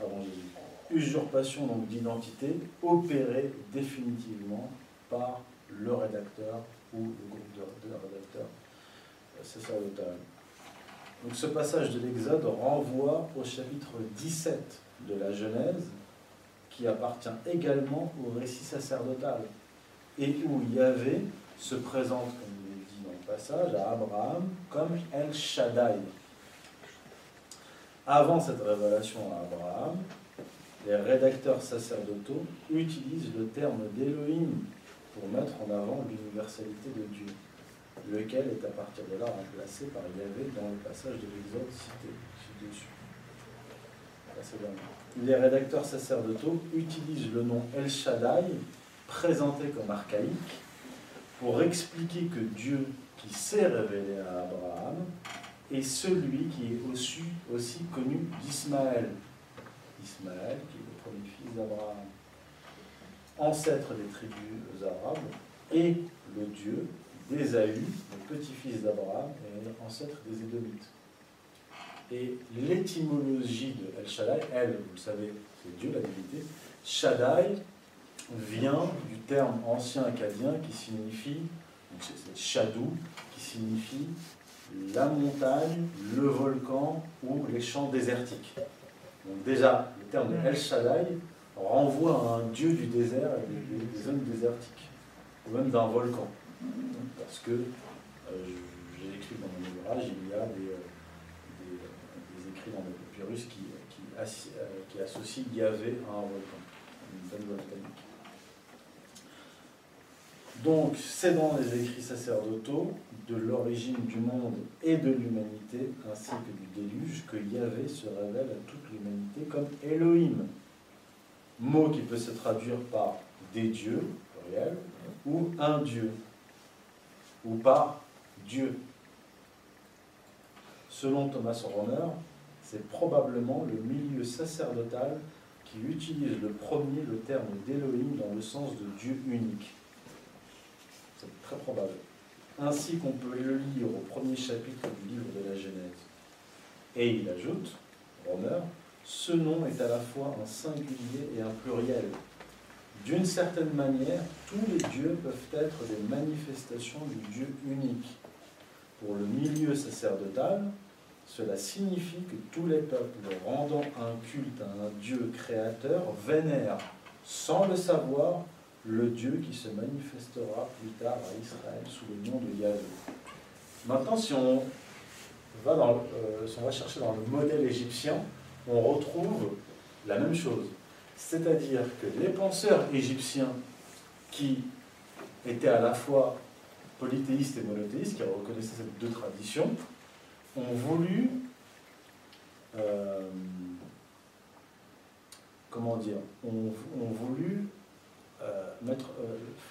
avant Jésus. Usurpation donc d'identité opérée définitivement par le rédacteur ou le groupe de, de rédacteurs Donc ce passage de l'Exode renvoie au chapitre 17 de la Genèse, qui appartient également au récit sacerdotal, et où Yahvé se présente, comme il est dit dans le passage, à Abraham comme El Shaddai. Avant cette révélation à Abraham, les rédacteurs sacerdotaux utilisent le terme d'Elohim pour mettre en avant l'universalité de Dieu lequel est à partir de là remplacé par Yahvé dans le passage de l'Exode cité ci-dessus. Les rédacteurs sacerdotaux utilisent le nom El Shaddai, présenté comme archaïque, pour expliquer que Dieu qui s'est révélé à Abraham est celui qui est aussi, connu d'Ismaël. Ismaël, qui est le premier fils d'Abraham, ancêtre des tribus arabes, et le Dieu d'Ésaü, le petit-fils d'Abraham et ancêtre des Édomites. Et l'étymologie de El Shaddai, elle, vous le savez, c'est Dieu, la divinité. Shaddai vient du terme ancien acadien qui signifie, c'est Shadou, qui signifie la montagne, le volcan ou les champs désertiques. Donc déjà, le terme de El Shaddai renvoie à un dieu du désert et des zones désertiques, ou même d'un volcan parce que euh, j'ai écrit dans mon ouvrage, il y a des, euh, des, écrits dans le papyrus qui, euh, qui associent Yahvé à un volcan, une zone volcanique. Donc, c'est dans les écrits sacerdotaux de l'origine du monde et de l'humanité, ainsi que du déluge, que Yahvé se révèle à toute l'humanité comme Elohim, mot qui peut se traduire par des dieux, pluriel, ou un dieu, ou par Dieu. Selon Thomas Romer, c'est probablement le milieu sacerdotal qui utilise le premier le terme d'Elohim dans le sens de Dieu unique. C'est très probable. Ainsi qu'on peut le lire au premier chapitre du livre de la Genèse. Et il ajoute, Romer, ce nom est à la fois un singulier et un pluriel, d'une certaine manière, tous les dieux peuvent être des manifestations du Dieu unique. Pour le milieu sacerdotal, cela signifie que tous les peuples rendant un culte à un Dieu créateur vénèrent, sans le savoir, le Dieu qui se manifestera plus tard à Israël sous le nom de Yahvé. Maintenant, si on va, euh, si on va chercher dans le modèle égyptien, on retrouve la même chose. C'est-à-dire que les penseurs égyptiens qui étaient à la fois polythéistes et monothéistes, qui reconnaissaient ces deux traditions, ont voulu, euh, euh, euh,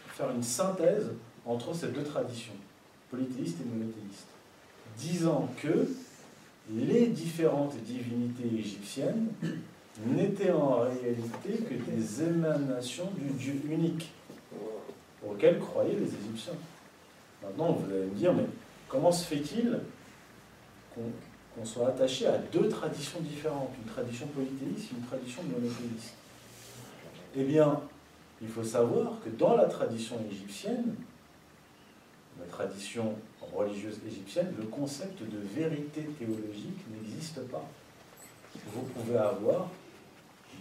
faire une synthèse entre ces deux traditions, polythéistes et monothéistes, disant que les différentes divinités égyptiennes n'étaient en réalité que des émanations du Dieu unique auquel croyaient les Égyptiens. Maintenant, vous allez me dire, mais comment se fait-il qu'on soit attaché à deux traditions différentes, une tradition polythéiste et une tradition monothéiste? Eh bien, il faut savoir que dans la tradition égyptienne, la tradition religieuse égyptienne, le concept de vérité théologique n'existe pas. Vous pouvez avoir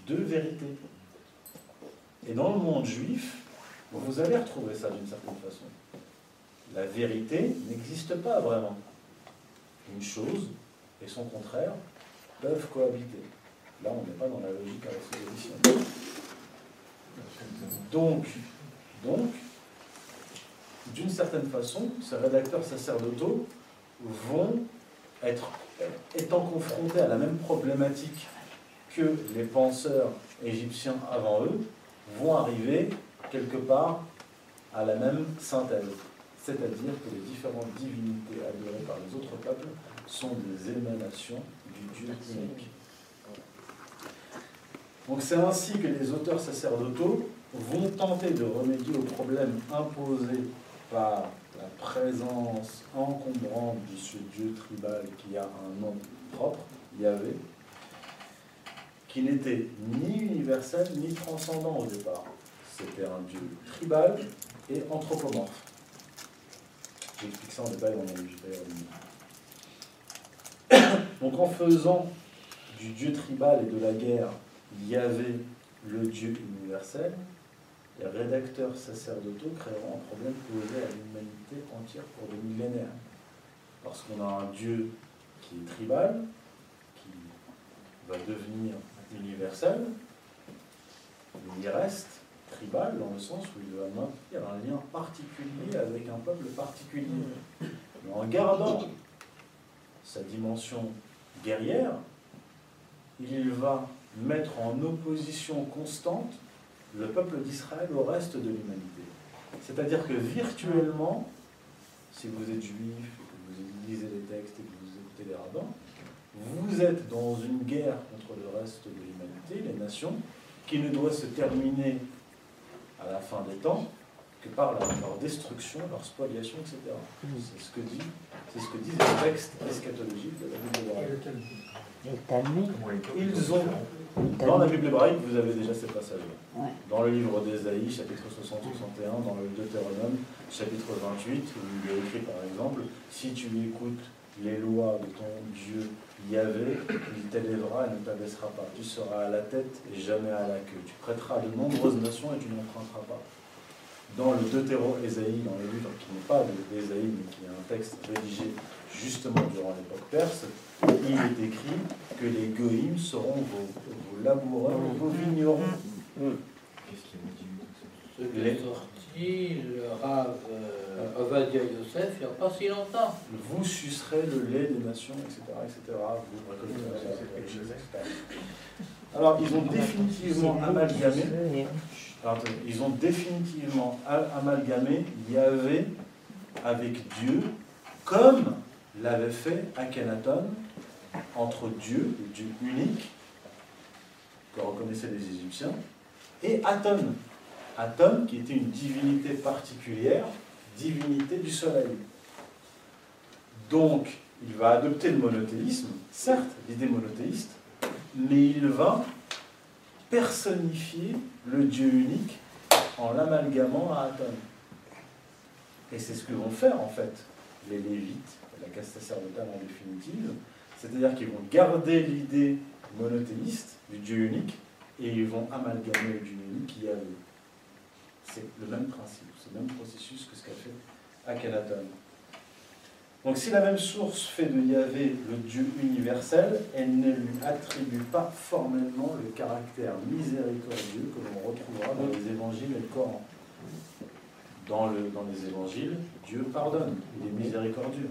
deux vérités. Et dans le monde juif, vous allez retrouver ça d'une certaine façon. La vérité n'existe pas vraiment. Une chose et son contraire peuvent cohabiter. Là, on n'est pas dans la logique aristotélicienne. Donc, donc, d'une certaine façon, ces rédacteurs sacerdotaux vont être, étant confrontés à la même problématique que les penseurs égyptiens avant eux, vont arriver quelque part à la même synthèse. C'est-à-dire que les différentes divinités adorées par les autres peuples sont des émanations du Dieu unique. Donc c'est ainsi que les auteurs sacerdotaux vont tenter de remédier au problème imposé par la présence encombrante de ce Dieu tribal qui a un nom propre, Yahvé, qui n'était ni universel ni transcendant au départ. C'était un Dieu tribal et anthropomorphe. J'explique ça en détail dans mon <coughs> donc en faisant du dieu tribal et de la guerre Yahvé le dieu universel, les rédacteurs sacerdotaux créeront un problème posé à l'humanité entière pour des millénaires. Parce qu'on a un dieu qui est tribal, qui va devenir universel, mais il reste tribal dans le sens où il va maintenir un lien particulier avec un peuple particulier. Mais en gardant sa dimension guerrière, il va mettre en opposition constante le peuple d'Israël au reste de l'humanité. C'est-à-dire que virtuellement, si vous êtes juif, que vous lisez les textes et que vous écoutez les rabbins, vous êtes dans une guerre le reste de l'humanité, les nations, qui ne doit se terminer à la fin des temps que par leur destruction, leur spoliation, etc. C'est ce que dit c'est ce que disent les textes eschatologiques de la Bible hébraïque. Ils ont, dans la Bible hébraïque, vous avez déjà ces passages-là. Dans le livre d'Ésaïe, chapitre 60-61, dans le Deutéronome, chapitre 28, où il est écrit par exemple Si tu écoutes les lois de ton Dieu Yahvé, il t'élèvera et ne t'abaissera pas. Tu seras à la tête et jamais à la queue. Tu prêteras de nombreuses nations et tu n'emprunteras pas dans le Deutéro-Ésaïe, dans le livre qui n'est pas d'Ésaïe, mais qui est un texte rédigé justement durant l'époque perse, il est écrit que les goïms seront vos, vos laboureurs, vos vignerons. Qu'est-ce sorti le Rav euh, Ovadia Yosef il n'y a pas si longtemps. Vous sucerez le lait des nations, etc. etc. Vous récolterez Alors, ils ont définitivement amalgamé ils ont définitivement amalgamé Yahvé avec Dieu, comme l'avait fait Akhenaton entre Dieu, le Dieu unique, que reconnaissaient les Égyptiens, et Aton. Aton, qui était une divinité particulière, divinité du soleil. Donc, il va adopter le monothéisme, certes, l'idée monothéiste, mais il va personnifier le Dieu unique en l'amalgamant à Aton. Et c'est ce que vont faire en fait les Lévites, la caste sacerdotale en définitive, c'est-à-dire qu'ils vont garder l'idée monothéiste du Dieu unique et ils vont amalgamer le Dieu unique qui a C'est le même principe, c'est le même processus que ce qu'a fait Akhenaton. Donc si la même source fait de Yahvé le Dieu universel, elle ne lui attribue pas formellement le caractère miséricordieux que l'on retrouvera dans les évangiles et le Coran. Dans, le, dans les évangiles, Dieu pardonne, il est miséricordieux.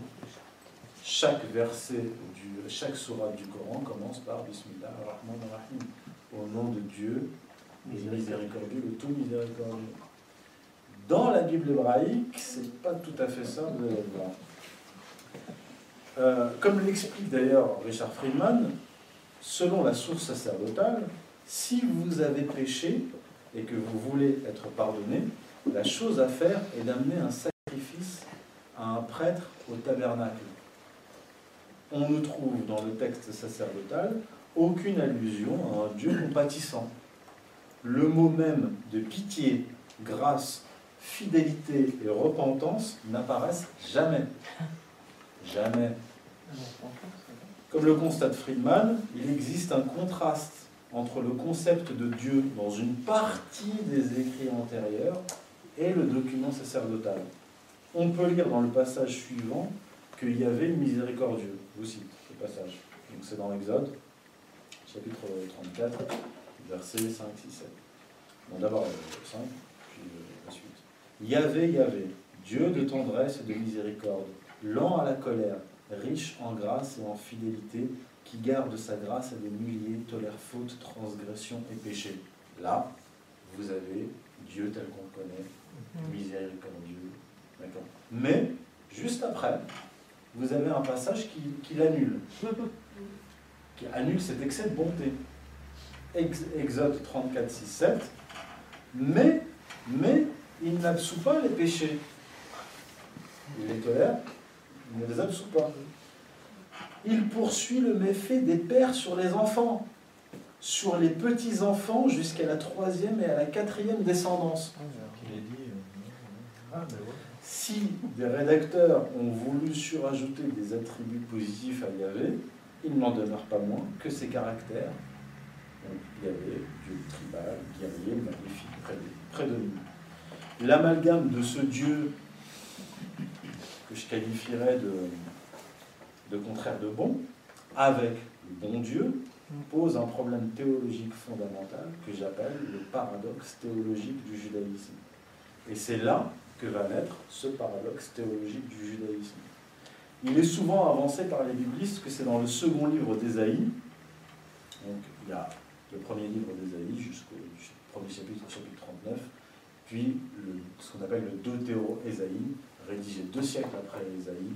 Chaque verset, du, chaque sourate du Coran commence par Bismillah ar-Rahman ar-Rahim. Au nom de Dieu, est miséricordieux, le tout miséricordieux. Dans la Bible hébraïque, c'est pas tout à fait ça. Euh, comme l'explique d'ailleurs Richard Friedman, selon la source sacerdotale, si vous avez péché et que vous voulez être pardonné, la chose à faire est d'amener un sacrifice à un prêtre au tabernacle. On ne trouve dans le texte sacerdotal aucune allusion à un Dieu compatissant. Le mot même de pitié, grâce, fidélité et repentance n'apparaissent jamais. Jamais. Comme le constate Friedman, il existe un contraste entre le concept de Dieu dans une partie des écrits antérieurs et le document sacerdotal. On peut lire dans le passage suivant qu'il y avait miséricordieux. Je vous cite le passage. Donc c'est dans l'Exode, chapitre 34, versets 5, 6, 7. Bon, d'abord le 5, puis la suite. Yahvé, Yahvé, Dieu de tendresse et de miséricorde, lent à la colère, riche en grâce et en fidélité, qui garde sa grâce à des milliers, tolère faute, transgression et péché. Là, vous avez Dieu tel qu'on le connaît, miséricordieux. D'accord Mais, juste après, vous avez un passage qui, qui l'annule, <laughs> qui annule cet excès de bonté. Exode 34, 6, 7. Mais, mais, il n'absout pas les péchés. Il les tolère, il ne les absout pas. Il poursuit le méfait des pères sur les enfants, sur les petits-enfants jusqu'à la troisième et à la quatrième descendance. Si des rédacteurs ont voulu surajouter des attributs positifs à Yahvé, il n'en demeure pas moins que ces caractères, Yahvé, Dieu tribal, guerrier, magnifique, prédominant. L'amalgame de ce Dieu que je qualifierais de, de contraire de bon, avec le bon Dieu, pose un problème théologique fondamental que j'appelle le paradoxe théologique du judaïsme. Et c'est là que va naître ce paradoxe théologique du judaïsme. Il est souvent avancé par les biblistes que c'est dans le second livre d'Ésaïe, donc il y a le premier livre d'Ésaïe jusqu'au premier chapitre, chapitre 39, puis ce qu'on appelle le Deutéro-Ésaïe, rédigé deux siècles après Ésaïe,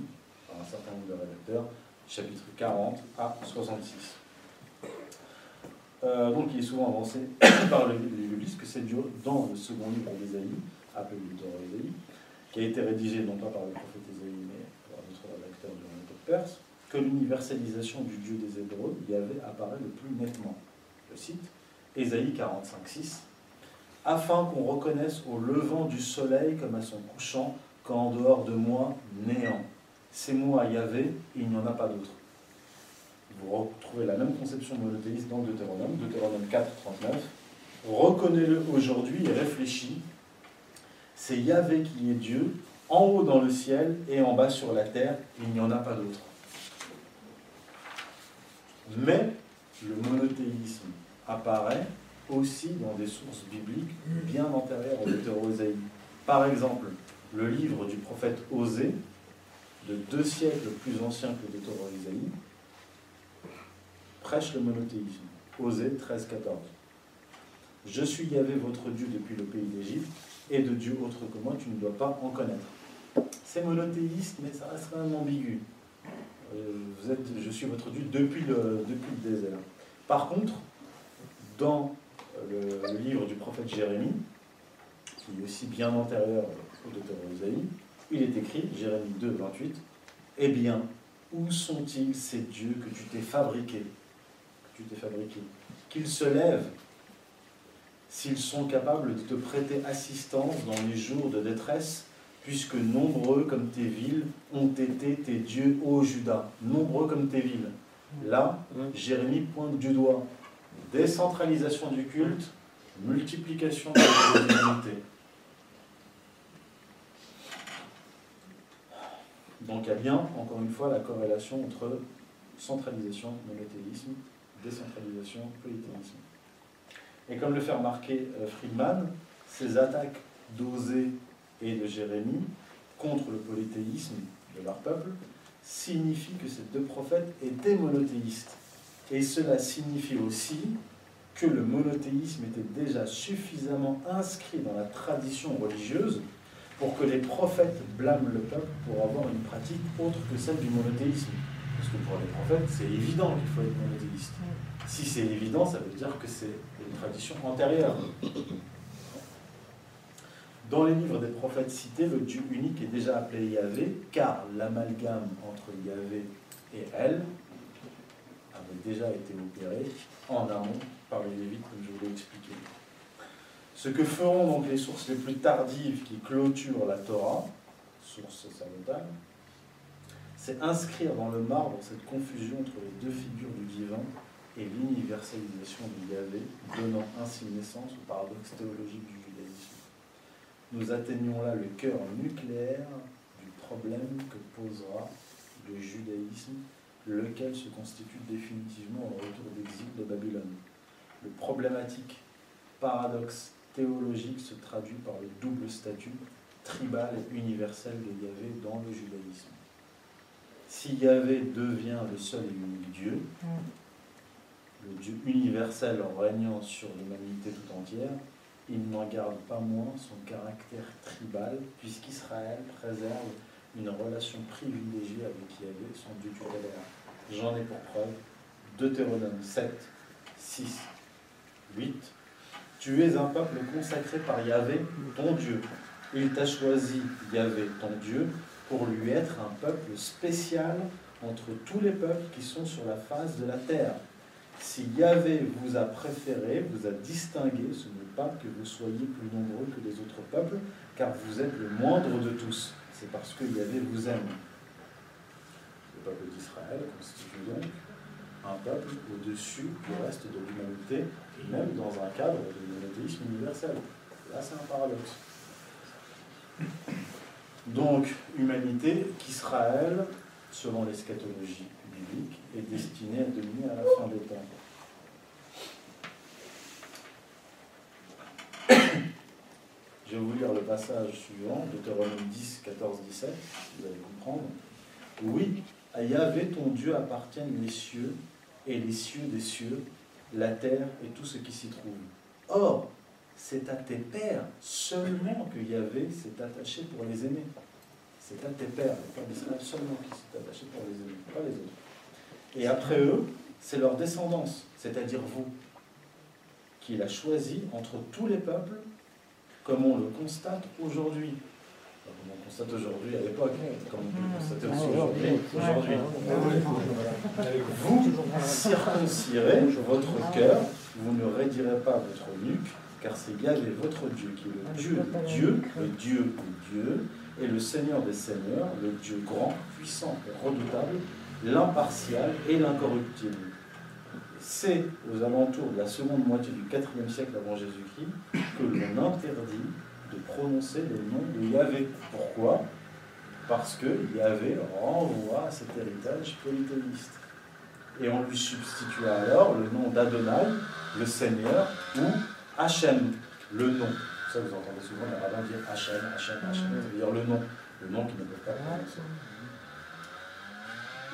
par un certain nombre de rédacteurs, chapitre 40 à 66. Euh, donc il est souvent avancé <coughs> par les biblistes que c'est dans le second livre d'Ésaïe, appelé le Ésaïe, qui a été rédigé non pas par le prophète Ésaïe, mais par d'autres rédacteurs de la méthode perse, que l'universalisation du Dieu des Hébreux y avait apparu le plus nettement. Je cite Ésaïe 45, 6 afin qu'on reconnaisse au levant du soleil comme à son couchant qu'en dehors de moi, néant. C'est moi Yahvé, il n'y en a pas d'autre. Vous retrouvez la même conception monothéiste dans Deutéronome, Deutéronome 4, 39. Reconnais-le aujourd'hui et réfléchis. C'est Yahvé qui est Dieu, en haut dans le ciel et en bas sur la terre, il n'y en a pas d'autre. Mais le monothéisme apparaît aussi dans des sources bibliques bien antérieures au Deutéro-Ésaïe. Par exemple, le livre du prophète Osée, de deux siècles plus ancien que le Deutéro-Ésaïe, prêche le monothéisme. Osée 13-14. Je suis Yahvé votre Dieu depuis le pays d'Égypte, et de Dieu autre que moi, tu ne dois pas en connaître. C'est monothéiste, mais ça reste quand ambigu. Euh, vous êtes, je suis votre Dieu depuis le, depuis le désert. Par contre, dans le, livre du prophète Jérémie, qui est aussi bien antérieur au docteur Isaïe, il est écrit, Jérémie 2, 28, Eh bien, où sont-ils ces dieux que tu t'es fabriqués? Que tu t'es fabriqués. Qu'ils se lèvent s'ils sont capables de te prêter assistance dans les jours de détresse, puisque nombreux comme tes villes ont été tes dieux, ô Judas, nombreux comme tes villes. Là, Jérémie pointe du doigt décentralisation du culte, multiplication de la. Donc il y a bien, encore une fois, la corrélation entre centralisation, monothéisme, décentralisation, polythéisme. Et comme le fait remarquer euh, Friedman, ces attaques d'Osée et de Jérémie contre le polythéisme de leur peuple signifient que ces deux prophètes étaient monothéistes. Et cela signifie aussi que le monothéisme était déjà suffisamment inscrit dans la tradition religieuse pour que les prophètes blâment le peuple pour avoir une pratique autre que celle du monothéisme. Parce que pour les prophètes, c'est évident qu'il faut être monothéiste. Si c'est évident, ça veut dire que c'est une tradition antérieure. Dans les livres des prophètes cités, le Dieu unique est déjà appelé Yahvé, car l'amalgame entre Yahvé et elle déjà été opéré en amont par les Lévites, comme je vous l'ai expliqué. Ce que feront donc les sources les plus tardives qui clôturent la Torah, source sacerdotale, c'est inscrire dans le marbre cette confusion entre les deux figures du divin et l'universalisation du Yahvé, donnant ainsi naissance au paradoxe théologique du judaïsme. Nous atteignons là le cœur nucléaire du problème que posera le judaïsme, lequel se constitue définitivement au retour d'exil de Babylone. Le problématique paradoxe théologique se traduit par le double statut tribal et universel de Yahvé dans le judaïsme. Si Yahvé devient le seul et unique Dieu, le Dieu universel régnant sur l'humanité tout entière, il n'en garde pas moins son caractère tribal, puisqu'Israël préserve une relation privilégiée avec Yahvé, son Dieu tutélaire. J'en ai pour preuve Deutéronome 7, 6, 8. Tu es un peuple consacré par Yahvé, ton Dieu. Il t'a choisi, Yahvé, ton Dieu, pour lui être un peuple spécial entre tous les peuples qui sont sur la face de la terre. Si Yahvé vous a préféré, vous a distingué, ce n'est pas que vous soyez plus nombreux que les autres peuples, car vous êtes le moindre de tous. C'est parce que Yahvé vous aime. Le peuple d'Israël constitue donc un peuple au-dessus du reste de l'humanité, même dans un cadre de monothéisme universel. Là, c'est un paradoxe. Donc, humanité qu'Israël, selon l'eschatologie biblique, est destinée à devenir à la fin des temps. Je vais vous lire le passage suivant, Deutéronome 10, 14, 17, vous allez comprendre. Oui, à Yahvé ton Dieu appartiennent les cieux et les cieux des cieux, la terre et tout ce qui s'y trouve. Or, c'est à tes pères seulement que Yahvé s'est attaché pour les aimer. C'est à tes pères, le peuple d'Israël seulement qui s'est attaché pour les aimer, pas les autres. Et après eux, c'est leur descendance, c'est-à-dire vous, qu'il a choisi entre tous les peuples, comme on le constate aujourd'hui. Enfin, Comme on constate aujourd'hui à l'époque, comme on peut le constater aussi aujourd'hui. aujourd'hui. Vous circoncirez votre cœur, vous ne raidirez pas votre nuque, car c'est Yahvé votre Dieu qui est le Dieu des dieux, le Dieu des dieux, et le Seigneur des seigneurs, le Dieu grand, puissant et redoutable, l'impartial et l'incorruptible. C'est aux alentours de la seconde moitié du IVe siècle avant Jésus-Christ que l'on interdit de prononcer le nom de Yahvé. Pourquoi? Parce que Yahvé renvoie à cet héritage polythéiste. Et on lui substitue alors le nom d'Adonai, le Seigneur, ou Hachem, le nom. Ça, vous entendez souvent les rabbins dire Hachem, Hachem, Hachem, c'est-à-dire le nom, le nom qu'ils ne peuvent pas prononcer.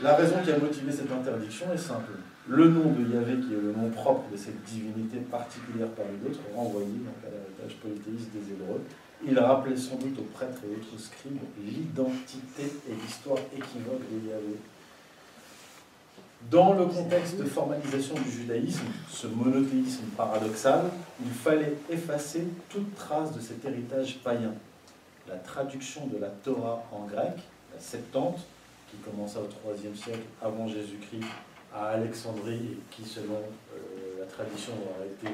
La raison qui a motivé cette interdiction est simple. Le nom de Yahvé, qui est le nom propre de cette divinité particulière parmi d'autres, renvoyé à l'héritage polythéiste des Hébreux. Il rappelait sans doute aux prêtres et autres scribes l'identité et l'histoire équivoque de Yahvé. Dans le contexte de formalisation du judaïsme, ce monothéisme paradoxal, il fallait effacer toute trace de cet héritage païen. La traduction de la Torah en grec, la Septante, qui commença au IIIe siècle avant Jésus-Christ à Alexandrie et qui, selon euh, la tradition, aura été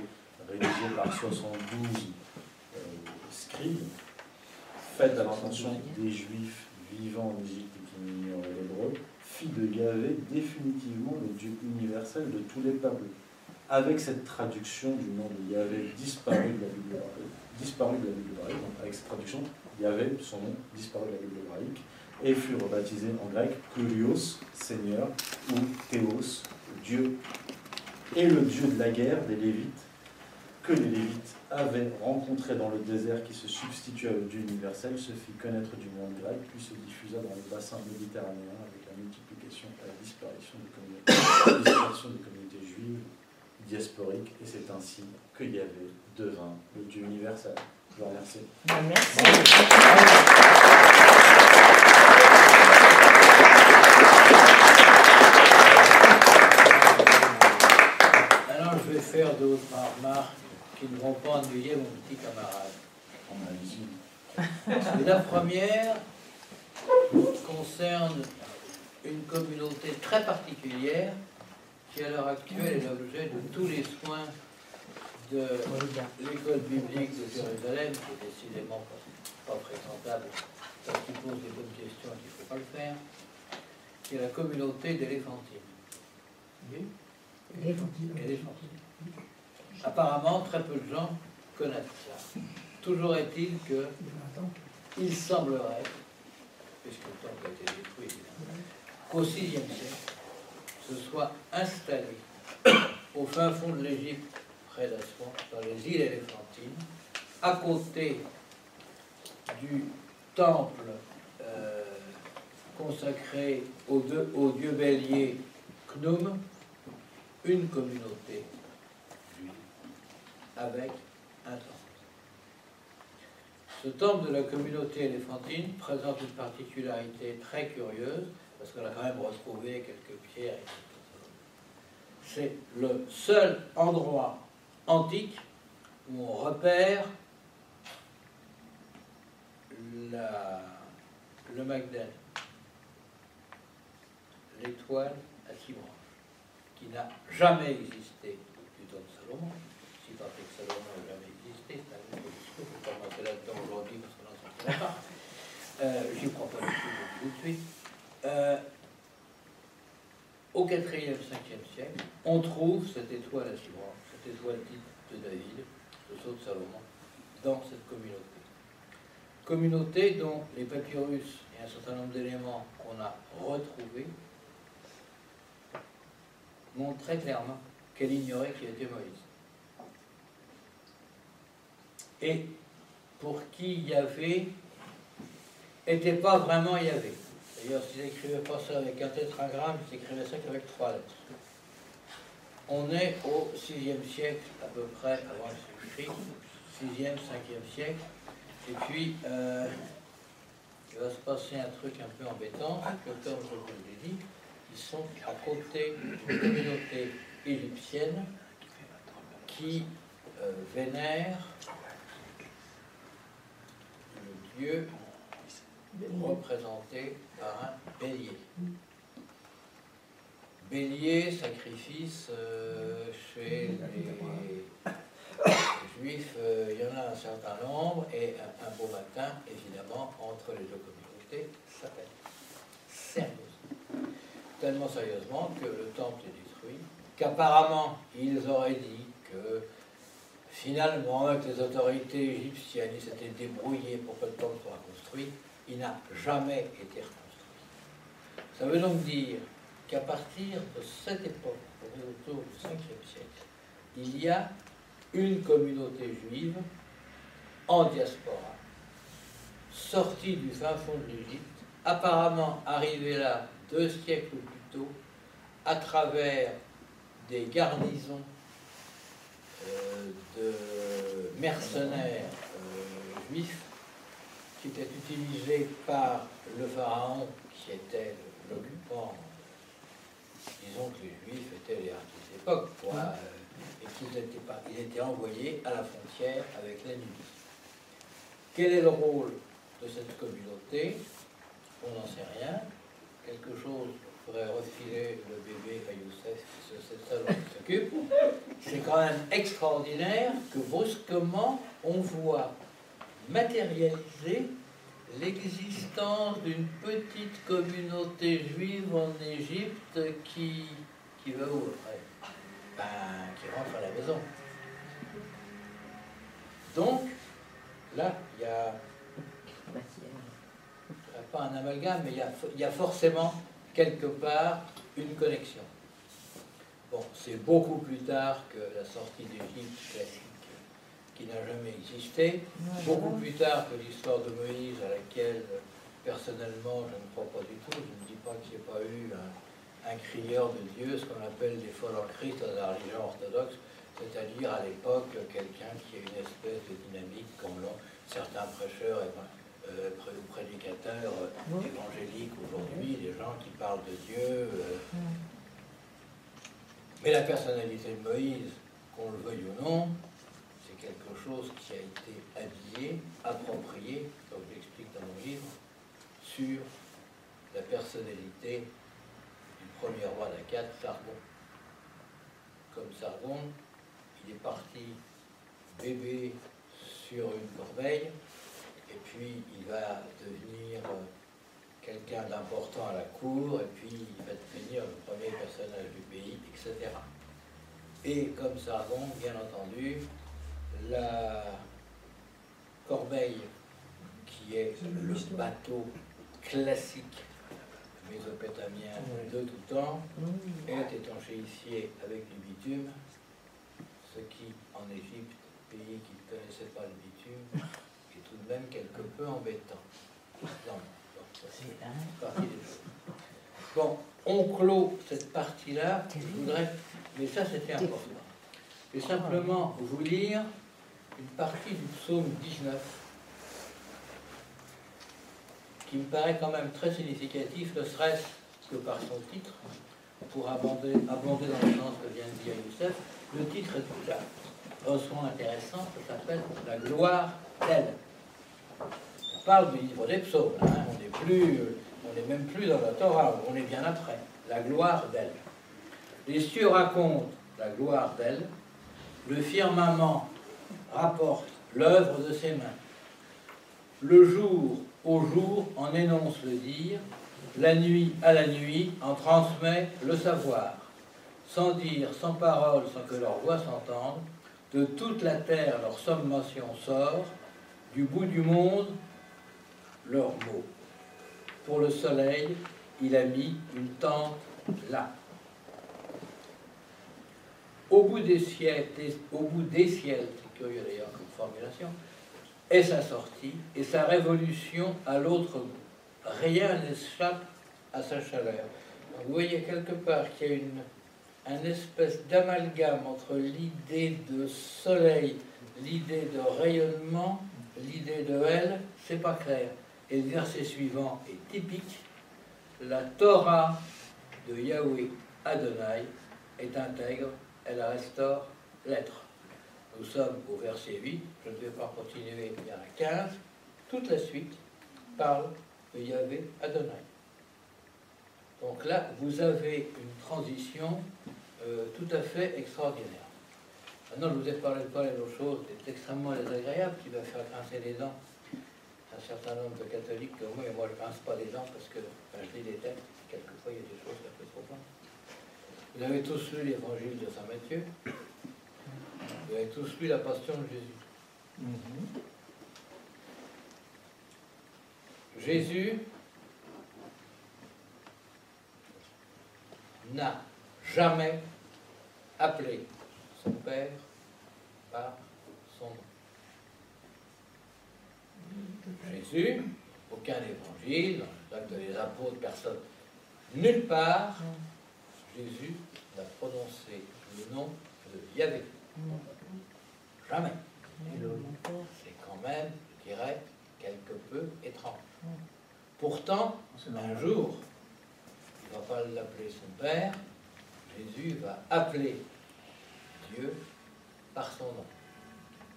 rédigée par 72 euh, scribes, faite à l'intention des Juifs vivant en Égypte et qui ignoraient l'hébreu, fit de Yahvé définitivement le Dieu universel de tous les peuples. Avec cette traduction du nom de Yahvé disparu de la Bible hébraïque, disparu de la Bible hébraïque, donc avec cette traduction, Yahvé, son nom, disparu de la Bible hébraïque, et fut rebaptisé en grec Kurios, Seigneur, ou Théos, Dieu, et le Dieu de la guerre des Lévites, que les Lévites avaient rencontré dans le désert qui se substitua au Dieu universel, se fit connaître du monde grec, puis se diffusa dans le bassin méditerranéen avec la multiplication et la disparition des communautés, dispersion des communautés juives diasporiques, et c'est ainsi que Yahvé devint le Dieu universel. Je vous remercie. Merci. Alors je vais faire d'autres remarques qui ne vont pas ennuyer mon petit camarade. La première concerne une communauté très particulière qui à l'heure actuelle est l'objet de tous les soins de l'école biblique de Jérusalem, qui est décidément pas, fréquentable parce qu'il pose des bonnes questions et qu'il ne faut pas le faire, qui est la communauté d'éléphantines. Éléphantine. Apparemment, très peu de gens connaissent ça. Toujours est-il que il semblerait, puisque le temple a été détruit, qu'au VIe siècle, se soit installé au fin fond de l'Égypte, près d'Aswan, dans les îles éléphantines, à côté du temple euh, consacré au, dieu bélier Knum, une communauté avec un temple. Ce temple de la communauté éléphantine présente une particularité très curieuse, parce qu'on a quand même retrouvé quelques pierres. C'est le seul endroit antique où on repère le Magdalene, l'étoile à six branches, qui n'a jamais existé du temps de Salomon, si tant est que Jamais existé, autre discours, je ne vais pas là-dedans aujourd'hui parce qu'on n'en sortira pas. Euh, J'y crois pas du tout, tout de suite. Euh, au 4e, 5e siècle, on trouve cette étoile à branches, cette étoile dite de David, le sceau de Salomon, dans cette communauté communauté dont les papyrus et un certain nombre d'éléments qu'on a retrouvés montrent très clairement qu'elle ignorait qui était Moïse. Et pour qui Yahvé n'était pas vraiment Yahvé. D'ailleurs, s'ils n'écrivaient pas ça avec un tétragramme, ils écrivaient ça qu'avec trois lettres. On est au 6e siècle, à peu près avant Jésus-Christ, 6e, 5e siècle, et puis, euh, il va se passer un truc un peu embêtant, que comme je vous l'ai dit, ils sont à côté d'une communauté égyptienne qui euh, vénère le dieu représenté par un bélier. Bélier, sacrifice euh, chez les <laughs> juifs, euh, il y en a un certain nombre, et un, beau matin, évidemment, entre les deux communautés, ça pète. Sérieusement. Tellement sérieusement que le temple est détruit, qu'apparemment, ils auraient dit que finalement, avec les autorités égyptiennes, ils s'étaient débrouillés pour que le temple soit construit. Il n'a jamais été reconstruit. Ça veut donc dire qu'à partir de cette époque, autour du 5e siècle, il y a une communauté juive en diaspora, sortie du fin fond de l'Égypte, apparemment arrivée là deux siècles plus tôt, à travers des garnisons de mercenaires euh, juifs qui étaient utilisés par le pharaon qui était l'occupant. Disons que les juifs étaient les de l'époque, et qu'ils étaient, pas, ils étaient envoyés à la frontière avec la Nubie. Quel est le rôle de cette communauté? On n'en sait rien. Quelque chose pourrait refiler le bébé à Youssef, c'est ça dont il s'occupe. C'est quand même extraordinaire que brusquement on voit matérialiser l'existence d'une petite communauté juive en Égypte qui, qui va où ben, qui rentre à la maison. Donc, là, il y a pas un amalgame, mais il y, a, forcément quelque part une connexion. Bon, c'est beaucoup plus tard que la sortie d'Égypte classique, qui n'a jamais existé, beaucoup plus tard que l'histoire de Moïse, à laquelle personnellement je ne crois pas du tout, je ne dis pas qu'il n'y ait pas eu un, un crieur de Dieu, ce qu'on appelle des folles en Christ dans la religion orthodoxe, c'est-à-dire à, l'époque quelqu'un qui a une espèce de dynamique comme l'ont certains prêcheurs euh, prédicateurs euh, évangéliques aujourd'hui, des gens qui parlent de Dieu. Euh. Mais la personnalité de Moïse, qu'on le veuille ou non, c'est quelque chose qui a été habillé, approprié, comme j'explique dans mon livre, sur la personnalité du premier roi d'Akkad, Sargon. Comme Sargon, il est parti bébé sur une corbeille, et puis il va devenir euh, quelqu'un d'important à la cour, et puis il va devenir le premier personnage du pays, etc. Et comme Sargon, bien entendu, la corbeille, qui est le bateau. classique mésopotamien de tout temps, est étanchéifié avec du bitume, ce qui, en Égypte, pays qui ne connaissait pas le bitume, tout de même quelque peu embêtant. Bon, on clôt cette partie-là, je voudrais, mais ça c'était important. Je vais simplement vous lire une partie du psaume 19 qui me paraît quand même très significatif, ne serait-ce que par son titre, pour abonder, abonder dans le sens que vient de dire Youssef. Le titre est déjà heureusement intéressant, ça s'appelle La gloire d'elle. On parle du livre des psaumes, hein, on n'est plus, on n'est même plus dans la Torah, on est bien après. La gloire d'elle. Les cieux racontent la gloire d'elle, le firmament rapporte l'œuvre de ses mains. Le jour au jour en énonce le dire, la nuit à la nuit en transmet le savoir. Sans dire, sans parole, sans que leur voix s'entende, de toute la terre leur sommation sort, du bout du monde leur mot. Pour le soleil, il a mis une tente là. Au bout des siècles, au bout des siècles, c'est curieux d'ailleurs comme formulation, est sa sortie et sa révolution à l'autre bout. Rien n'échappe à sa chaleur. vous voyez quelque part qu'il y a une, un espèce d'amalgame entre l'idée de soleil, l'idée de rayonnement, l'idée de elle, c'est pas clair. Et le verset suivant est typique. La Torah de Yahweh Adonai est intègre, elle restaure l'être. Nous sommes au verset 8, je ne vais pas continuer, il y a 15. Toute la suite parle de Yahvé Adonai. Donc là, vous avez une transition euh, tout à fait extraordinaire. Maintenant, je vous ai parlé de les autre chose extrêmement désagréable, qui va faire grincer les dents un certain nombre de catholiques comme moi, et moi je ne grince pas les dents parce que je lis les textes, quelquefois il y a des choses un peu trop loin. Vous avez tous lu l'évangile de Saint Matthieu vous avez tous lu la passion de Jésus. Mhm. Jésus n'a jamais appelé son Père par son nom. Jésus, aucun évangile, dans les actes des apôtres, personne, nulle part, Jésus n'a prononcé le nom de Yahvé. Jamais. C'est quand même, je dirais, quelque peu étrange. Pourtant, un jour, il ne va pas l'appeler son Père, Jésus va appeler Dieu par son nom.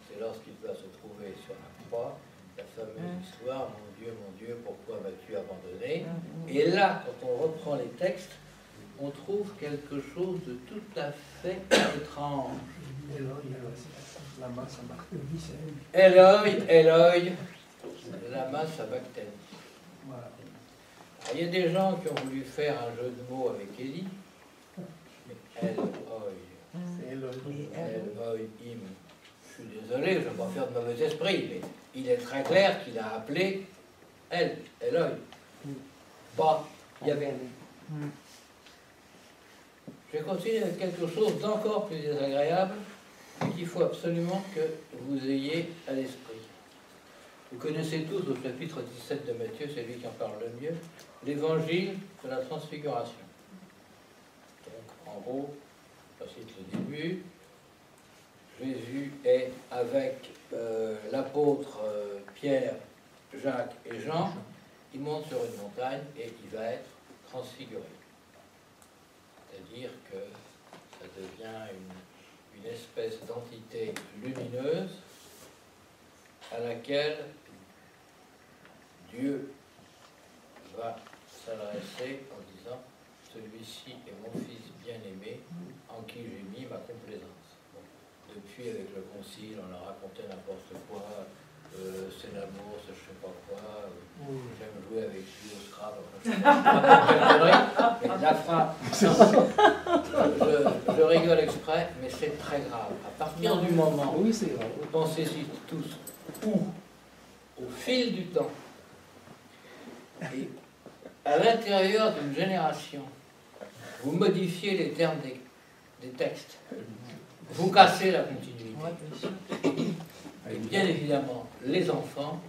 C'est lorsqu'il va se trouver sur la croix, la fameuse mm. histoire, mon Dieu, mon Dieu, pourquoi m'as-tu abandonné? Mm, mm. Et là, quand on reprend les textes, on trouve quelque chose de tout à fait <coughs> étrange. Eloi, Eloi, lama sabachthani. Il y a des gens qui ont voulu faire un jeu de mots avec Élie, mais Eloi, im. Je suis désolé, je ne vais pas faire de mauvais esprit, mais il est très clair qu'il a appelé elle, Eloi. Bah, il y avait. Je considère quelque chose d'encore plus désagréable et qu'il faut absolument que vous ayez à l'esprit. Vous connaissez tous au chapitre 17 de Matthieu, c'est lui qui en parle le mieux, l'évangile de la transfiguration. Donc, en gros, je cite le début. Jésus est avec euh, l'apôtre euh, Pierre, Jacques et Jean. Il monte sur une montagne et il va être transfiguré. C'est-à-dire que ça devient une, espèce d'entité lumineuse à laquelle Dieu va s'adresser en disant Celui-ci est mon fils bien-aimé, en qui j'ai mis ma complaisance. Depuis, avec le concile, on a raconté n'importe quoi, euh, c'est l'amour, c'est je sais pas quoi, euh, j'aime jouer avec lui au Scrabble, je sais pas, mais la phrase, je, je rigole exprès, mais c'est très grave. À partir du moment Oui, grave. vous pensez-y tous, où, au fil du temps, et à l'intérieur d'une génération, vous modifiez les termes des, des textes, vous cassez la continuité. Et bien évidemment, les enfants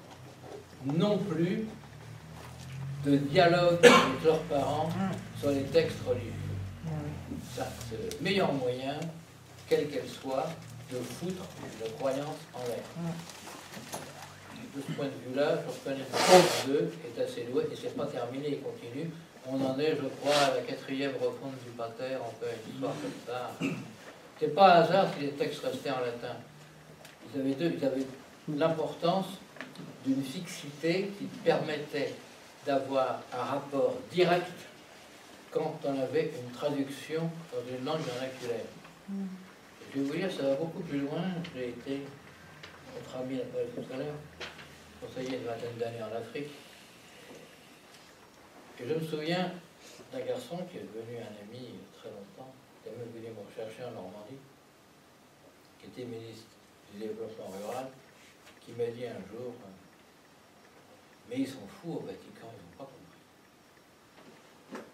non plus de dialogue avec leurs parents sur les textes religieux. C'est le meilleur moyen, quelle qu'elle soit, de foutre la croyance en l'air. De ce point de vue-là, je reconnais que le 2 est assez doué, et c'est pas terminé, il continue. On en est, je crois, à la quatrième refonte du pater, on fait une histoire comme ça. C'est pas un hasard si les textes restaient en latin. Ils avaient, deux, ils avaient l'importance d'une fixité qui permettait d'avoir un rapport direct quand on avait une traduction dans une langue vernaculaire. Je vais vous dire, ça va beaucoup plus loin. J'ai été, notre ami l'a parlé tout à l'heure, conseiller une vingtaine d'années en Afrique. Et je me souviens d'un garçon qui est devenu un ami très longtemps, qui est même venu me rechercher en Normandie, qui était ministre du développement rural, qui m'a dit un jour, mais ils sont fous au Vatican, ils n'ont pas compris.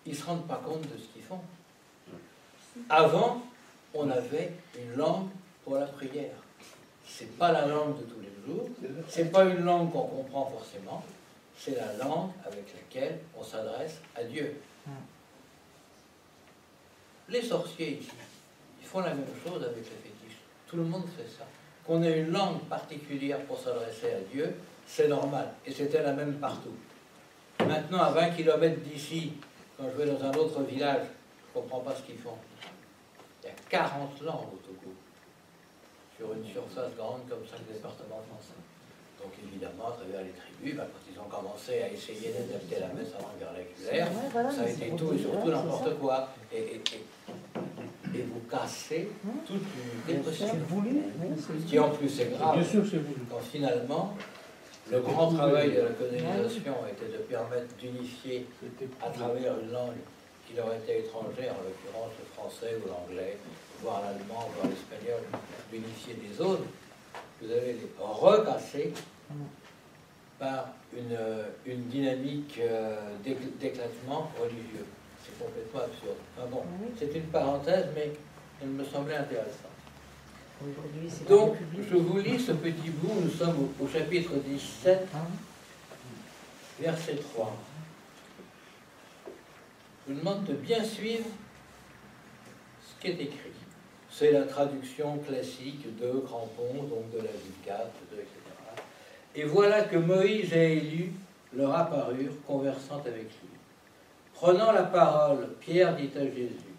Ils ne se rendent pas compte de ce qu'ils font. Avant, on avait une langue pour la prière. C'est pas la langue de tous les jours, c'est pas une langue qu'on comprend forcément, c'est la langue avec laquelle on s'adresse à Dieu. Les sorciers ici, ils font la même chose avec les fétiches. Tout le monde fait ça. Qu'on ait une langue particulière pour s'adresser à Dieu, c'est normal. Et c'était la même partout. Maintenant, à 20 km d'ici, quand je vais dans un autre village, je ne comprends pas ce qu'ils font. Il y a 40 langues au Togo, sur une surface grande comme cinq départements français. Donc évidemment, à travers les tribus, bah, quand ils ont commencé à essayer d'adapter la messe en langue vernaculaire, Ouais, voilà, ça a été tout et surtout n'importe quoi. Et, et- et- et vous cassez toute l'unité possible. Qui en plus est grave, Bien sûr, c'est voulu. quand finalement, le grand travail de la colonisation était de permettre d'unifier à travers une langue qui leur était étrangère, en l'occurrence le français ou l'anglais, voire l'allemand, voire l'espagnol, d'unifier des zones, vous allez les recasser par une, une dynamique euh, d'éc- d'éclatement religieux. C'est complètement absurde. Enfin bon, c'est une parenthèse, mais elle me semblait intéressante. Donc, je vous lis ce petit bout, nous sommes au, au chapitre 17, Hein? verset 3. Je vous demande de bien suivre ce qui est écrit. C'est la traduction classique de Crampon, donc de la Vulgate, etc. Et voilà que Moïse et Élie leur apparurent, conversant avec lui. Prenant la parole, Pierre dit à Jésus,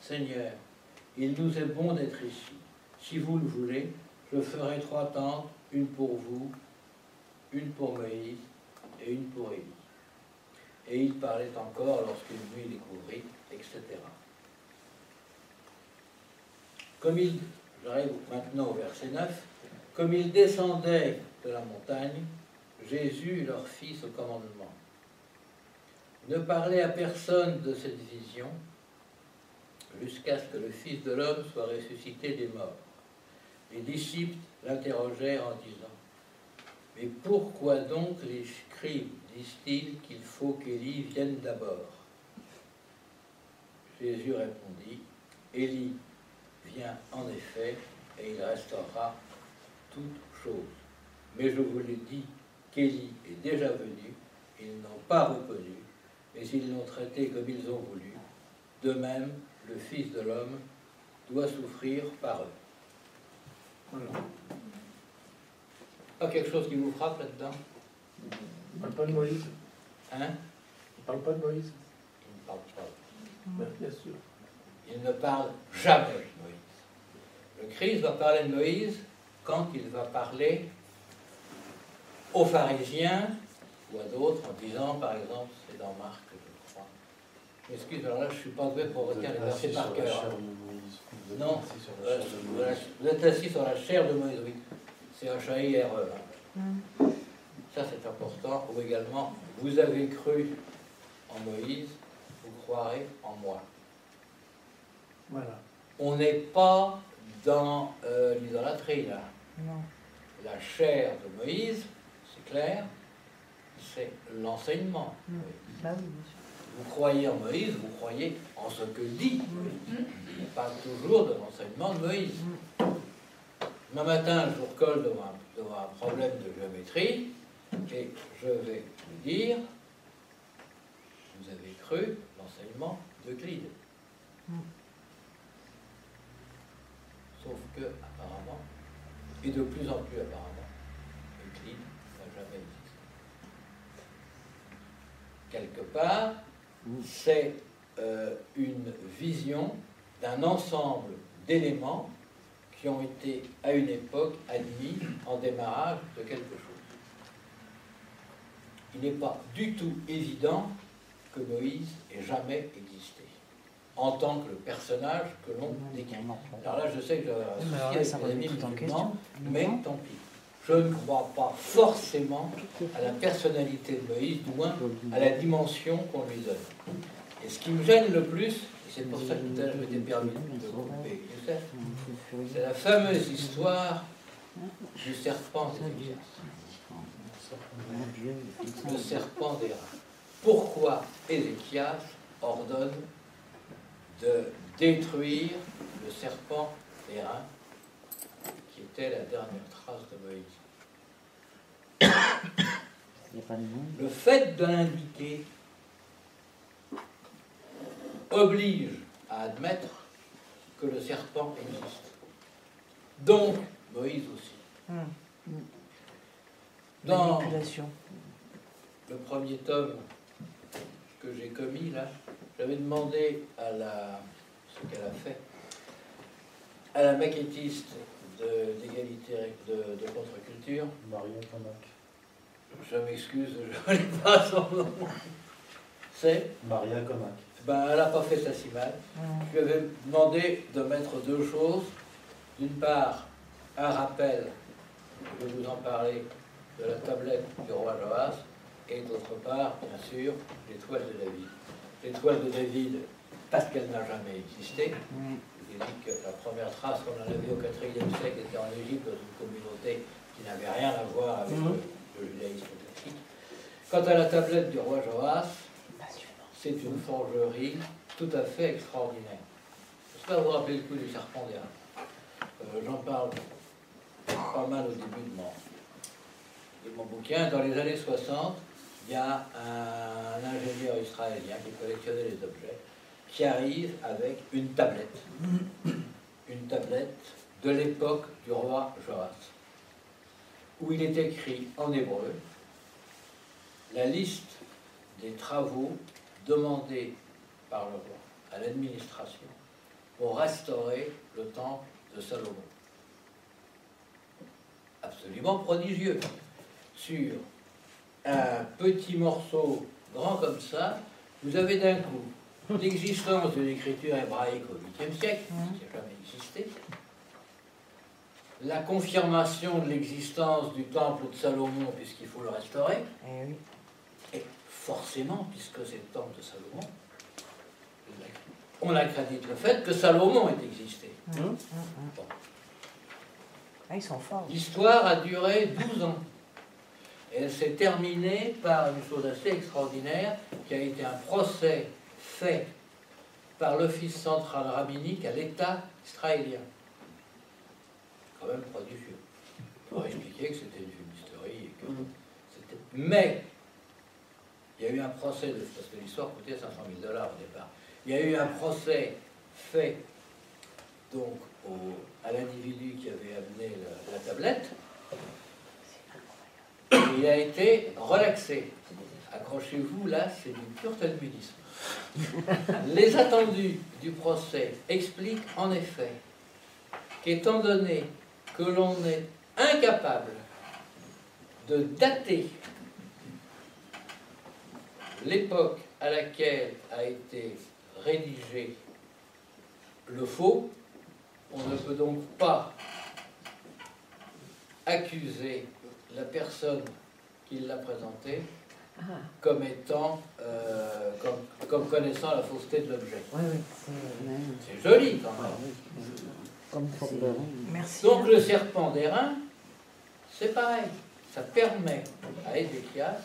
Seigneur, il nous est bon d'être ici. Si vous le voulez, je ferai trois tentes, une pour vous, une pour Moïse et une pour Élie. Et il parlait encore lorsqu'une nuit les couvrit, etc. Comme j'arrive maintenant au verset 9, comme ils descendaient de la montagne, Jésus leur fit ce commandement. Ne parlez à personne de cette vision jusqu'à ce que le Fils de l'homme soit ressuscité des morts. Les disciples l'interrogèrent en disant Mais pourquoi donc les scribes disent-ils qu'il faut qu'Élie vienne d'abord? Jésus répondit Élie vient en effet et il restaurera toutes choses. Mais je vous l'ai dit qu'Élie est déjà venu, ils n'ont pas reconnu, mais ils l'ont traité comme ils ont voulu. De même, le Fils de l'homme doit souffrir par eux. Voilà. Pas quelque chose qui vous frappe là-dedans? On parle pas de Moïse. Hein? On parle pas de Moïse. Il ne parle pas. Bien sûr. Il ne parle jamais de Moïse. Le Christ va parler de Moïse quand il va parler aux pharisiens ou à d'autres en disant, par exemple, c'est dans Marc, je crois. Je m'excuse, alors là, je ne suis pas doué pour retenir les versets par cœur. Non, assis sur la Euh, chair de voilà, Moïse. vous êtes assis sur la chair de Moïse, oui. C'est H-A-I-R-E. hein. Ça, c'est important. Ou également, vous avez cru en Moïse, vous croirez en moi. Voilà. On n'est pas dans euh, l'idolâtrie, là. Non. La chair de Moïse, c'est clair, c'est l'enseignement. Mm. Bah oui. Vous croyez en Moïse, vous croyez en ce que dit Moïse. On parle toujours de l'enseignement de Moïse. Demain matin, je vous recolle devant un, devant un problème de géométrie et je vais vous dire, vous avez cru l'enseignement d'Euclide. Sauf que, apparemment, et de plus en plus apparemment, Euclide n'a jamais existé. Quelque part, c'est euh, une vision d'un ensemble d'éléments qui ont été à une époque admis en démarrage de quelque chose. Il n'est pas du tout évident que Moïse ait jamais existé en tant que le personnage que l'on décrit. Alors là, je sais que j'avais un souci avec remet amis musulmans, mais tant pis. Je ne crois pas forcément à la personnalité de Moïse, du moins à la dimension qu'on lui donne. Et ce qui me gêne le plus, et c'est pour ça que tout à l'heure je m'étais permis de couper c'est la fameuse histoire du serpent d'Ézéchias. Le serpent des reins. Pourquoi Ézéchias ordonne de détruire le serpent des reins, qui était la dernière trace de Moïse. Le fait de l'indiquer oblige à admettre que le serpent existe. Donc, Moïse aussi. Hum. Dans le premier tome que j'ai commis, là, j'avais demandé à la, ce qu'elle a fait, à la maquettiste de- d'égalité de, de contre-culture, Maria Camac. je m'excuse, je <laughs> ne connais pas son nom, c'est, Maria Camac. ben, elle n'a pas fait ça si mal. Je lui avais demandé de mettre deux choses. D'une part, un rappel, je vais vous en parler, de la tablette du roi Joas, et d'autre part, bien sûr, l'étoile de David. L'étoile de David, parce qu'elle n'a jamais existé. Je vous ai dit que la première trace qu'on en avait au IVe siècle était en Égypte, dans une communauté qui n'avait rien à voir avec Mhm. le, judaïsme classique. Quant à la tablette du roi Joas, c'est une forgerie tout à fait extraordinaire. Je ne sais pas vous rappeler le coup du serpent des. Euh, J'en parle pas mal au début de mon, de mon bouquin. Dans les années 60, il y a un ingénieur israélien qui collectionnait les objets, qui arrive avec une tablette. Une tablette de l'époque du roi Joas, où il est écrit en hébreu la liste des travaux demandés par le roi à l'administration pour restaurer le temple de Salomon. Absolument prodigieux. Sur un petit morceau grand comme ça, vous avez d'un coup l'existence de l'écriture hébraïque au 8e siècle, qui n'a jamais existé, la confirmation de l'existence du temple de Salomon, puisqu'il faut le restaurer, Eh et forcément, puisque c'est le temple de Salomon, on accrédite le fait que Salomon ait existé. Hum. Bon. Ah, ils sont forts. L'histoire a duré 12 ans. Et elle s'est terminée par une chose assez extraordinaire, qui a été un procès fait par l'Office central rabbinique à l'État israélien. Quand même prodigieux. Pour expliquer que c'était une fumisterie et que c'était... Mais, il y a eu un procès, de... parce que l'histoire coûtait 500 000 dollars au départ. Il y a eu un procès fait donc au- à l'individu qui avait amené la, la tablette. Il a été relaxé. Accrochez-vous, là, c'est du pur talmudisme. <laughs> Les attendus du procès expliquent en effet qu'étant donné que l'on est incapable de dater l'époque à laquelle a été rédigé le faux, on ne peut donc pas accuser la personne qui l'a présenté Ah, comme étant, euh, comme, comme connaissant la fausseté de l'objet. oui, oui, c'est joli quand même. Comme. Merci. Donc le serpent d'airain, c'est pareil. Ça permet à Ézéchias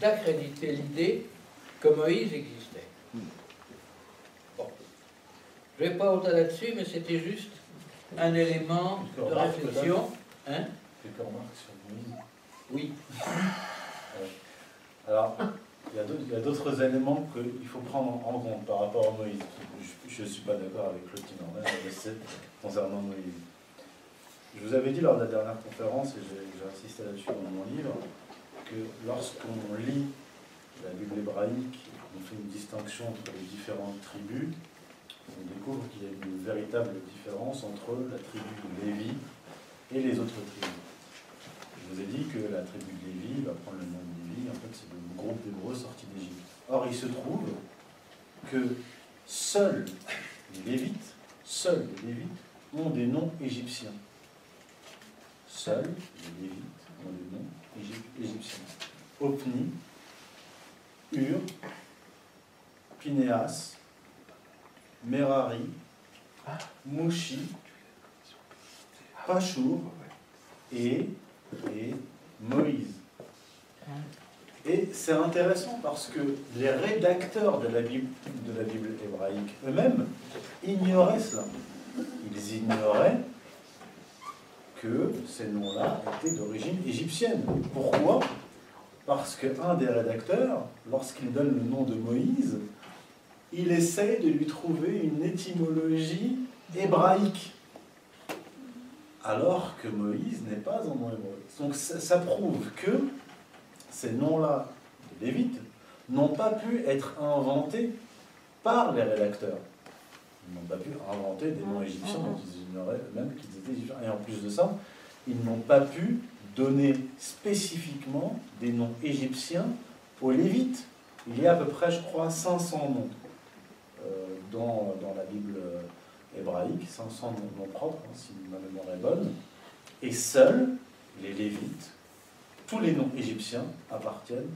d'accréditer l'idée que Moïse existait. Bon. Je ne vais pas au-delà là-dessus, mais c'était juste un élément de réflexion. Hein Oui. Alors, il y a d'autres- éléments qu'il faut prendre en compte par rapport à Moïse. Je ne suis pas d'accord avec Claude Tinorman, concernant Moïse. Je vous avais dit lors de la dernière conférence, et j'ai insisté là-dessus dans mon livre, que lorsqu'on lit la Bible hébraïque, on fait une distinction entre les différentes tribus, on découvre qu'il y a une véritable différence entre la tribu de Lévi et les autres tribus. Je vous ai dit que la tribu de Lévi va prendre le nom de Lévi, en fait c'est le groupe d'Hébreux sortis d'Égypte. Or il se trouve que seuls les Lévites, seuls les Lévites ont des noms égyptiens. Seuls les Lévites ont des noms égyp- égyptiens. Opni, Ur, Pinéas, Merari, Mouchi, Pachour et, et Moïse. Et c'est intéressant parce que les rédacteurs de la Bible, hébraïque eux-mêmes ignoraient cela. Ils ignoraient que ces noms-là étaient d'origine égyptienne. Pourquoi? Parce qu'un des rédacteurs, lorsqu'il donne le nom de Moïse, il essaye de lui trouver une étymologie hébraïque. Alors que Moïse n'est pas un nom hébraïque. Donc ça, prouve que ces noms-là de Lévites n'ont pas pu être inventés par les rédacteurs. Ils n'ont pas pu inventer des noms égyptiens dont ils ignoraient même qu'ils étaient égyptiens. Et en plus de ça, ils n'ont pas pu donner spécifiquement des noms égyptiens aux Lévites. Il y a à peu près, je crois, 500 noms euh, dans, dans la Bible euh, hébraïque, 500 noms, propres, hein, si ma mémoire est bonne. Et seuls les Lévites, tous les noms égyptiens appartiennent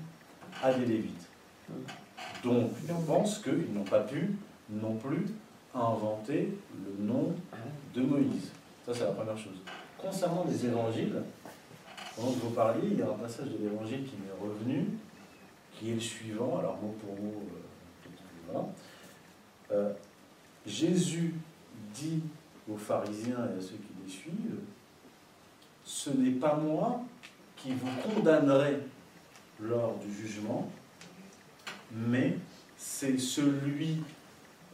à des Lévites. Donc, je pense qu'ils n'ont pas pu non plus inventer le nom de Moïse. Ça, c'est la première chose. Concernant les évangiles, pendant que vous parliez, il y a un passage de l'évangile qui m'est revenu, qui est le suivant, alors mot pour mot, euh, voilà. Euh, Jésus dit aux pharisiens et à ceux qui les suivent, ce n'est pas moi qui vous condamnerai lors du jugement, mais c'est celui,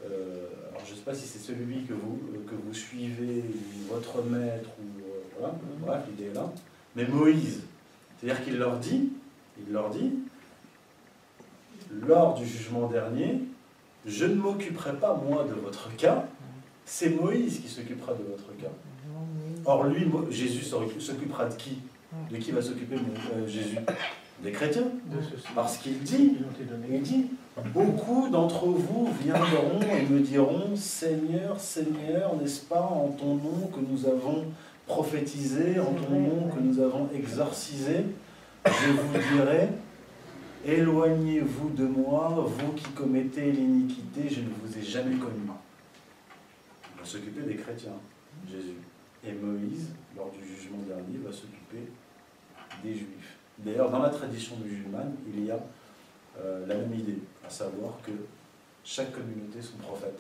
euh, alors je ne sais pas si c'est celui que vous, euh, que vous suivez, ou votre maître, ou euh, voilà, bref, l'idée est là, mais Moïse. C'est-à-dire qu'il leur dit, il leur dit, lors du jugement dernier, je ne m'occuperai pas moi de votre cas, c'est Moïse qui s'occupera de votre cas. Or lui, Jésus s'occupe- s'occupera de qui? De qui va s'occuper euh, Jésus? Des chrétiens. Parce qu'il dit, il dit, beaucoup d'entre vous viendront et me diront, Seigneur, Seigneur, n'est-ce pas en ton nom que nous avons prophétisé, en ton nom que nous avons exorcisé? Je vous dirai, éloignez-vous de moi, vous qui commettez l'iniquité, je ne vous ai jamais connu. S'occuper des chrétiens, Jésus. Et Moïse, lors du jugement dernier, va s'occuper des Juifs. D'ailleurs, dans la tradition musulmane, il y a la même idée, à savoir que chaque communauté son prophète.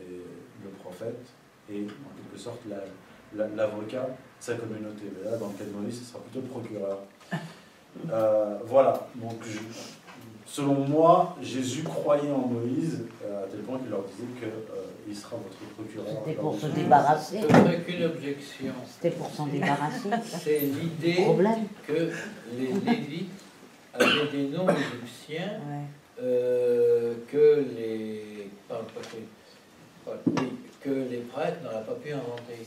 Et le prophète est en quelque sorte la- la- l'avocat de sa communauté. Mais là, dans le cas de Moïse, ce sera plutôt le procureur. Euh, voilà, donc je- selon moi, Jésus croyait en Moïse euh, à tel point qu'il leur disait qu'il sera votre procureur. C'était pour se débarrasser. Qu'une objection. C'était pour s'en débarrasser. C'est l'idée que les Lévites avaient des noms égyptiens Ouais. euh, que les. pardon, que- pas- oui, que les prêtres n'auraient pas pu inventer.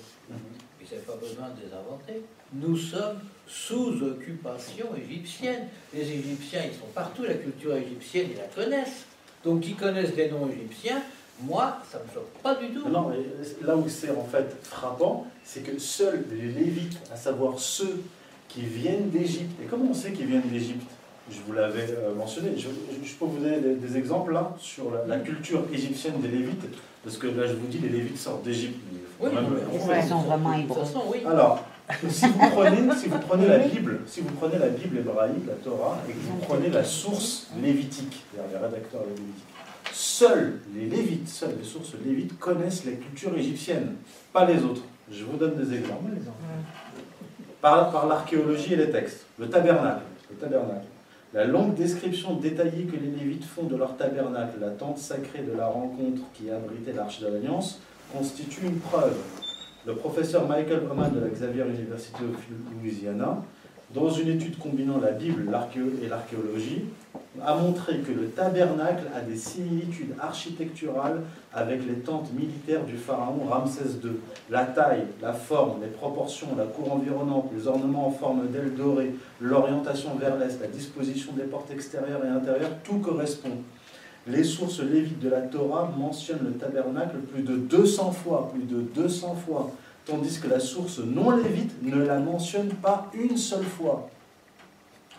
N'avaient pas besoin de les inventer. Nous sommes sous occupation égyptienne. Les Égyptiens, ils sont partout, la culture égyptienne, ils la connaissent. Donc, ils connaissent des noms égyptiens. Moi, ça ne me choque pas du tout. Non, mais là où c'est en fait frappant, c'est que seuls les Lévites, à savoir ceux qui viennent d'Égypte, et comment on sait qu'ils viennent d'Égypte? Je vous l'avais euh, mentionné. Je, peux vous donner des, exemples là sur la culture égyptienne des Lévites, parce que là je vous dis, les Lévites sortent d'Égypte. mais il faut Oui. Ils sont vraiment hébreux. oui. Alors, si vous <laughs> prenez, si vous prenez la Bible, si vous prenez la Bible hébraïque, la Torah, et que vous prenez la source lévitique, c'est-à-dire les rédacteurs lévitiques, seuls les Lévites, seules les sources lévites connaissent la culture égyptienne, pas les autres. Je vous donne des exemples. Par, par l'archéologie et les textes. Le tabernacle, le tabernacle. La longue description détaillée que les Lévites font de leur tabernacle, la tente sacrée de la rencontre qui abritait l'arche de l'Alliance, constitue une preuve. Le professeur Michael Oman de la Xavier University of Louisiana, dans une étude combinant la Bible et l'archéologie, a montré que le tabernacle a des similitudes architecturales avec les tentes militaires du pharaon Ramsès II. La taille, la forme, les proportions, la cour environnante, les ornements en forme d'aile dorée, l'orientation vers l'est, la disposition des portes extérieures et intérieures, tout correspond. Les sources lévites de la Torah mentionnent le tabernacle plus de 200 fois, plus de 200 fois, tandis que la source non lévite ne la mentionne pas une seule fois.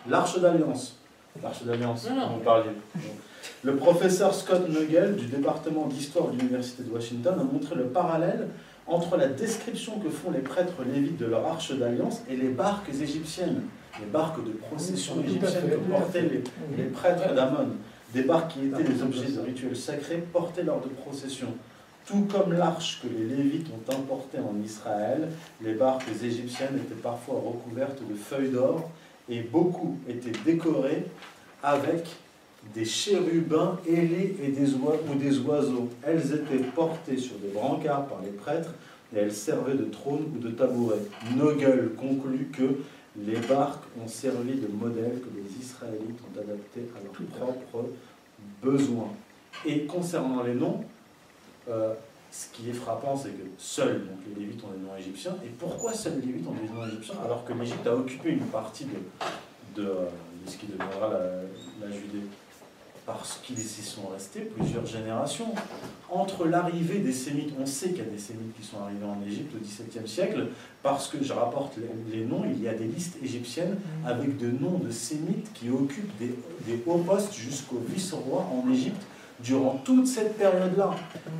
L'arche d'alliance. L'arche d'alliance, vous parliez. Le professeur Scott Nugel du département d'histoire de l'Université de Washington a montré le parallèle entre la description que font les prêtres lévites de leur arche d'alliance et les barques égyptiennes, les barques de procession égyptiennes que portaient les prêtres d'Amon, des barques qui étaient Ah, des objets de rituels sacrés portés lors de processions. Tout comme l'arche que les Lévites ont importée en Israël, les barques égyptiennes étaient parfois recouvertes de feuilles d'or et beaucoup étaient décorées avec des chérubins ailés et des ou des oiseaux. Elles étaient portées sur des brancards par les prêtres et elles servaient de trône ou de tabouret. Nogel conclut que les barques ont servi de modèle que les Israélites ont adapté à leurs propres besoins. Et concernant les noms, euh, ce qui est frappant, c'est que seuls les Lévites ont des noms égyptiens. Et pourquoi seuls les Lévites ont des noms égyptiens alors que l'Égypte a occupé une partie de, ce qui deviendra la, Judée? Parce qu'ils y sont restés plusieurs générations. Entre l'arrivée des Sémites, on sait qu'il y a des Sémites qui sont arrivés en Égypte au XVIIe siècle, parce que je rapporte les, les noms, il y a des listes égyptiennes avec de noms de Sémites qui occupent des, des hauts postes jusqu'au vice-roi en Égypte durant toute cette période-là,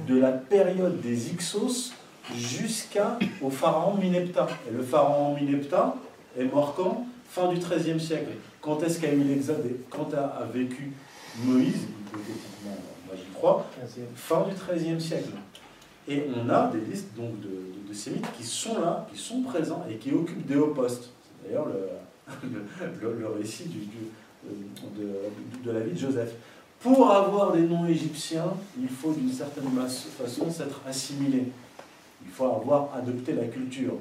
de la période des Ixos jusqu'au pharaon Minepta. Et le pharaon Minepta est mort quand? Fin du XIIIe siècle. Quand est-ce qu'a eu l'exode Quand a, vécu Moïse, hypothétiquement, moi j'y crois, fin du XIIIe siècle. Et on a des listes donc de, de, qui sont là, qui sont présents et qui occupent des hauts postes. C'est d'ailleurs le, <laughs> récit de- de la vie de Joseph. Pour avoir des noms égyptiens, il faut d'une certaine façon s'être assimilé. Il faut avoir adopté la culture.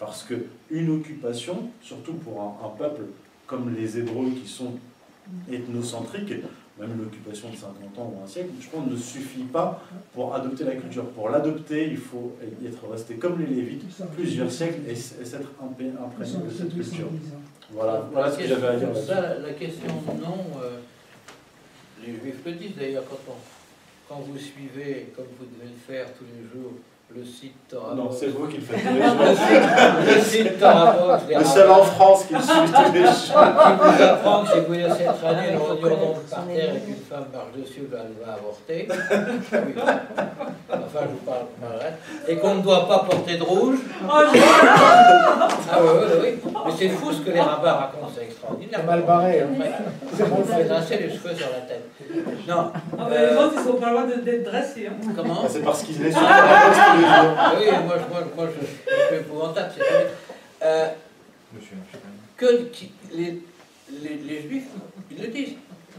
Parce que une occupation, surtout pour un, peuple comme les Hébreux qui sont ethnocentriques, même l'occupation de 50 ans ou un siècle, je pense, ne suffit pas pour adopter la culture. Pour l'adopter, il faut être resté comme les Lévites plusieurs siècles et, s'être impré- imprégné de cette culture. Voilà, ce que j'avais à dire la, question nom, euh, les juifs le disent d'ailleurs, quand, quand vous suivez, comme vous devez le faire tous les jours, le site Torah Non, c'est vous qui le faites <laughs> tous les le jours. site, le site des Le seul en France qui le suit tous les jours. qui vous <laughs> apprend que si vous laissez Ah, il le donc connaître par terre et qu'une femme marche dessus, elle va avorter. <laughs> Oui. Enfin, je vous parle par là. Et qu'on ne doit pas porter de rouge. Ah oui, oui, oui. Mais c'est fou ce que les rabbins racontent, c'est extraordinaire. C'est mal barré, hein. C'est On mal vous fait dresser les cheveux sur la tête. Non. Ah, mais les autres, ils sont pas loin de- d'être dressés. Hein. Comment? Ah, C'est parce qu'il est sur la poste tous les jours. Oui, moi, je- moi, moi je, je suis épouvantable. Euh, que qui- les, les, les juifs, ils le disent,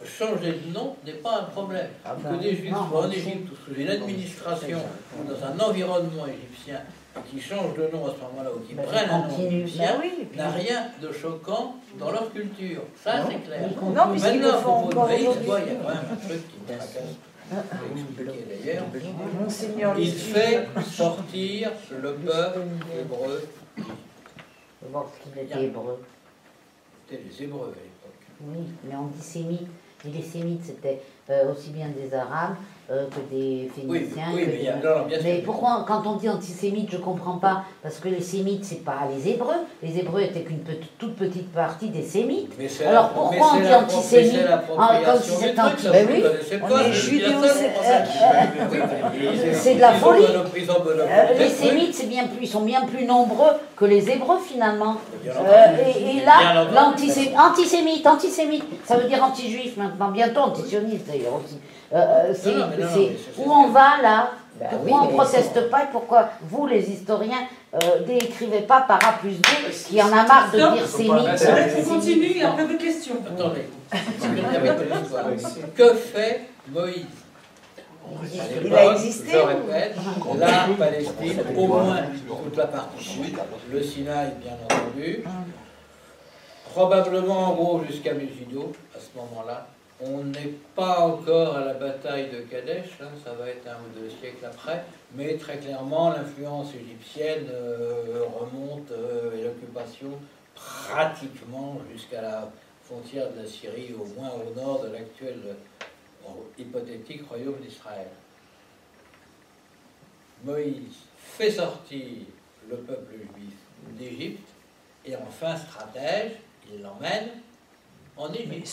changer de nom n'est pas un problème. Ah Que ben, des juifs non, soient en. Égypte ou sous une administration ou dans un environnement égyptien et qui changent de nom à ce moment-là ou qui Ben, prennent un nom égyptien Ben oui, puis- n'a rien de choquant dans leur culture. Ça, Non. c'est clair. Non, puisqu'ils le font encore il y a quand même un truc qui me tracasse expliqué d'ailleurs, Monseigneur il fait sortir le peuple hébreu. Faut voir qu'il était hébreu. C'était les Hébreux à l'époque. Oui, mais on dit sémite. Et les sémites, c'était euh, aussi bien des Arabes euh, que des Phéniciens. oui, mais des- non, non, Mais pourquoi, quand on dit antisémite, je comprends pas Parce que les sémites, c'est pas les Hébreux. Les Hébreux étaient qu'une toute petite partie des sémites. Alors, pourquoi on dit antisémite Ah, comme si c'était anti- Ben oui. On est c'est judéo- euh, de la folie. Euh, les sémites, c'est bien plus, ils sont bien plus nombreux que les Hébreux finalement. Euh, et, là, l'antisémite, antisémite, antisémite, ça veut dire anti-juif maintenant, bientôt antisioniste d'ailleurs aussi. Euh, euh, c'est, Non, non, mais non, c'est- mais c'est- c'est- où on va là Ben Pourquoi oui, on ne proteste pas et pourquoi vous, les historiens, euh, décrivez pas par A plus B qui en a marre de dire sémite pas- On continue et après des questions. Attendez, <laughs> je vais dire une histoire. Que fait Moïse Il l'époque, a existé Je répète, la Palestine, au moins toute la partie sud, le Sinaï bien entendu, probablement en gros jusqu'à Megiddo à ce moment-là. On n'est pas encore à la bataille de Kadesh, hein, ça va être un ou deux siècles après, mais très clairement l'influence égyptienne euh, remonte euh, et l'occupation pratiquement jusqu'à la frontière de la Syrie, au moins au nord de l'actuel euh, hypothétique royaume d'Israël. Moïse fait sortir le peuple juif d'Égypte et en fin stratège, il l'emmène en Égypte.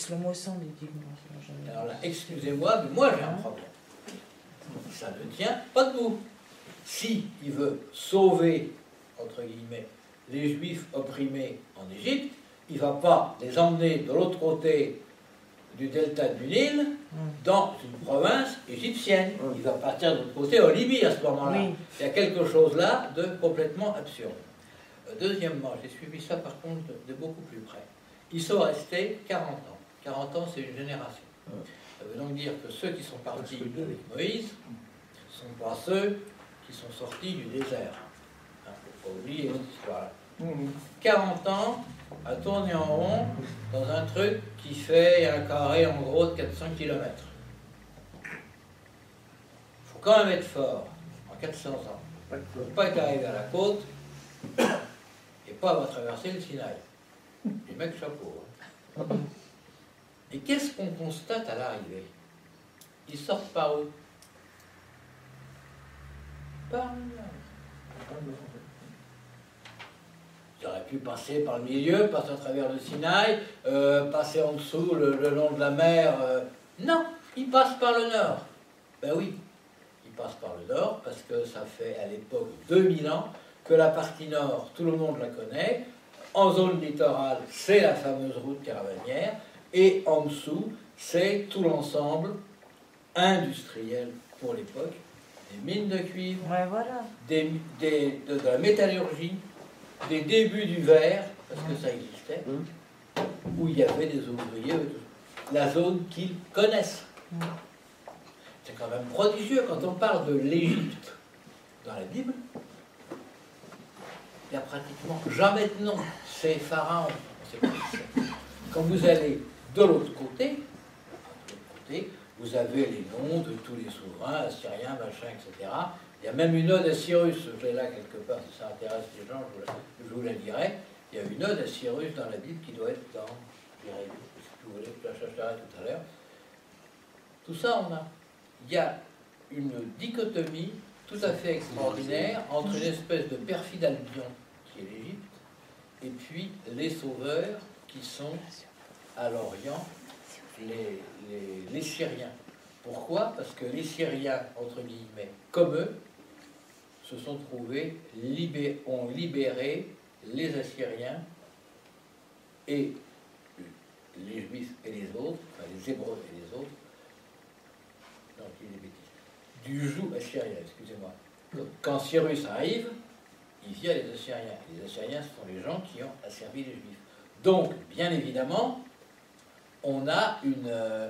Alors là, excusez-moi, mais moi j'ai un problème. Ça ne tient pas debout. Si il veut sauver, entre guillemets, les juifs opprimés en Égypte, il ne va pas les emmener de l'autre côté du delta du Nil, dans une province égyptienne. Il va partir de l'autre côté en Libye à ce moment-là. Oui. Il y a quelque chose là de complètement absurde. Euh, Deuxièmement, j'ai suivi ça par contre de beaucoup plus près. Ils sont restés 40 ans. 40 ans, c'est une génération. Ça veut donc dire que ceux qui sont partis avec Moïse ne sont pas ceux qui sont sortis du désert. Il ne faut pas oublier cette histoire-là. 40 ans à tourner en rond dans un truc qui fait un carré en gros de 400 km. Il faut quand même être fort en 400 ans. Il ne faut pas être arrivé à la côte et pas avoir traversé le Sinaï. Les mecs, chapeau. hein. Et qu'est-ce qu'on constate à l'arrivée? Ils sortent par où? Par là. Ils auraient pu passer par le milieu, passer à travers le Sinaï, euh, passer en dessous le, long de la mer. euh. Non, ils passent par le nord. Ben oui, ils passent par le nord parce que ça fait à l'époque 2000 ans que la partie nord, tout le monde la connaît. En zone littorale, c'est la fameuse route caravanière. Et en dessous, c'est tout l'ensemble industriel pour l'époque, des mines de cuivre, Ouais, voilà. des, des- de, de la métallurgie, des débuts du verre, parce que ça existait, où il y avait des ouvriers, la zone qu'ils connaissent. C'est quand même prodigieux quand on parle de l'Égypte dans la Bible. Il n'y a pratiquement jamais de nom. C'est Pharaon. Quand vous allez de l'autre côté, vous avez les noms de tous les souverains, assyriens, machin, etc. Il y a même une ode à Cyrus, je l'ai là quelque part, si ça intéresse les gens, je vous la, dirai. Il y a une ode à Cyrus dans la Bible qui doit être dans tout à l'heure. Tout ça, on a. Il y a une dichotomie tout à fait extraordinaire entre une espèce de perfide Albion, qui est l'Égypte, et puis les sauveurs qui sont à l'Orient, les, les- Syriens. Pourquoi? Parce que les Syriens, entre guillemets, comme eux, se sont trouvés, libé- ont libéré les Assyriens et les Juifs et les autres, enfin les Hébreux et les autres, du joug assyrien, excusez-moi. Quand Cyrus arrive, il vient les Assyriens. Les Assyriens, ce sont les gens qui ont asservi les Juifs. Donc, bien évidemment, on a une, euh,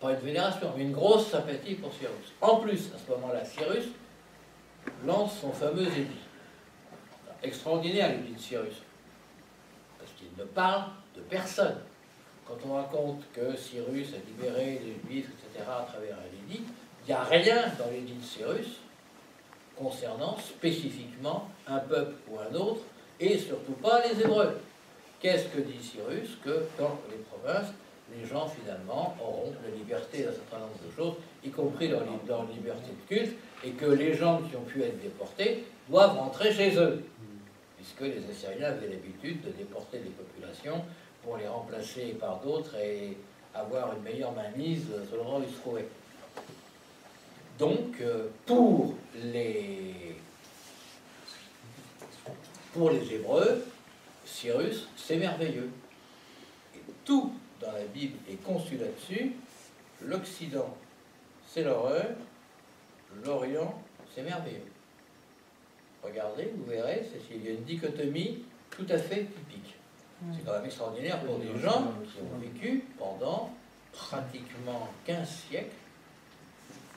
pas une vénération, mais une grosse sympathie pour Cyrus. En plus, à ce moment-là, Cyrus lance son fameux édit. Extraordinaire l'édit de Cyrus. Parce qu'il ne parle de personne. quand on raconte que Cyrus a libéré les Juifs, etc., à travers un édit, il n'y a rien dans l'édit de Cyrus concernant spécifiquement un peuple ou un autre, et surtout pas les Hébreux. Qu'est-ce que dit Cyrus Que dans les provinces, les gens finalement auront la liberté d'un certain nombre de choses, y compris li- leur liberté de culte, et que les gens qui ont pu être déportés doivent rentrer chez eux, puisque les Assyriens avaient l'habitude de déporter des populations pour les remplacer par d'autres et avoir une meilleure mainmise l'endroit où ils se trouvaient. Donc, euh, pour les, pour les Hébreux, Cyrus, c'est merveilleux. Et tout dans la Bible est conçu là-dessus. L'Occident, c'est l'horreur. L'Orient, c'est merveilleux. Regardez, vous verrez, c'est- il y a une dichotomie tout à fait typique. C'est quand même extraordinaire pour des gens qui ont vécu pendant pratiquement 15 siècles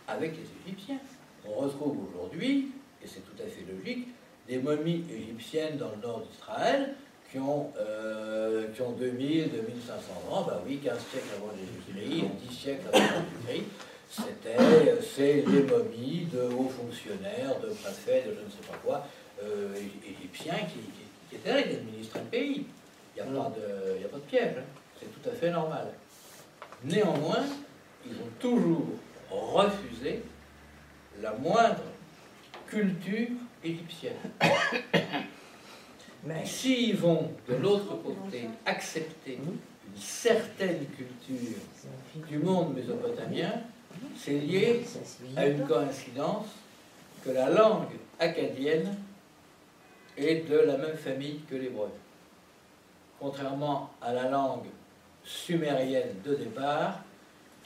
avec les Égyptiens. On retrouve aujourd'hui, et c'est tout à fait logique, des momies égyptiennes dans le nord d'Israël qui ont, euh, qui ont 2000, 2500 ans, ben oui, 15 siècles avant Jésus-Christ, 10 siècles avant Jésus-Christ, c'était, c'est des momies de hauts fonctionnaires, de préfets, de je ne sais pas quoi, euh, égyptiens qui, qui- qui étaient là, qui administraient le pays. Il n'y a, pas de- y a pas de piège, hein. c'est tout à fait normal. Néanmoins, ils ont toujours refusé la moindre culture égyptienne. Mais S'ils vont de l'autre côté accepter une certaine culture du monde mésopotamien, c'est lié à une coïncidence que la langue acadienne est de la même famille que l'hébreu. Contrairement à la langue sumérienne de départ,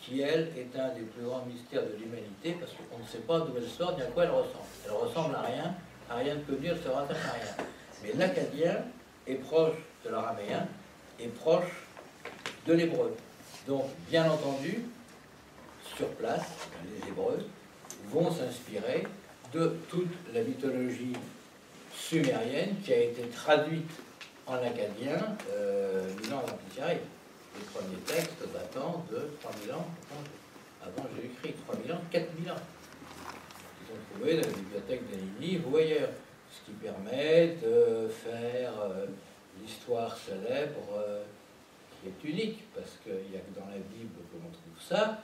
qui elle est un des plus grands mystères de l'humanité, parce qu'on ne sait pas d'où elle sort ni à quoi elle ressemble. Elle ressemble à rien, à rien de connu, elle se rattache à rien. Mais l'acadien est proche de l'araméen, est proche de l'hébreu. Donc, bien entendu, sur place, les Hébreux vont s'inspirer de toute la mythologie sumérienne qui a été traduite en acadien euh, mille ans. Les premiers textes datant de 3000 ans avant- Jésus-Christ, 3000 ans, 4000 ans. Ils ont trouvé dans la bibliothèque Ninive ou ailleurs, ce qui permet de faire euh, l'histoire célèbre euh, qui est unique, parce qu'il n'y a que dans la Bible que l'on trouve ça,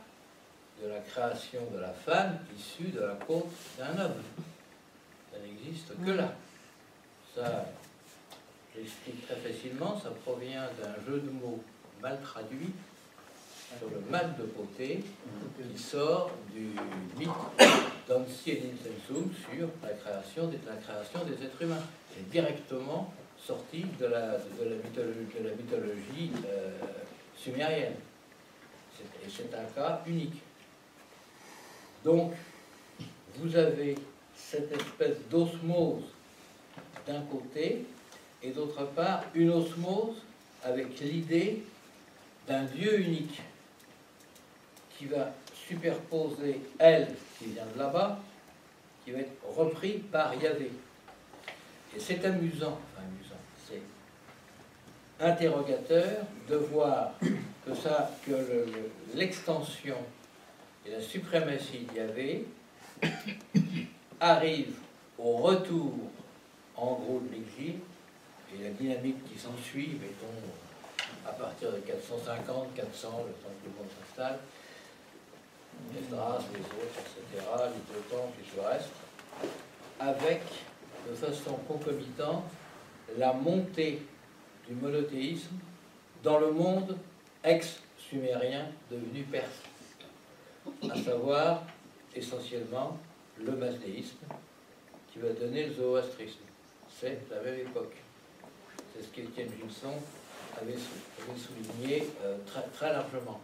de la création de la femme issue de la côte d'un homme. Ça n'existe que là. Ça, j'explique très facilement, ça provient d'un jeu de mots mal traduit sur le mal de beauté qui sort du mythe d'Ansi et d'Insensum sur la création, des, la création des êtres humains. C'est directement sorti de la, de la mythologie, euh, sumérienne. Et c'est un cas unique. Donc, vous avez cette espèce d'osmose d'un côté, et d'autre part, une osmose avec l'idée d'un Dieu unique qui va superposer elle, qui vient de là-bas, qui va être repris par Yahvé. Et c'est amusant, amusant, c'est interrogateur de voir que ça, que le- le- l'extension et la suprématie de Yahvé arrive au retour, en gros, de l'exil, et la dynamique qui s'ensuit, mettons, à partir de 450, 400, le temps que le monde s'installe, Esdras, les autres, etc., les deux temples et tout le reste, avec, de façon concomitante, la montée du monothéisme dans le monde ex-sumérien devenu perse, à savoir essentiellement le masdéisme qui va donner le zoroastrisme. C'est la même époque. C'est ce qu'Étienne Gilson avait, sou- avait souligné euh, très, très largement.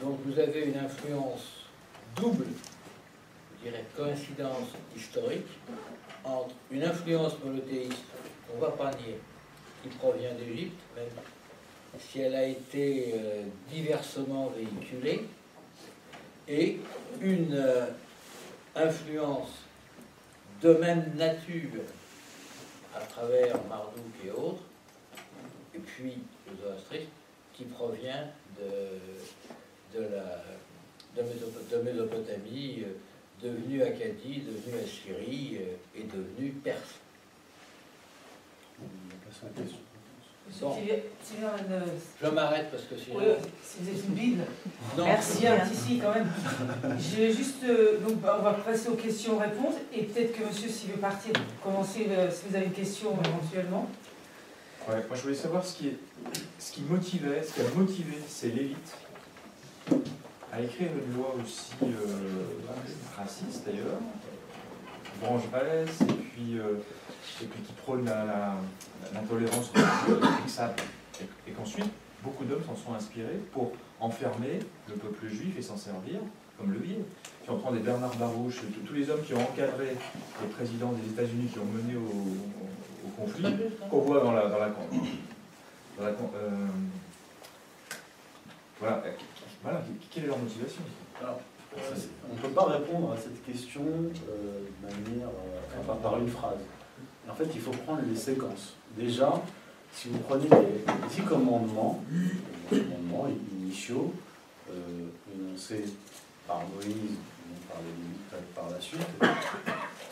Donc vous avez une influence double, je dirais coïncidence historique, entre une influence monothéiste qu'on ne va pas nier, qui provient d'Égypte, même si elle a été euh, diversement véhiculée, et une euh, influence de même nature à travers Marduk et autres, et puis zoroastrisme, qui provient de, de, la, de, Mésop- de Mésopotamie, euh, devenue Acadie, devenue Assyrie euh, et devenue Perse. Bon. Je m'arrête parce que sinon. oui, si vous êtes une Bible, Non, merci ici quand même. Je vais juste, euh, donc bah, on va passer aux questions-réponses et peut-être que monsieur, s'il veut partir, commencer, euh, si vous avez une question éventuellement. Moi je voulais savoir ce qui, est, ce qui motivait, ce qui a motivé ces Lévites à écrire une loi aussi euh, raciste d'ailleurs, puis, euh, et puis qui prône l'intolérance et et- qu'ensuite beaucoup d'hommes s'en sont inspirés pour enfermer le peuple juif et s'en servir comme levier. Si on prend des Bernard Barouche, tous- les hommes qui ont encadré les présidents des États-Unis qui ont mené au- au conflit, qu'on voit dans la, dans la, dans la- euh, voilà, euh, voilà, quelle est leur motivation Alors, euh, on ne peut pas répondre à cette question euh, de manière, enfin, par une phrase. En fait, il faut prendre les séquences. Déjà, si vous prenez les dix commandements, les commandements initiaux, énoncés par Moïse, les par la suite,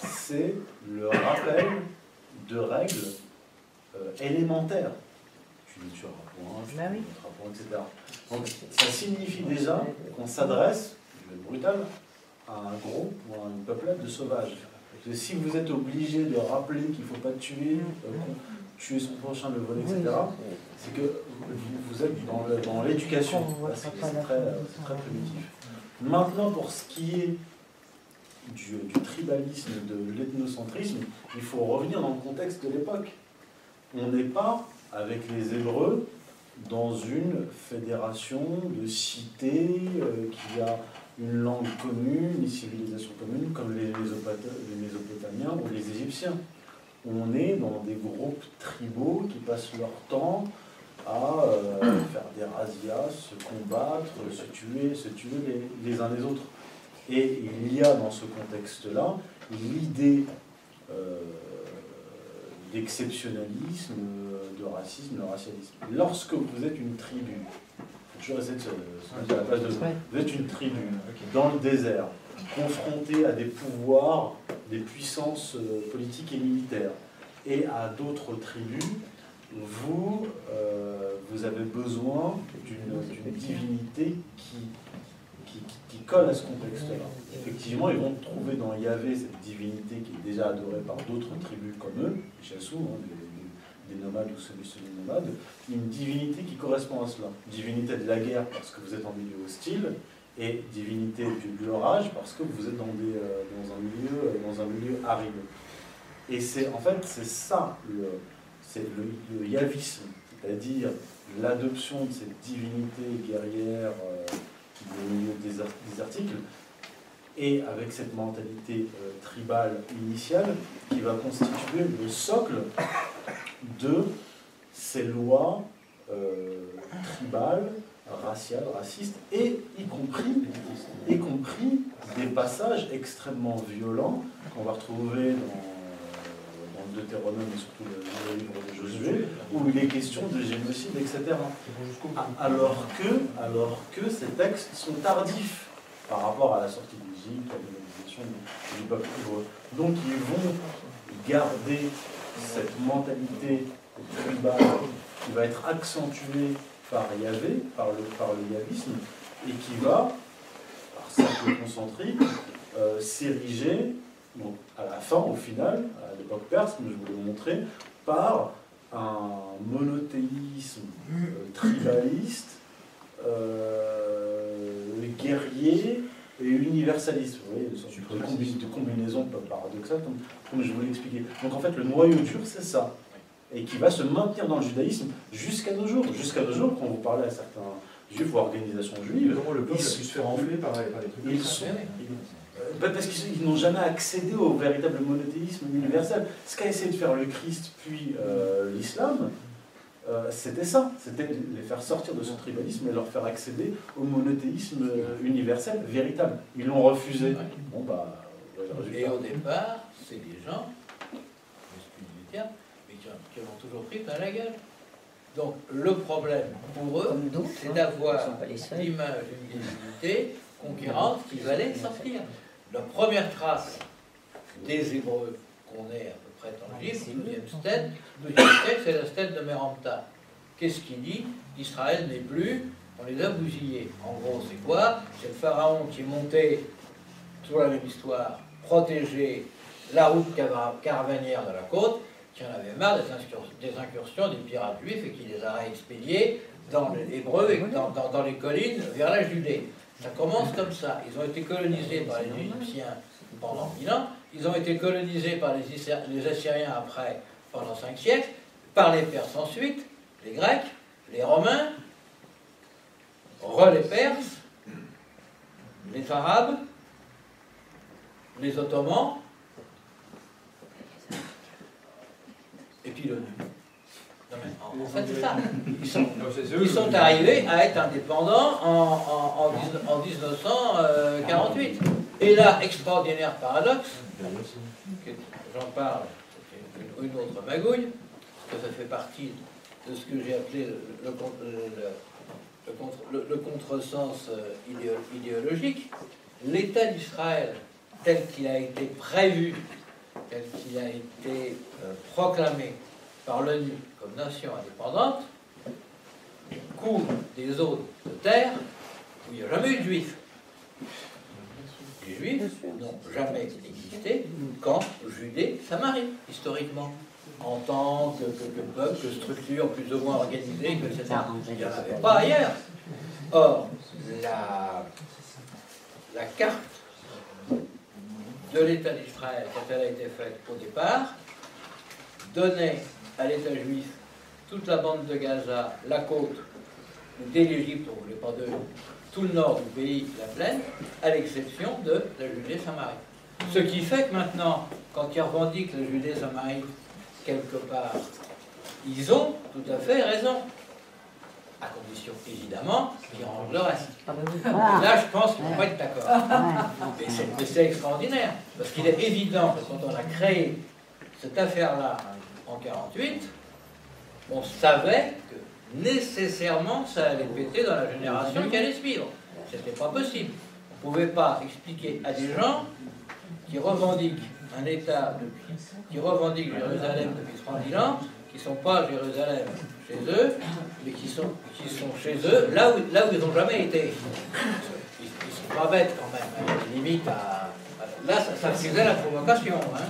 c'est le rappel de règles euh, élémentaires. Tu ne tueras point, tu Bah ne oui. mettras point, etc. Donc ça signifie déjà qu'on s'adresse, je vais être brutal, à un groupe ou à une peuplade de sauvages. Que si vous êtes obligé de rappeler qu'il ne faut pas tuer, euh, tuer son prochain, le voler, etc., c'est que vous, êtes dans l'éducation. C'est très, très primitif. Maintenant, pour ce qui est du, tribalisme, de l'ethnocentrisme, il faut revenir dans le contexte de l'époque. On n'est pas, avec les Hébreux, dans une fédération de cités euh, qui a une langue commune, une civilisation commune, comme les, Mésopota- les Mésopotamiens ou les Égyptiens. On est dans des groupes tribaux qui passent leur temps à euh, faire des razzias, se combattre, se tuer, se tuer les uns les autres. Et il y a dans ce contexte-là l'idée euh, d'exceptionnalisme, de racisme, de racialisme. Lorsque vous êtes une tribu, toujours essayer de se, à la place de vous. Êtes une tribu dans le désert, confrontée à des pouvoirs, des puissances euh, politiques et militaires, et à d'autres tribus, vous, euh, vous avez besoin d'une divinité qui, qui, qui- qui colle à ce contexte-là. Effectivement, ils vont trouver dans Yahvé cette divinité qui est déjà adorée par d'autres tribus comme eux, les Chassous, hein, des, des- des nomades ou semi-semi-nomades, une divinité qui correspond à cela. Divinité de la guerre parce que vous êtes en milieu hostile, et divinité du- de l'orage parce que vous êtes euh, dans, un milieu, euh, dans un milieu aride. Et c'est en fait c'est ça le, c'est le, le yavisme, c'est-à-dire l'adoption de cette divinité guerrière euh, des milieux désert- désertiques, et avec cette mentalité euh, tribale initiale qui va constituer le socle de ces lois euh, tribales, raciales, racistes, et y compris, y compris des passages extrêmement violents qu'on va retrouver dans le Deutéronome et surtout le, livre de Josué, où il est question de génocide, etc. Alors que, alors que ces textes sont tardifs par rapport à la sortie d'Égypte, à l'organisation du, du peuple hébreu. Donc ils vont garder cette mentalité tribale qui va être accentuée par Yahvé, par le, par le yavisme, et qui va, par cercle concentrique, euh, s'ériger, donc, à la fin, au final, à l'époque perse, comme je vous l'ai montré, par un monothéisme euh, tribaliste, euh, guerrier et universaliste. Vous voyez, une sorte de, combi- de combinaison paradoxale, comme, comme je vous l'ai expliqué. Donc en fait, le noyau dur, c'est ça. Et qui va se maintenir dans le judaïsme jusqu'à nos jours. Jusqu'à nos jours, quand vous parlez à certains juifs ou organisations juives, Comment le peuple Ils a pu se faire enfler par, par des trucs ils sont, bah, parce qu'ils ils n'ont jamais accédé au véritable monothéisme universel. Ce qu'a essayé de faire le Christ puis euh, l'islam, euh, c'était ça. C'était de les faire sortir de ce tribalisme et leur faire accéder au monothéisme euh, universel véritable. Ils l'ont refusé. Bon, bah. Et au départ, c'est des gens, excusez terme, mais qui, ont- qui ont toujours pris plein la gueule. Donc le problème pour eux, c'est hein. d'avoir l'image d'une divinité conquérante qui va les sortir. La première trace des Hébreux qu'on ait à peu près dans le deuxième stèle, le deuxième stèle, c'est la stèle de Mérampta. Qu'est-ce qu'il dit? Israël n'est plus, on les a bousillés. En gros, c'est quoi? C'est le pharaon qui est monté, toujours la même histoire, protéger la route caravanière de la côte, qui en avait marre des incursions, des incursions des pirates juifs et qui les a expédiés dans les Hébreux et dans, dans- dans les collines vers la Judée. Ça commence comme ça. Ils ont été colonisés par les Égyptiens pendant mille ans. Ils ont été colonisés par les, Assyriens après pendant cinq siècles, par les Perses ensuite, les Grecs, les Romains, re les Perses, les Arabes, les Ottomans, et puis l'ONU. Non, mais En, en fait, c'est ça. Ils sont, ils arrivés à être indépendants en, en, en, dix- en 1948. Et là, extraordinaire paradoxe, j'en parle, c'est une, une autre magouille, parce que ça fait partie de ce que j'ai appelé le, le, con- le- le- le contre- le- le contresens euh, idéo- idéologique. L'État d'Israël, tel qu'il a été prévu, tel qu'il a été euh, proclamé par l'ONU comme nation indépendante, couvre des zones de terre où il n'y a jamais eu de juifs. Les juifs n'ont jamais existé qu'en Judée-Samarie, historiquement, en tant que, que- que peuple, que structure plus ou moins organisée, que, etc. Il n'y en avait pas ailleurs. Or, la, la carte de l'État d'Israël, quand elle a été faite au départ, donnait à l'État juif toute la bande de Gaza, la côte, ou dès l'Égypte, on ne voulait pas de tout le nord du pays, la plaine, à l'exception de la Judée-Samarie. Ce qui fait que maintenant, quand ils revendiquent la Judée-Samarie quelque part, ils ont tout à fait raison. À condition, évidemment, qu'ils rendent le reste. Ah bah Voilà. là, je pense qu'ils ne vont pas être d'accord. C'est- mais c'est extraordinaire, parce qu'il est évident que quand on a créé cette affaire-là en 48, on savait que nécessairement ça allait péter dans la génération qui allait suivre. C'était pas possible. On ne pouvait pas expliquer à des gens qui revendiquent un État depuis, qui revendiquent Jérusalem depuis 3000 ans, qui ne sont pas à Jérusalem chez eux, mais qui sont, qui sont chez eux là où, là où ils n'ont jamais été. Ils, ils sont pas bêtes quand même, hein. à- Là, ça, ça faisait la provocation. Hein.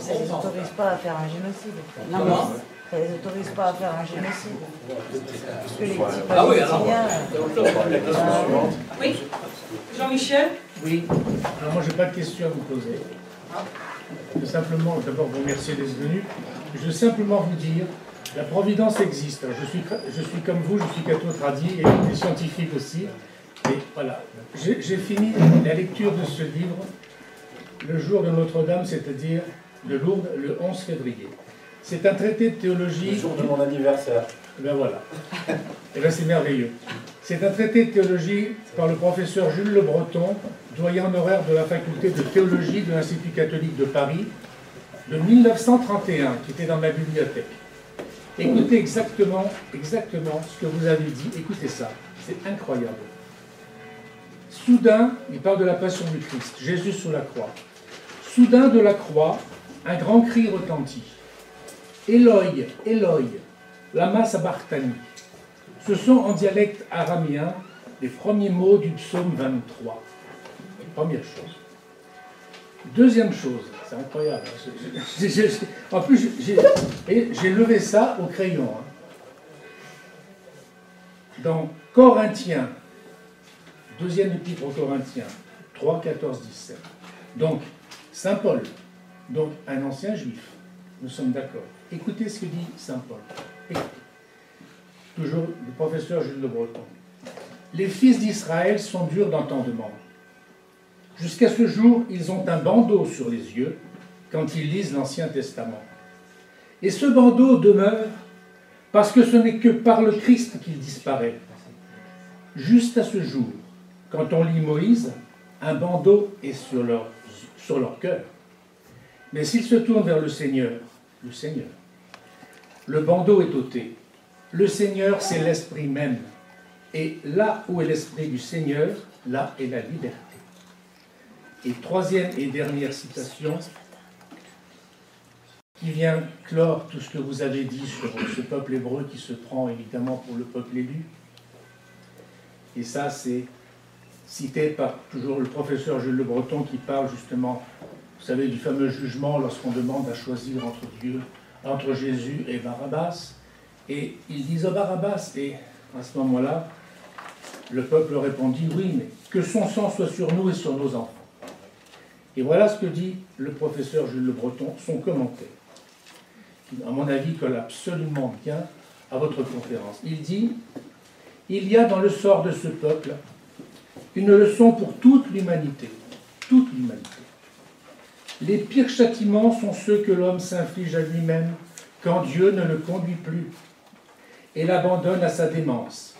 Ça ne les autorise pas à faire un génocide. Non, Comment Ça ne les autorise pas à faire un génocide. Parce que les petits Ah oui, alors, Ah, suivante. Oui Jean-Michel Oui, alors moi, je n'ai pas de questions à vous poser. Je veux simplement, d'abord, vous remercier d'être venu. Je veux simplement vous dire, la providence existe. Alors, je, suis, je suis comme vous, je suis catho tradit et, et scientifique aussi. Et voilà, j'ai fini la lecture de ce livre le jour de Notre-Dame, c'est-à-dire de Lourdes, le 11 février. C'est un traité de théologie. Le jour de mon anniversaire. Eh Ben voilà. Et ben c'est merveilleux. C'est un traité de théologie par le professeur Jules Le Breton, doyen honoraire de la faculté de théologie de l'Institut catholique de Paris, de 1931, qui était dans ma bibliothèque. Écoutez exactement, exactement ce que vous avez dit. Écoutez ça. C'est incroyable. Soudain, il parle de la passion du Christ, Jésus sous la croix. Soudain de la croix, un grand cri retentit. Éloi, Éloi, lama sabachthani. Ce sont en dialecte araméen les premiers mots du psaume 23. Première chose. Deuxième chose, c'est incroyable. hein, <laughs> en plus, j'ai levé ça au crayon. hein. Dans Corinthiens, deuxième épître aux Corinthiens, 3, 14, 17. Donc, Saint Paul, donc un ancien juif, nous sommes d'accord. Écoutez ce que dit Saint Paul. Toujours le professeur Jules de Breton. Les fils d'Israël sont durs d'entendement. Jusqu'à ce jour, ils ont un bandeau sur les yeux quand ils lisent l'Ancien Testament. Et ce bandeau demeure parce que ce n'est que par le Christ qu'il disparaît. Juste à ce jour, quand on lit Moïse, un bandeau est sur leur, sur leur cœur. Mais s'ils se tournent vers le Seigneur, le Seigneur, le bandeau est ôté. Le Seigneur, c'est l'Esprit même. Et là où est l'Esprit du Seigneur, là est la liberté. Et troisième et dernière citation, qui vient clore tout ce que vous avez dit sur ce peuple hébreu qui se prend évidemment pour le peuple élu. Et ça, c'est cité par toujours le professeur Jules Le Breton qui parle justement, vous savez, du fameux jugement lorsqu'on demande à choisir entre Dieu, entre Jésus et Barabbas. Et ils disent à Barabbas, et à ce moment-là, le peuple répondit oui, mais que son sang soit sur nous et sur nos enfants. Et voilà ce que dit le professeur Jules Le Breton, son commentaire, qui, à mon avis, colle absolument bien à votre conférence. Il dit Il y a dans le sort de ce peuple une leçon pour toute l'humanité. Toute l'humanité. Les pires châtiments sont ceux que l'homme s'inflige à lui-même quand Dieu ne le conduit plus et l'abandonne à sa démence.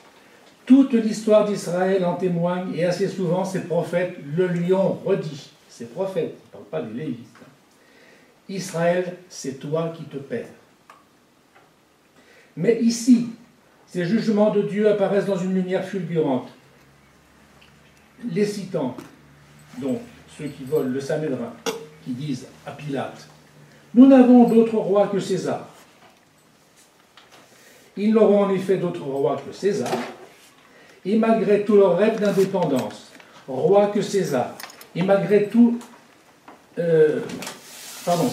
Toute l'histoire d'Israël en témoigne et assez souvent ces prophètes le lui ont redit. Ces prophètes, ne parle pas des Lévites. Israël, c'est toi qui te perds. Mais ici, ces jugements de Dieu apparaissent dans une lumière fulgurante les citants, donc ceux qui volent le Samédrin, qui disent à Pilate Nous n'avons d'autre roi que César. Ils n'auront en effet d'autre roi que César, et malgré tout leur rêve d'indépendance, roi que César, et malgré tout, euh, pardon,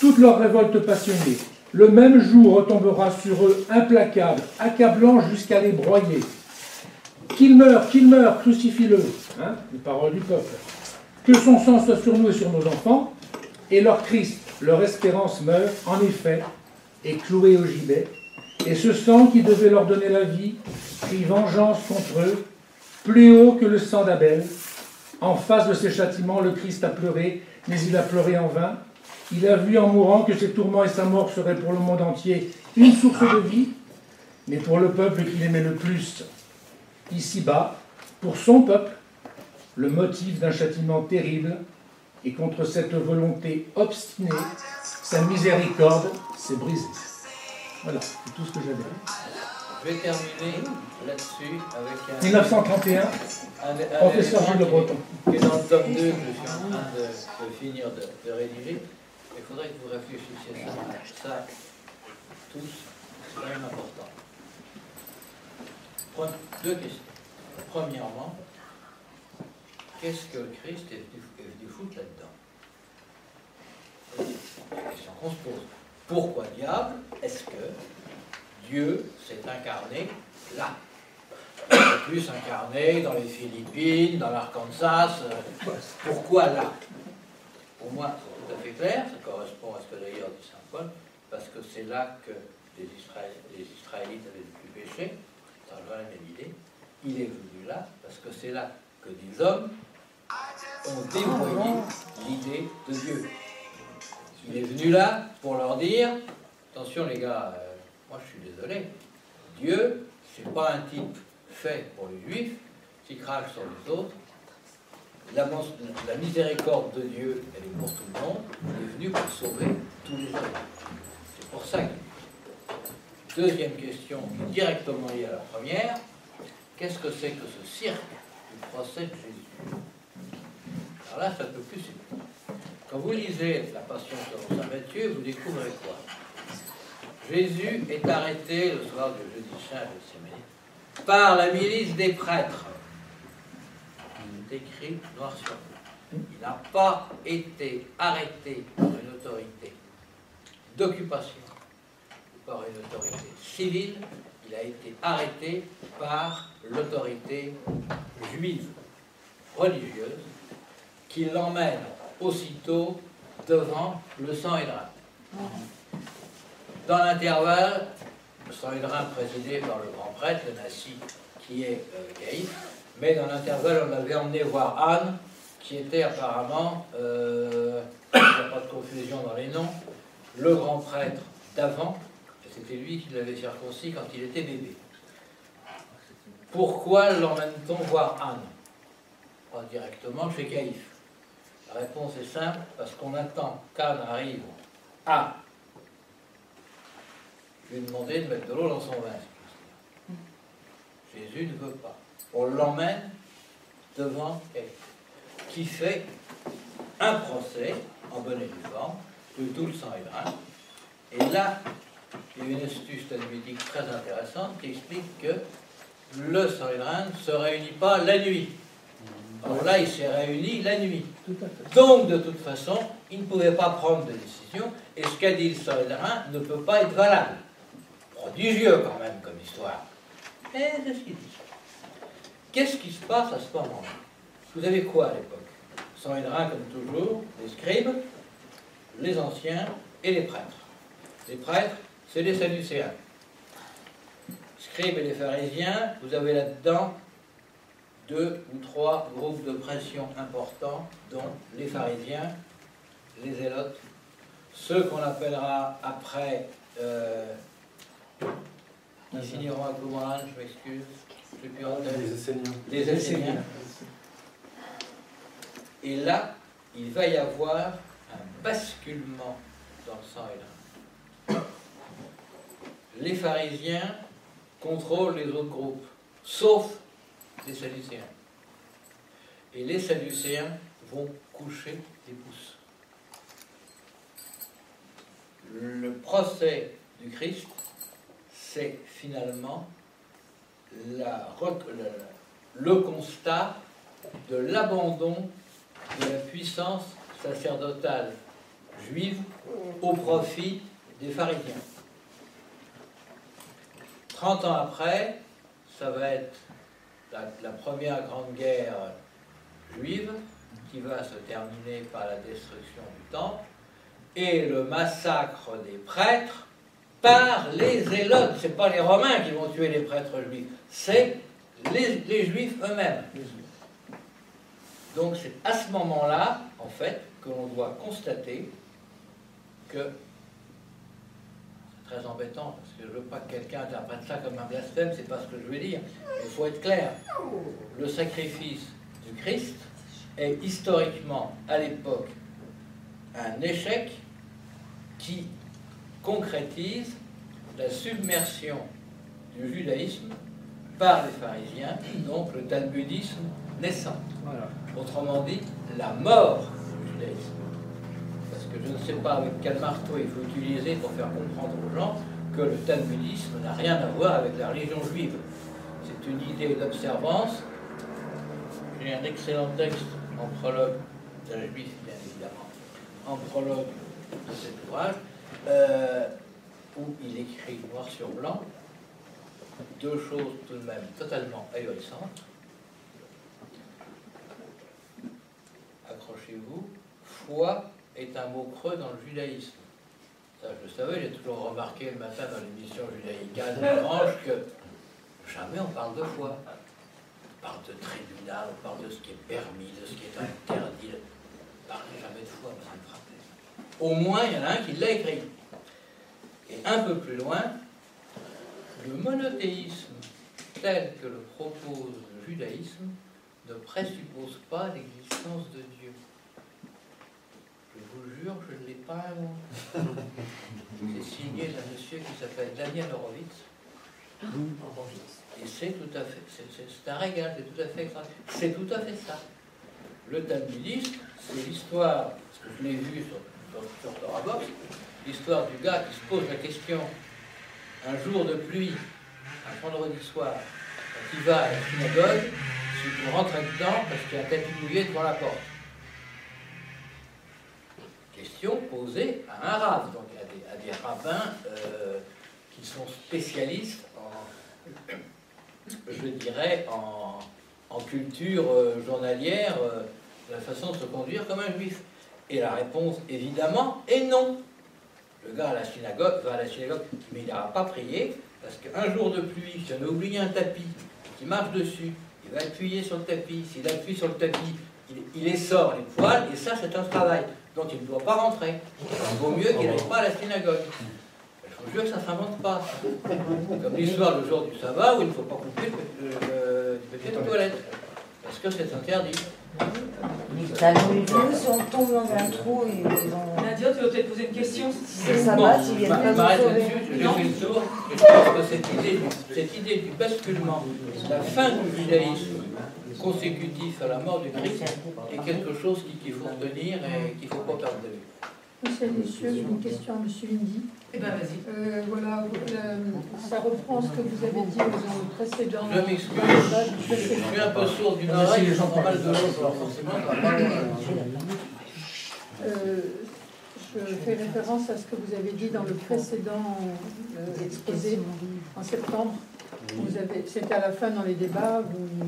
toute leur révolte passionnée, le même jour retombera sur eux implacable, accablant jusqu'à les broyer. Qu'il meure, qu'il meure, crucifie-le. Hein, les paroles du peuple. Que son sang soit sur nous et sur nos enfants. Et leur Christ, leur espérance meurt, en effet, est cloué au gibet. Et ce sang qui devait leur donner la vie prit vengeance contre eux, plus haut que le sang d'Abel. En face de ces châtiments, le Christ a pleuré, mais il a pleuré en vain. Il a vu en mourant que ses tourments et sa mort seraient pour le monde entier une source de vie, mais pour le peuple qu'il aimait le plus, ici-bas, pour son peuple, le motif d'un châtiment terrible, et contre cette volonté obstinée, sa miséricorde s'est brisée. Voilà, c'est tout ce que j'avais. Je vais terminer là-dessus avec un. 1931, professeur Gilles Le Breton. Qui est dans le tome 2 que je suis en train de, finir de, rédiger. Il faudrait que vous réfléchissiez à ça, tous, c'est quand même important deux questions. Premièrement, qu'est-ce que le Christ est venu, foutre là-dedans? C'est la question qu'on se pose. Pourquoi diable est-ce que Dieu s'est incarné là? Plus incarné dans les Philippines, dans l'Arkansas. Euh, pourquoi là? Pour moi, c'est tout à fait clair, ça correspond à ce que d'ailleurs dit Saint Paul, parce que c'est là que les, Israélites avaient le plus péché, Il est venu là parce que c'est là que des hommes ont dévoyé l'idée de Dieu. Il est venu là pour leur dire attention les gars, euh, moi je suis désolé, Dieu, c'est pas un type fait pour les juifs qui crache sur les autres. La, la, miséricorde de Dieu, elle est pour tout le monde. Il est venu pour sauver tous les hommes. C'est pour ça qu'il Deuxième question, directement liée à la première, qu'est-ce que c'est que ce cirque du procès de Jésus? Alors là, c'est un peu plus simple. Quand vous lisez la Passion selon Saint Matthieu, vous découvrez quoi? Jésus est arrêté le soir du jeudi saint de par la milice des prêtres. Il est écrit noir sur blanc. Il n'a pas été arrêté par une autorité d'occupation par une autorité civile, il a été arrêté par l'autorité juive, religieuse, qui l'emmène aussitôt devant le et Dans l'intervalle, le et présidé par le grand prêtre, le Nassi, qui est euh, mais dans l'intervalle, on avait emmené voir Anne, qui était apparemment, euh, <coughs> il n'y a pas de confusion dans les noms, le grand prêtre d'avant, c'était lui qui l'avait circoncis quand il était bébé. Pourquoi l'emmène-t-on voir Anne? Pas directement chez Caïphe. La réponse est simple, parce qu'on attend qu'Anne arrive à lui ai demandé de mettre de l'eau dans son vin. Jésus ne veut pas. On l'emmène devant quelqu'un qui fait un procès en bonne et due forme de tout le sang et. Et là, il y a une astuce talmudique très intéressante qui explique que le grain ne se réunit pas la nuit. Alors là, il s'est réuni la nuit. Donc, de toute façon, il ne pouvait pas prendre de décision, et ce qu'a dit le souverain ne peut pas être valable. Prodigieux quand même comme histoire. Mais c'est ce qu'il dit. Qu'est-ce qui se passe à ce moment-là? Vous avez quoi à l'époque? Sanhédrin, comme toujours, les scribes, les anciens et les prêtres. Les prêtres, c'est les Sadducéens. Scribes et les pharisiens, vous avez là-dedans deux ou trois groupes de pression importants, dont les pharisiens, les zélotes, ceux qu'on appellera après, euh, ils finiront à Qumran, je m'excuse, je suis plus en tête, Les Esséniens. les Esséniens. Et là, il va y avoir un basculement dans le sang et l'âme. Les pharisiens contrôlent les autres groupes, sauf les Sadducéens. Et les Sadducéens vont coucher les pouces. Le procès du Christ, c'est finalement le constat de l'abandon de la puissance sacerdotale juive au profit des pharisiens. 30 ans après, ça va être la, première grande guerre juive qui va se terminer par la destruction du temple et le massacre des prêtres par les zélotes. Ce n'est pas les Romains qui vont tuer les prêtres juifs, c'est les, juifs eux-mêmes. Donc c'est à ce moment-là, en fait, que l'on doit constater que très embêtant, parce que je ne veux pas que quelqu'un interprète ça comme un blasphème, c'est pas ce que je veux dire. Il faut être clair. Le sacrifice du Christ est historiquement, à l'époque, un échec qui concrétise la submersion du judaïsme par les pharisiens, donc le talmudisme naissant. Voilà. Autrement dit, la mort du judaïsme. Je ne sais pas avec quel marteau il faut utiliser pour faire comprendre aux gens que le talmudisme n'a rien à voir avec la religion juive. C'est une idée d'observance. J'ai un excellent texte en prologue d'un juif, bien évidemment, en prologue de cet ouvrage, euh, où il écrit noir sur blanc deux choses tout de même totalement ahurissantes. accrochez-vous, foi est un mot creux dans le judaïsme. Ça, je savais, j'ai toujours remarqué le matin dans l'émission judaïcale de Branche que jamais on parle de foi. On parle de tribunal, on parle de ce qui est permis, de ce qui est interdit. On parle jamais de foi, ça me frappait. Au moins, il y en a un qui l'a écrit. Et un peu plus loin, le monothéisme tel que le propose le judaïsme ne présuppose pas l'existence de Dieu. Je vous jure, je ne l'ai pas. <laughs> C'est signé d'un monsieur qui s'appelle Daniel Horowitz. Et c'est tout à fait, c'est- un régal, c'est tout à fait. C'est tout à fait ça. Le talmudisme, c'est l'histoire, parce que je l'ai vu sur, sur, sur Torah l'histoire du gars qui se pose la question un jour de pluie, un vendredi soir, quand il va à la synagogue, c'est pour rentrer dedans parce qu'il y a un tapis mouillé devant la porte. Question posée à un rave, donc à des, rabbins euh, qui sont spécialistes en, je dirais, en, culture euh, journalière, euh, la façon de se conduire comme un juif. Et la réponse, évidemment, est non. Le gars à la synagogue va à la synagogue, mais il n'ira pas prier, parce qu'un jour de pluie, si on a oublié un tapis, qui marche dessus, il va appuyer sur le tapis. S'il appuie sur le tapis, il, il essore les poils, et ça, c'est un travail. Donc il ne doit pas rentrer. Il vaut mieux qu'il n'aille pas à la synagogue. Je vous jure que ça ne s'invente pas. Comme l'histoire le jour du sabbat où il ne faut pas couper le, le- le papier de toilette. Parce que c'est interdit. Nous, si on tombe dans un trou, ils ont. Nadia, tu veux peut-être poser une question C'est ça va, viennent je pas là-dessus, j'ai fait le tour. Et je pense que cette idée, du- cette idée du basculement, la fin du judaïsme consécutif à la mort du Christ, est quelque chose qui- qu'il faut retenir et qu'il ne faut pas perdre de vue. Monsieur, monsieur, j'ai une question à Monsieur Lindy. Eh ben vas-y. Euh, voilà, le- ça reprend ce que vous avez dit dans le précédent. Je m'excuse, je suis un peu sourd d'une oreille et j'entends mal de l'autre, alors forcément, ça va pas loin. Euh, je fais référence à ce que vous avez dit dans le précédent euh, exposé en septembre. Vous avez, c'était à la fin dans les débats, vous,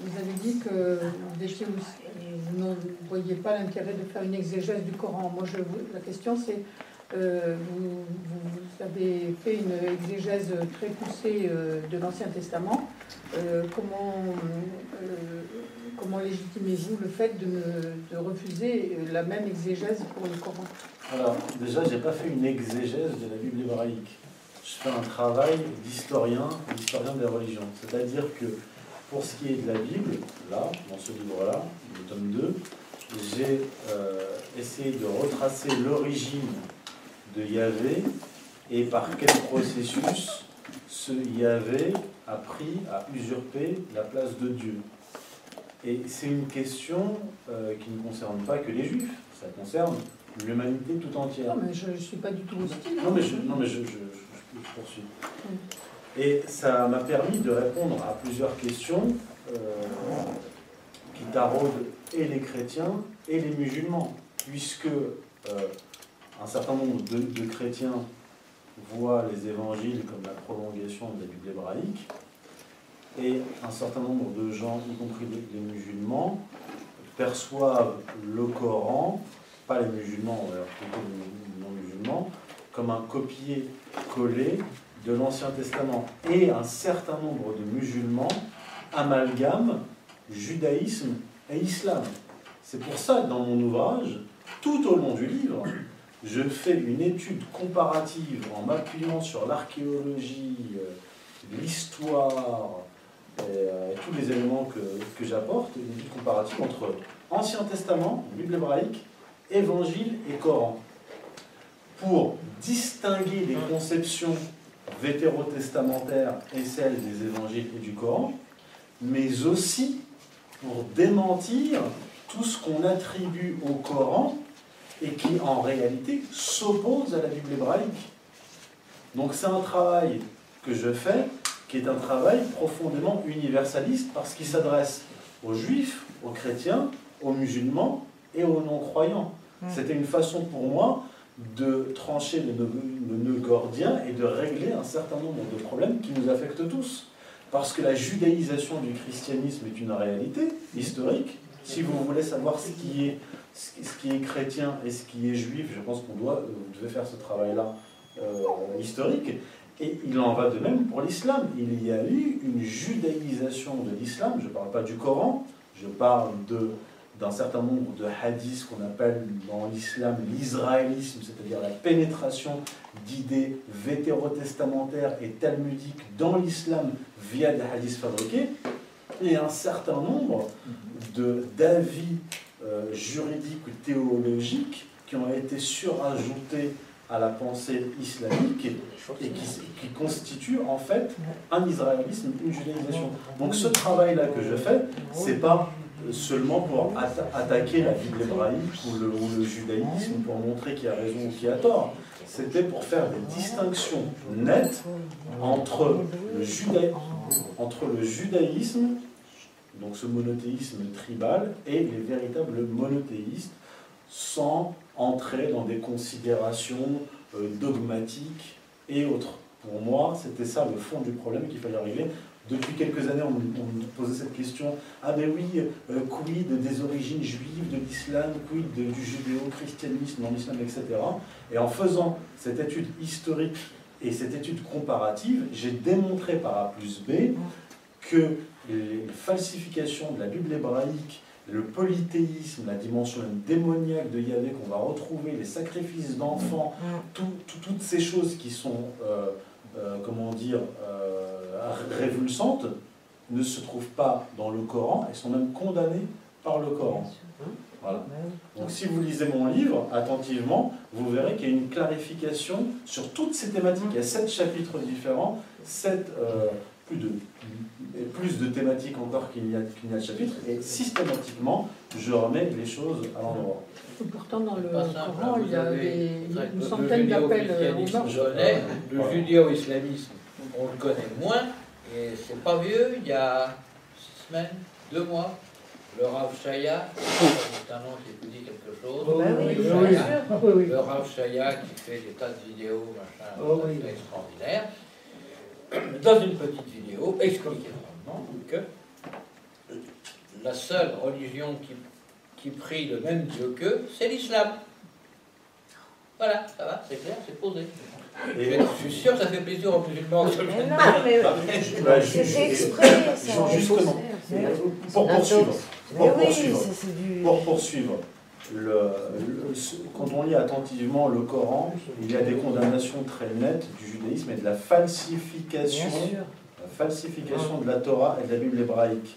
vous avez dit que vous, ne voyez pas l'intérêt de faire une exégèse du Coran. Moi, je, la question c'est, euh, vous, avez fait une exégèse très poussée euh, de l'Ancien Testament. Euh, comment, légitimez-vous le fait de, de refuser la même exégèse pour le Coran? Alors, déjà, j'ai pas fait une exégèse de la Bible hébraïque. Je fais un travail d'historien, d'historien des religions. C'est-à-dire que pour ce qui est de la Bible, là, dans ce livre-là, le tome 2, j'ai euh, essayé de retracer l'origine de Yahvé et par quel processus ce Yahvé a pris, a usurpé la place de Dieu. Et c'est une question euh, qui ne concerne pas que les Juifs, ça concerne l'humanité tout entière. Non, mais je ne suis pas du tout hostile. hein. Non, mais je, non, mais je, je- je- je poursuis. Et ça m'a permis de répondre à plusieurs questions euh, qui taraudent et les chrétiens et les musulmans, puisque euh, un certain nombre de, chrétiens voient les évangiles comme la prolongation de la Bible hébraïque, et un certain nombre de gens, y compris les, musulmans, perçoivent le Coran, pas les musulmans, plutôt les non-musulmans, comme un copier-coller de l'Ancien Testament. Et un certain nombre de musulmans amalgament judaïsme et islam. C'est pour ça que dans mon ouvrage, tout au long du livre, je fais une étude comparative en m'appuyant sur l'archéologie, euh, l'histoire, et, euh, tous les éléments que, que j'apporte, une étude comparative entre Ancien Testament, Bible hébraïque, Évangile et Coran, pour distinguer les conceptions vétérotestamentaires et celles des évangiles et du Coran, mais aussi pour démentir tout ce qu'on attribue au Coran et qui en réalité s'oppose à la Bible hébraïque. Donc c'est un travail que je fais qui est un travail profondément universaliste parce qu'il s'adresse aux juifs, aux chrétiens, aux musulmans et aux non-croyants. C'était une façon pour moi de trancher le nœud, gordien et de régler un certain nombre de problèmes qui nous affectent tous. Parce que la judaïsation du christianisme est une réalité historique. Si vous voulez savoir ce qui est, ce qui- est chrétien et ce qui est juif, je pense qu'on doit, vous devez faire ce travail-là euh, historique. Et il en va de même pour l'islam. Il y a eu une judaïsation de l'islam. Je ne parle pas du Coran, je parle de d'un certain nombre de hadiths qu'on appelle dans l'islam l'israélisme, c'est-à-dire la pénétration d'idées vétérotestamentaires et talmudiques dans l'islam via des hadiths fabriqués, et un certain nombre d'avis euh, juridiques ou théologiques qui ont été surajoutés à la pensée islamique et qui, qui constituent en fait un israélisme, une judaïsation. Donc ce travail-là que je fais, c'est pas seulement pour atta- attaquer la Bible hébraïque ou le, judaïsme, pour montrer qui a raison ou qui a tort. C'était pour faire des distinctions nettes entre le, entre le judaïsme, donc ce monothéisme tribal, et les véritables monothéistes, sans entrer dans des considérations euh, dogmatiques et autres. Pour moi, c'était ça le fond du problème qu'il fallait régler. Depuis quelques années, on, on posait cette question Ah, ben oui, euh, quid des origines juives, de l'islam, quid de- du judéo-christianisme dans l'islam, etc. Et en faisant cette étude historique et cette étude comparative, j'ai démontré par A plus B que les falsifications de la Bible hébraïque, le polythéisme, la dimension démoniaque de Yahvé qu'on va retrouver, les sacrifices d'enfants, tout- tout- toutes ces choses qui sont, euh, euh, comment dire, euh, révulsantes, ne se trouvent pas dans le Coran et sont même condamnées par le Coran. Voilà. Donc si vous lisez mon livre attentivement, vous verrez qu'il y a une clarification sur toutes ces thématiques. Il y a sept chapitres différents, sept, euh, plus, de, plus de thématiques encore qu'il qu'il n'y a de chapitres, et systématiquement, je remets les choses à l'endroit. Pourtant, dans le Coran, hein, il y a des- une le centaine d'appels euh, au meurtre. Le judéo-islamisme, on le connaît moins, et c'est pas vieux, il y a six semaines, deux mois, le Rav Shaya, c'est un nom qui vous dit quelque chose, Oh, oui, bien oui, sûr. Ah, oui, le Rav Shaya qui fait des tas de vidéos, machin, Oh, extraordinaire, dans une petite vidéo, expliquait vraiment que la seule religion qui, qui prie le même Dieu qu'eux, c'est l'islam. Voilà, ça va, c'est clair, c'est posé. Et, Je suis sûr que ça fait plaisir aux musulmans Mais non, mais c'est exprès, ça. justement, pour poursuivre, pour poursuivre, ça, c'est du... Pour poursuivre, le- le- ce- quand on lit attentivement le Coran, il y a des condamnations très nettes du judaïsme et de la falsification, la falsification de la Torah et de la Bible hébraïque.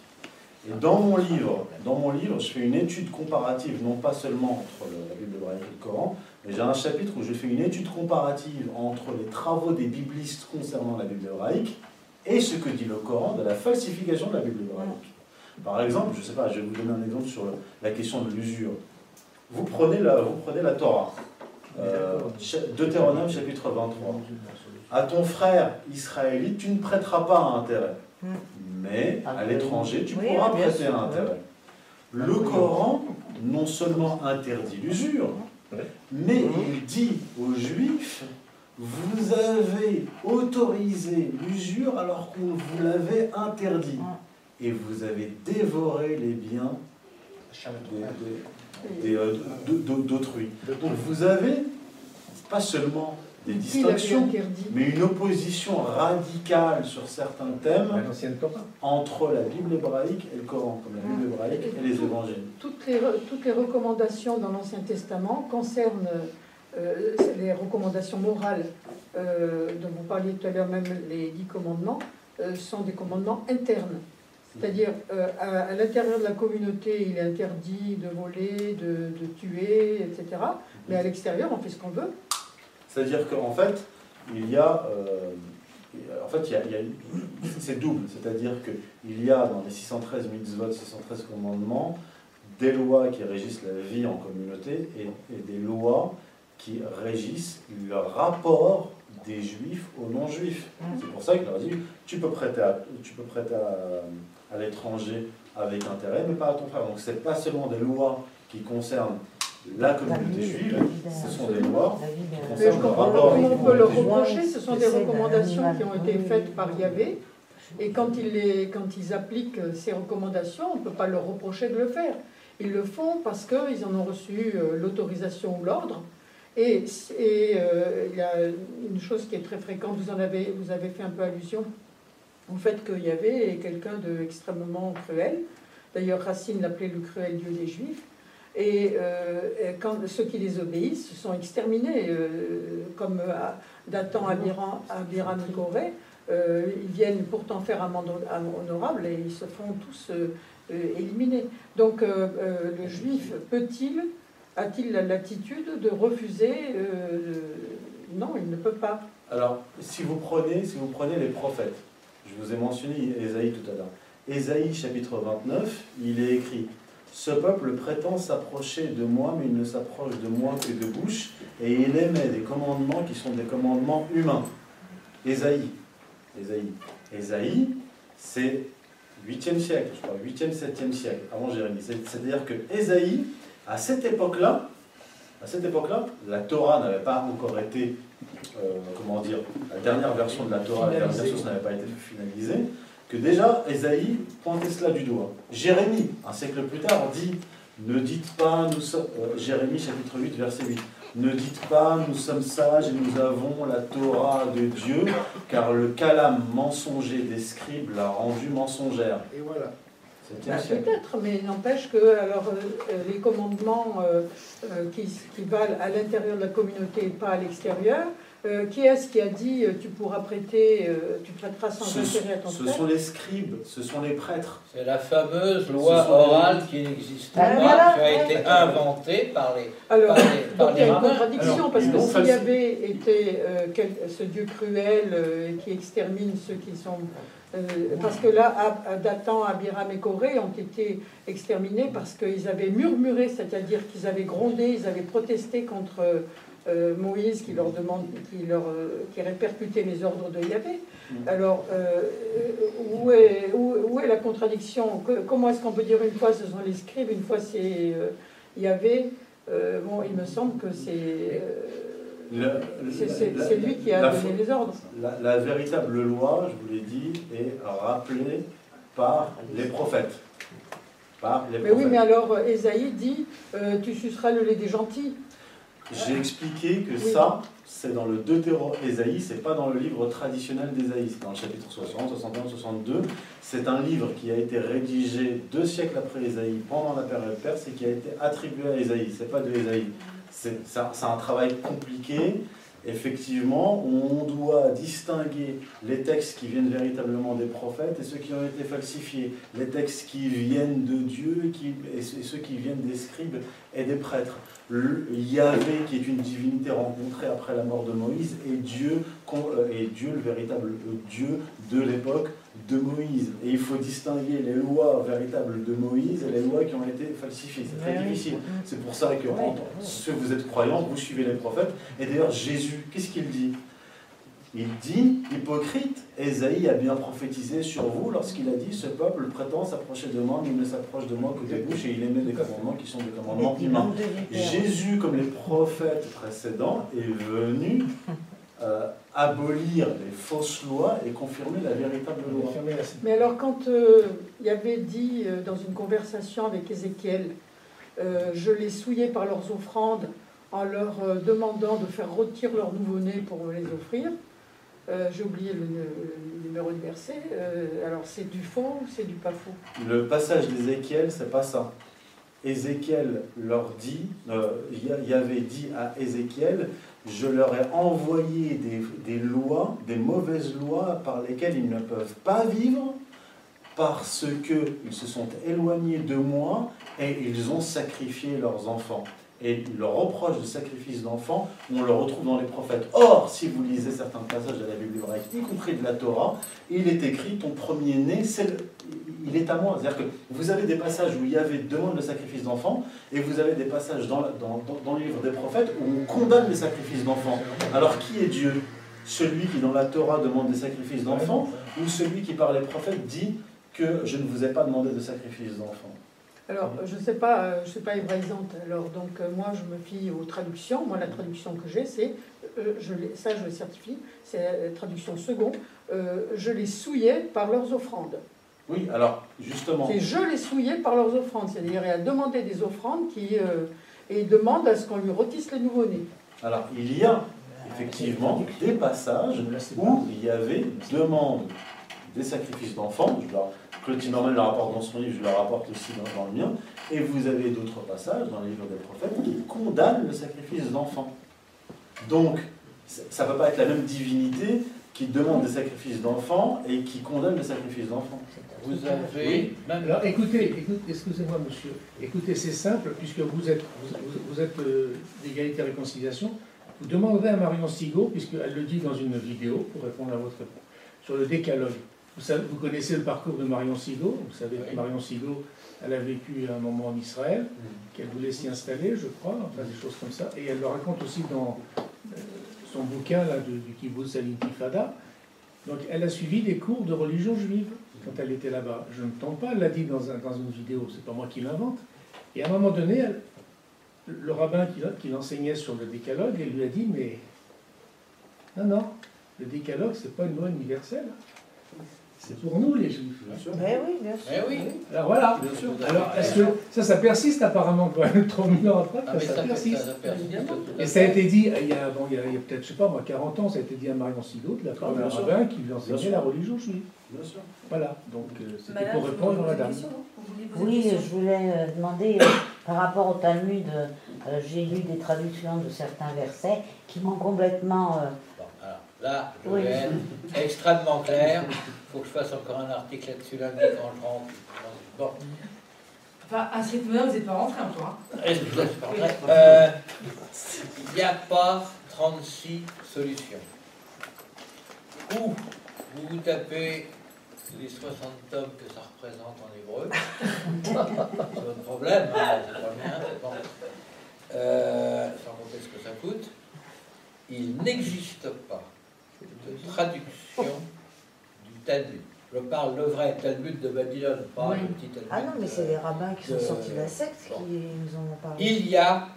Et dans mon livre, dans mon livre, je fais une étude comparative, non pas seulement entre la Bible hébraïque et le Coran, mais j'ai un chapitre où je fais une étude comparative entre les travaux des biblistes concernant la Bible hébraïque et ce que dit le Coran de la falsification de la Bible hébraïque. Par exemple, je ne sais pas, je vais vous donner un exemple sur la question de l'usure. Vous prenez la, vous prenez la Torah, euh, Deutéronome chapitre 23. À ton frère israélite, tu ne prêteras pas un intérêt. Mais à l'étranger, tu pourras prêter un intérêt. Le Coran non seulement interdit l'usure, mais il dit aux Juifs, vous avez autorisé l'usure alors qu'on vous l'avait interdit. Et vous avez dévoré les biens d'autrui. Donc vous avez pas seulement des distinctions, mais une opposition radicale sur certains thèmes entre la Bible hébraïque et le Coran, comme la Bible hébraïque et les évangiles. toutes les, re- toutes les recommandations dans l'Ancien Testament concernent euh, les recommandations morales euh, dont vous parliez tout à l'heure, même les dix commandements, euh, sont des commandements internes. C'est-à-dire, euh, à, à l'intérieur de la communauté, il est interdit de voler, de, de tuer, etc. Mais à l'extérieur, on fait ce qu'on veut. C'est-à-dire qu'en fait, il y a, en fait, il y a, il y a une- c'est double. C'est-à-dire qu'il y a dans les 613 mitzvot, 613 commandements, des lois qui régissent la vie en communauté et, et des lois qui régissent le rapport des juifs aux non-juifs. C'est pour ça qu'il leur dit, tu peux prêter à, tu peux prêter à, à l'étranger avec intérêt, mais pas à ton frère. Donc c'est pas seulement des lois qui concernent la communauté juive, ce sont des lois Mais je concerne le comprends pas rapport comment on peut besoins, reprocher. Ce sont des recommandations qui ont été faites par Yahvé. Et quand ils, les, quand ils appliquent ces recommandations, on ne peut pas leur reprocher de le faire. Ils le font parce qu'ils en ont reçu euh, l'autorisation ou l'ordre. Et, et, euh, il y a une chose qui est très fréquente, vous, en avez, vous avez fait un peu allusion au fait qu'il y avait quelqu'un d'extrêmement cruel. D'ailleurs, Racine l'appelait le cruel dieu des Juifs. Et, euh, et quand ceux qui les obéissent sont exterminés, euh, comme à Dathan, Abiram, Corée. Euh, ils viennent pourtant faire mandat honorable et ils se font tous euh, euh. Donc euh, euh, le juif peut-il, a-t-il la latitude de refuser euh, Non, il ne peut pas. Alors, si vous prenez, si vous prenez les prophètes, je vous ai mentionné Ésaïe tout à l'heure. Ésaïe chapitre 29, il est écrit Ce peuple prétend s'approcher de moi, mais il ne s'approche de moi que de bouche, et il émet des commandements qui sont des commandements humains. Ésaïe. Ésaïe. Ésaïe, c'est 8e siècle, je crois, 8e, 7e siècle, avant Jérémie. C'est- C'est-à-dire que Ésaïe, à cette époque-là, à cette époque-là, la Torah n'avait pas encore été, euh, comment dire, la dernière version de la Torah, la dernière version n'avait pas été finalisée, que déjà Ésaïe pointait cela du doigt. Jérémie, un siècle plus tard, dit Ne dites pas, nous sommes. euh, Jérémie chapitre 8, verset 8. Ne dites pas, nous sommes sages et nous avons la Torah de Dieu, car le calame mensonger des scribes l'a rendue mensongère. Et voilà. Bah. Peut-être, mais n'empêche que alors, euh, les commandements euh, euh, qui, qui valent à l'intérieur de la communauté et pas à l'extérieur, euh, qui est-ce qui a dit euh, tu pourras prêter, euh, tu prêteras sans Ce, intérêt à ton ce frère sont les scribes, ce sont les prêtres. C'est la fameuse loi orale qui n'existe Ah, pas, voilà. qui a été inventée par les, Alors, par les, par donc il y a une contradiction Alors, parce que s'il y avait été euh, quel- ce Dieu cruel euh, qui extermine ceux qui sont. euh, parce que là, Dathan, Abiram et Corée ont été exterminés parce qu'ils avaient murmuré, c'est-à-dire qu'ils avaient grondé, ils avaient protesté contre euh, Moïse qui leur demande, qui leur, euh, qui répercutait les ordres de Yahvé. Mm. Alors, euh, où, est, où, où est la contradiction? Que- Comment est-ce qu'on peut dire une fois ce sont les scribes, une fois c'est Yahvé? Bon, il me semble que c'est c'est- lui qui a la donné les ordres. La, la véritable loi, je vous l'ai dit, est rappelée par les prophètes. Par les Mais oui, mais alors Ésaïe dit euh, Tu suceras le lait des gentils. J'ai expliqué que Oui. ça, c'est dans le Deutéro Ésaïe, c'est pas dans le livre traditionnel d'Ésaïe, c'est dans le chapitre 60, 61, 62. C'est un livre qui a été rédigé deux siècles après Ésaïe, pendant la période perse, et qui a été attribué à Ésaïe. C'est pas de Ésaïe. C'est un travail compliqué. Effectivement, on doit distinguer les textes qui viennent véritablement des prophètes et ceux qui ont été falsifiés. Les textes qui viennent de Dieu et ceux et qui viennent des scribes et des prêtres. Yahvé, qui est une divinité rencontrée après la mort de Moïse, est Dieu, con- euh, Dieu le véritable euh, Dieu de l'époque de Moïse. Et il faut distinguer les lois véritables de Moïse et les lois qui ont été falsifiées. C'est très oui. difficile. C'est pour ça que, tant- ceux vous êtes croyants, vous suivez les prophètes. Et d'ailleurs, Jésus, qu'est-ce qu'il dit? Il dit, hypocrite, Ésaïe a bien prophétisé sur vous lorsqu'il a dit, ce peuple prétend s'approcher de moi, mais il ne s'approche de moi que des bouches et il émet des commandements qui sont des commandements humains. Jésus, comme les prophètes précédents, est venu euh, abolir les fausses lois et confirmer la véritable loi. Mais alors, quand euh, il y avait dit euh, dans une conversation avec Ézéchiel, euh, je les souillais par leurs offrandes en leur euh, demandant de faire rôtir leur nouveau-né pour me les offrir. Euh, J'ai oublié le, le numéro de verset. Euh, alors, c'est du faux ou c'est du pas faux? Le passage d'Ézéchiel, c'est pas ça. Ézéchiel leur dit, euh, y avait dit à Ézéchiel, je leur ai envoyé des, lois, des mauvaises lois par lesquelles ils ne peuvent pas vivre parce qu'ils se sont éloignés de moi et ils ont sacrifié leurs enfants. Et le reproche de sacrifice d'enfants, on le retrouve dans les prophètes. Or, si vous lisez certains passages de la Bible hébraïque, y compris de la Torah, il est écrit ton premier-né, c'est le- il est à moi. C'est-à-dire que vous avez des passages où il y avait demande le sacrifice d'enfants, et vous avez des passages dans, dans, dans- dans le livre des prophètes où on condamne les sacrifices d'enfants. Alors qui est Dieu? Celui qui dans la Torah demande des sacrifices d'enfants, ou celui qui par les prophètes dit que je ne vous ai pas demandé de sacrifice d'enfants? Alors, je ne sais pas, euh, je sais pas hébraïsante. Alors, donc, euh, moi, je me fie aux traductions. Moi, la traduction que j'ai, c'est, euh, je ça, je le certifie, c'est la traduction seconde. euh, je les souillais par leurs offrandes. Oui, alors justement, C'est je les souillais par leurs offrandes. C'est-à-dire, il a demandé des offrandes qui, euh, et il demande à ce qu'on lui rôtisse les nouveau-nés. alors il y a effectivement des passages où il y avait demande des sacrifices d'enfants. Claude Timmerman le rapporte dans son livre, je le rapporte aussi dans, dans le mien. Et vous avez d'autres passages dans le livre des prophètes qui condamnent le sacrifice d'enfants. Donc, ça ne peut pas être la même divinité qui demande des sacrifices d'enfants et qui condamne le sacrifice d'enfants. Vous avez même. Alors écoutez, écoutez excusez-moi monsieur, écoutez, c'est simple, puisque vous êtes, vous, êtes euh, d'égalité et réconciliation, vous demanderez à Marion Sigaud, puisqu'elle le dit dans une vidéo, pour répondre à votre réponse, sur le décalogue. Vous, savez, vous connaissez le parcours de Marion Sigaud, vous savez que Oui. Marion Sigaud, elle a vécu un moment en Israël, qu'elle voulait s'y installer, je crois, enfin des choses comme ça, et elle le raconte aussi dans son bouquin là, de- du kibbutz al-Intifada. Donc elle a suivi des cours de religion juive quand elle était là-bas. Je ne tente pas, elle l'a dit dans, dans une vidéo, c'est pas moi qui l'invente. Et à un moment donné, le rabbin qui, qui l'enseignait sur le décalogue, elle lui a dit, mais non, non, le décalogue, c'est pas une loi universelle. C'est pour nous les juifs. Bien sûr. Ben oui, bien sûr. Oui. Alors voilà. Bien sûr. Alors est-ce que ça, ça persiste apparemment quoi 30 ans après, Ah, ça, ça, persiste. ça, persiste. Et ça a été dit, il y a, bon, il y a, il y a peut-être, je sais pas moi, 40 ans, ça a été dit à Marion Sigaud de la part Ah, d'un rabbin qui lui enseignait la religion juive. Bien sûr. Voilà, donc euh, c'était Madame, pour répondre à poser une Oui, je voulais euh, demander, euh, par rapport au Talmud, euh, j'ai lu des traductions de certains versets qui m'ont complètement... euh, là, je vais être extrêmement clair. Il faut que je fasse encore un article là-dessus lundi quand je rentre. Bon, Enfin, à ce rythme-là, vous n'êtes pas rentré hein. je laisse parler Euh, Il n'y a pas 36 solutions. Ou vous tapez les 60 tomes que ça représente en hébreu. c'est votre problème, hein, c'est pas c'est bon. Euh, sans compter ce que ça coûte. Il n'existe pas de traduction du Talmud. Je parle le vrai Talmud de Babylone, pas Oui. le petit Talmud. Ah non, mais c'est les rabbins qui sont sortis de la secte bon. qui nous en ont parlé. Il y a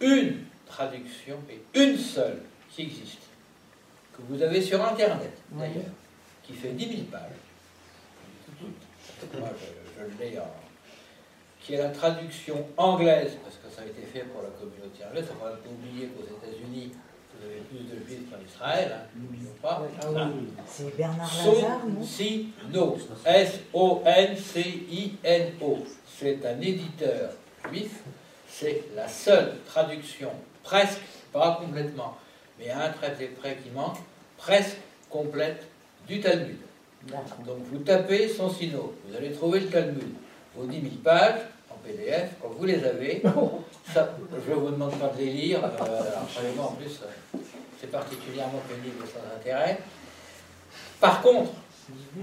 une traduction, et une seule, qui existe, que vous avez sur Internet Oui. d'ailleurs, qui fait 10 000 pages. Moi, je, je l'ai en. qui est la traduction anglaise, parce que ça a été fait pour la communauté anglaise. Ne faut pas oublier qu'aux États-Unis, vous avez plus de juifs qu'en Israël, hein, n'oublions pas. Ah Hein. C'est Bernard Lazare, non? Soncino, S-O-N-C-I-N-O. C'est un éditeur juif. C'est la seule traduction, presque, pas complètement, mais à un trait près qui manque, presque complète du Talmud. Donc vous tapez Soncino, vous allez trouver le Talmud. Vos 10 000 pages en PDF, quand vous les avez, <laughs> ça, je ne vous demande pas de les lire, euh, alors, en plus, c'est particulièrement pénible sans intérêt. Par contre,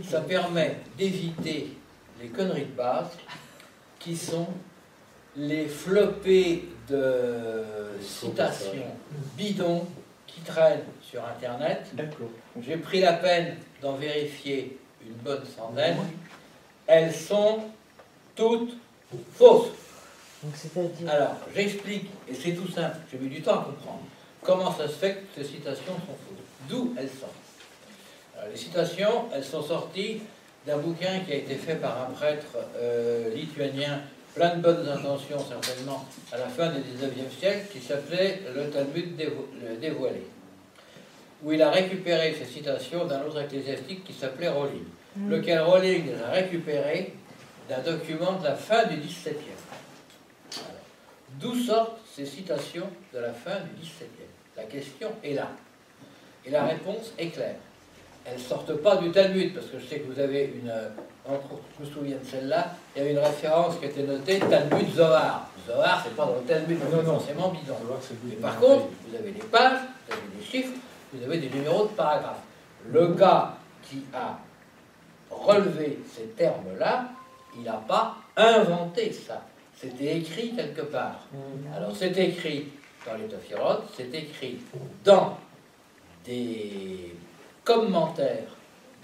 ça permet d'éviter les conneries de base qui sont les flopées de citations bidons qui traînent sur Internet. D'accord. J'ai pris la peine d'en vérifier une bonne centaine. Elles sont toutes fausses. Donc c'est-à-dire. Alors, j'explique, et c'est tout simple, j'ai mis du temps à comprendre, comment ça se fait que ces citations sont fausses. D'où elles sortent. Alors, les citations, elles sont sorties d'un bouquin qui a été fait par un prêtre euh, lituanien, plein de bonnes intentions certainement, à la fin du 19e siècle, qui s'appelait Le Talmud dévo- le dévoilé, où il a récupéré ces citations d'un autre ecclésiastique qui s'appelait Rowling, lequel Rowling les a récupérées d'un document de la fin du 17e. D'où sortent ces citations de la fin du 17e La question est là. Et la réponse est claire. Elles ne sortent pas du Talmud, parce que je sais que vous avez une. euh, entre je me souviens de celle-là, il y avait une référence qui était notée Talmud Zohar. Zohar, c'est pas dans le Talmud, Non, c'est non. forcément bidon. Mais par contre, vous avez des pages, vous avez des chiffres, vous avez des numéros de paragraphes. Le gars qui a relevé ces termes-là, il n'a pas inventé ça. C'était écrit quelque part. Alors c'est écrit dans les Tophirotes, c'est écrit dans des commentaires,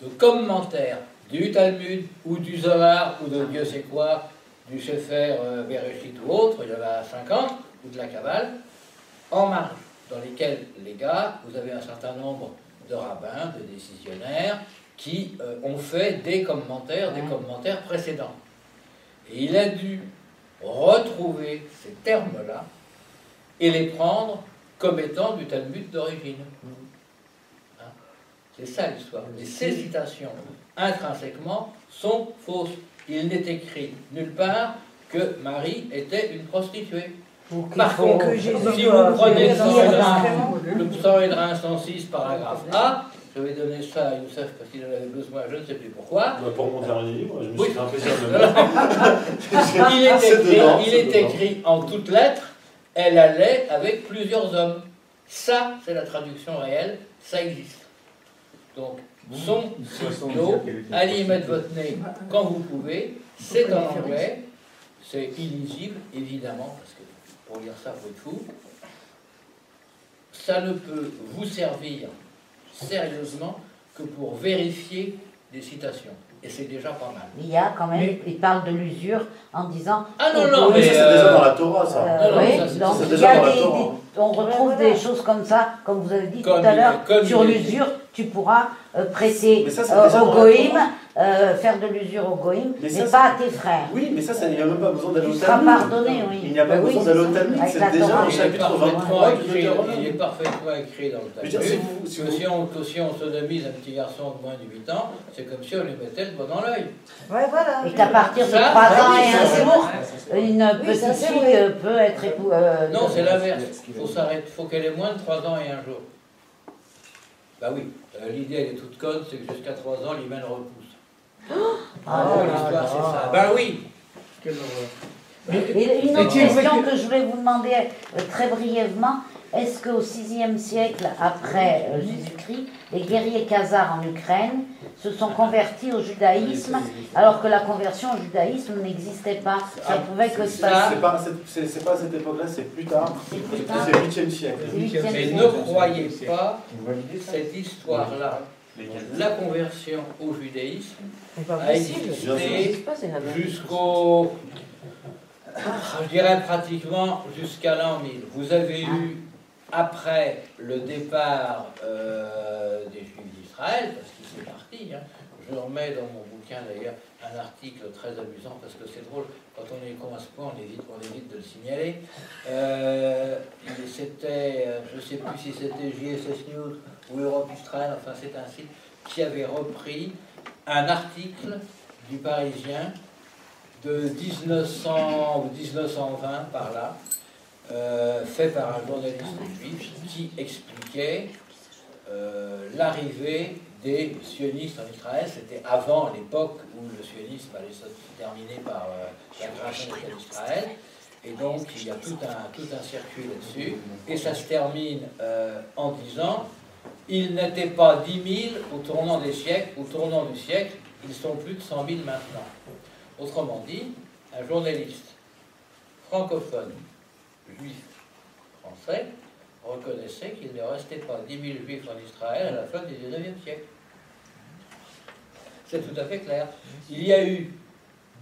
de commentaires du Talmud ou du Zohar ou de Dieu sait quoi, du Sefer euh, Bereshit ou autre, il y en a 50, ou de la Kabbale, en marge, dans lesquels les gars, vous avez un certain nombre de rabbins, de décisionnaires, qui euh, ont fait des commentaires, des commentaires précédents. Et il a dû retrouver ces termes-là et les prendre comme étant du Talmud d'origine. Hein C'est ça l'histoire. Et ces citations, intrinsèquement, sont fausses. Il n'est écrit nulle part que Marie était une prostituée. Par contre, si vous prenez le dans un sang excrément. le psaume 106, paragraphe A, je vais donner ça à Youssef parce qu'il en avait besoin, je ne sais plus pourquoi. Bah, pour mon dernier livre, je me Oui. suis fait un plaisir <laughs> de le il est écrit, dedans, il c'est est dedans. écrit en toutes lettres, elle allait avec plusieurs hommes. Ça, c'est la traduction réelle, ça existe. Donc, son était allez y mettre votre nez quand vous pouvez, c'est en anglais, c'est illisible, évidemment, parce que pour lire ça, faut être fou. Ça ne peut vous servir sérieusement que pour vérifier des citations. Et c'est déjà pas mal. Il y a quand même, Mais- il parle de l'usure en disant. Ah non, non, mais. ça, c'est euh, déjà dans la Torah, ça. Euh, Non, non, oui, donc il déjà y dans a la des, on retrouve voilà. des choses comme ça, comme vous avez dit Comme tout à l'heure, sur l'usure, tu pourras euh, prêter euh, au goïm Torah. Euh, faire de l'usure au goïm, Mais mais, ça, pas à tes frères. Oui, mais ça, ça il n'y a même pas besoin d'aller au Tu seras pardonné, oui. Il n'y a pas Bah besoin d'aller au. Talmud, c'est déjà au Il est chapitre parfaitement 23 du écrit, Deutéronome. il est parfaitement écrit dans le si Talmud. vous- si vous- si on, que si on sodomise un petit garçon de moins de 8 ans, c'est comme si on lui mettait le doigt dans l'œil. Ouais, voilà. Et qu'à partir de Ça, 3 ça, ans oui, et un jour, une Oui, petite fille euh, peut être époux. euh, Non, c'est l'inverse. Il faut s'arrêter, faut qu'elle ait moins de 3 ans et un jour. Bah oui, l'idée elle est toute conne, c'est que jusqu'à 3 ans, l'hymen repousse. Ah, En gros, là, l'histoire là. c'est ça. Bah oui, Quelle horreur. Et une autre question que- je voulais vous demander euh, très brièvement, est-ce qu'au VIe siècle après euh, Jésus-Christ, les guerriers khazars en Ukraine se sont convertis au judaïsme alors que la conversion au judaïsme n'existait pas? Ça pouvait que se passer. C'est pas, à cette- c'est- pas à cette époque-là, c'est plus tard. C'est le 8e siècle. Mais siècle. ne croyez pas cette histoire-là. La conversion au judaïsme a existé jusqu'au. Je dirais pratiquement jusqu'à l'an 1000. Vous avez eu, après le départ euh, des Juifs d'Israël, parce qu'ils sont partis, hein, je remets dans mon bouquin d'ailleurs un article très amusant, parce que c'est drôle, quand on est con à ce point, on évite, on évite de le signaler. Euh, c'était, euh, je ne sais plus si c'était JSS News ou Europe Israël, enfin c'est un site qui avait repris un article du Parisien de 1900 ou 1920 par là, euh, fait par un journaliste juif qui expliquait euh, l'arrivée des sionistes en Israël. C'était avant l'époque où le sionisme allait se terminer par euh, la création d'Israël. Et donc il y a tout un, tout un circuit là-dessus. Et ça se termine euh, en disant ils n'étaient pas 10 000 au tournant des siècles, au tournant du siècle, ils sont plus de 100 000 maintenant. Autrement dit, un journaliste francophone, juif, français, reconnaissait qu'il ne restait pas 10 000 juifs en Israël à la fin du 19e siècle. C'est tout à fait clair. Il y a eu,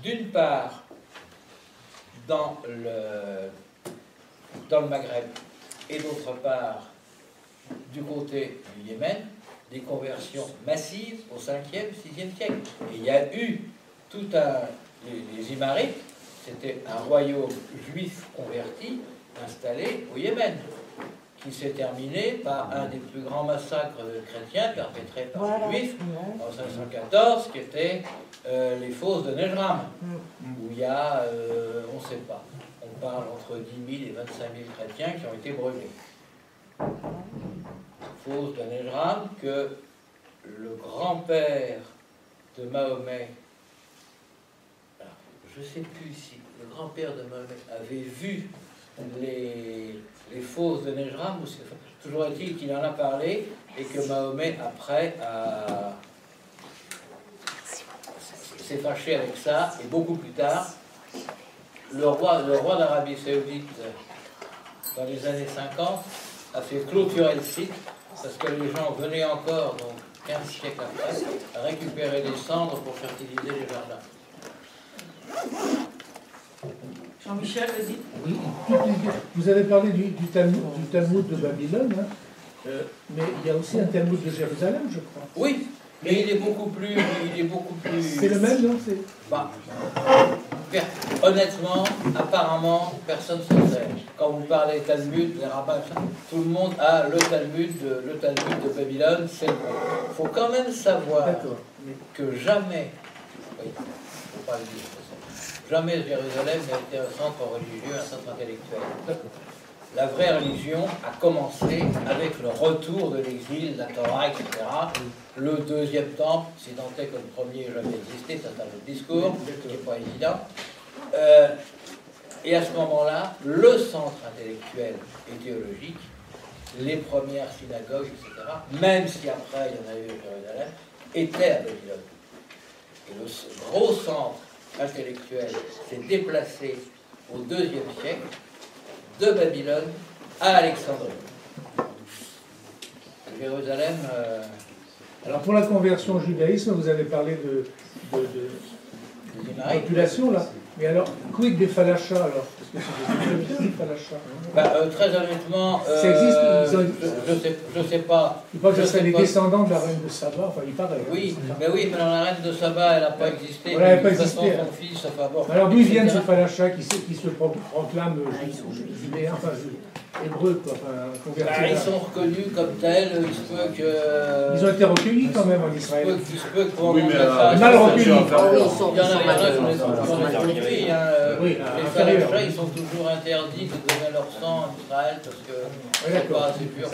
d'une part, dans le, dans le Maghreb, et d'autre part, du côté du Yémen, des conversions massives au 5e, 6e siècle. Et il y a eu tout un. Les, les Imarites, c'était un royaume juif converti installé au Yémen, qui s'est terminé par un des plus grands massacres chrétiens perpétrés par Voilà. les juifs en 514, qui était euh, les fosses de Nejram, où il y a, euh, on ne sait pas, on parle entre 10 000 et 25 000 chrétiens qui ont été brûlés. Fosses de Nejram que le grand-père de Mahomet, alors, je ne sais plus si le grand-père de Mahomet avait vu les, les fosses de Nejram, ou c'est- toujours est-il qu'il en a parlé et que Mahomet après a s'est fâché avec ça, et beaucoup plus tard, le roi, le roi d'Arabie Saoudite, dans les années 50, a fait clôturer le site, parce que les gens venaient encore, donc 15 siècles après, à récupérer les cendres pour fertiliser les jardins. Jean-Michel, vas-y. Oui, toutes les- Vous avez parlé du, du Talmud, du Talmud de Babylone, hein, euh, mais il y a aussi un Talmud de Jérusalem, je crois. Oui, mais il est beaucoup plus... Il est beaucoup plus... C'est le même, non C'est- Bah, honnêtement, apparemment, personne ne sait. Quand vous parlez Talmud, les rabbins, tout le monde a le Talmud, de- le Talmud de Babylone, c'est le Il faut quand même savoir que jamais, oui, faut pas le dire, jamais Jérusalem n'a été un centre religieux, un centre intellectuel. La vraie religion a commencé avec le retour de l'exil, la Torah, etc. Le deuxième temple, si tant est que le premier jamais existé, c'est un autre discours, qui n'est pas évident. Euh, et à ce moment-là, le centre intellectuel et théologique, les premières synagogues, etc., même si après il y en a eu à Jérusalem, étaient à Babylone. Et le gros centre intellectuel s'est déplacé au deuxième siècle de Babylone à Alexandrie. Jérusalem, euh, Alors pour la conversion au judaïsme, vous avez parlé de, de, population, là. Mais alors, quid des falachas, alors Parce que c'est bien, falachas. Bah, euh, très honnêtement, euh, Ça existe, ils ont- je, je sais, je sais pas. Il paraît que ce les pas. descendants de la reine de Saba, enfin, il paraît. hein. Oui, mais oui, mais la reine de Saba, elle n'a pas existé. Voilà, elle n'a de pas toute façon, existé, son fils. Alors d'où viennent ces falachas qui, se- qui se pro- proclament euh, ju- judéens, enfin ju- hébreux, quoi, enfin Bah, ils sont reconnus comme tels, il se peut que. Ils ont été recueillis quand même en Israël. il se peut que pendant Oui, mais euh, mal recueillis. Oui, ils sont, Il y en a, sont qui mal- ont les- qui ont les détruits, hein. Oui, Les ils sont toujours interdits de donner leur sang en Israël parce que Oui, c'est d'accord. pas assez pur.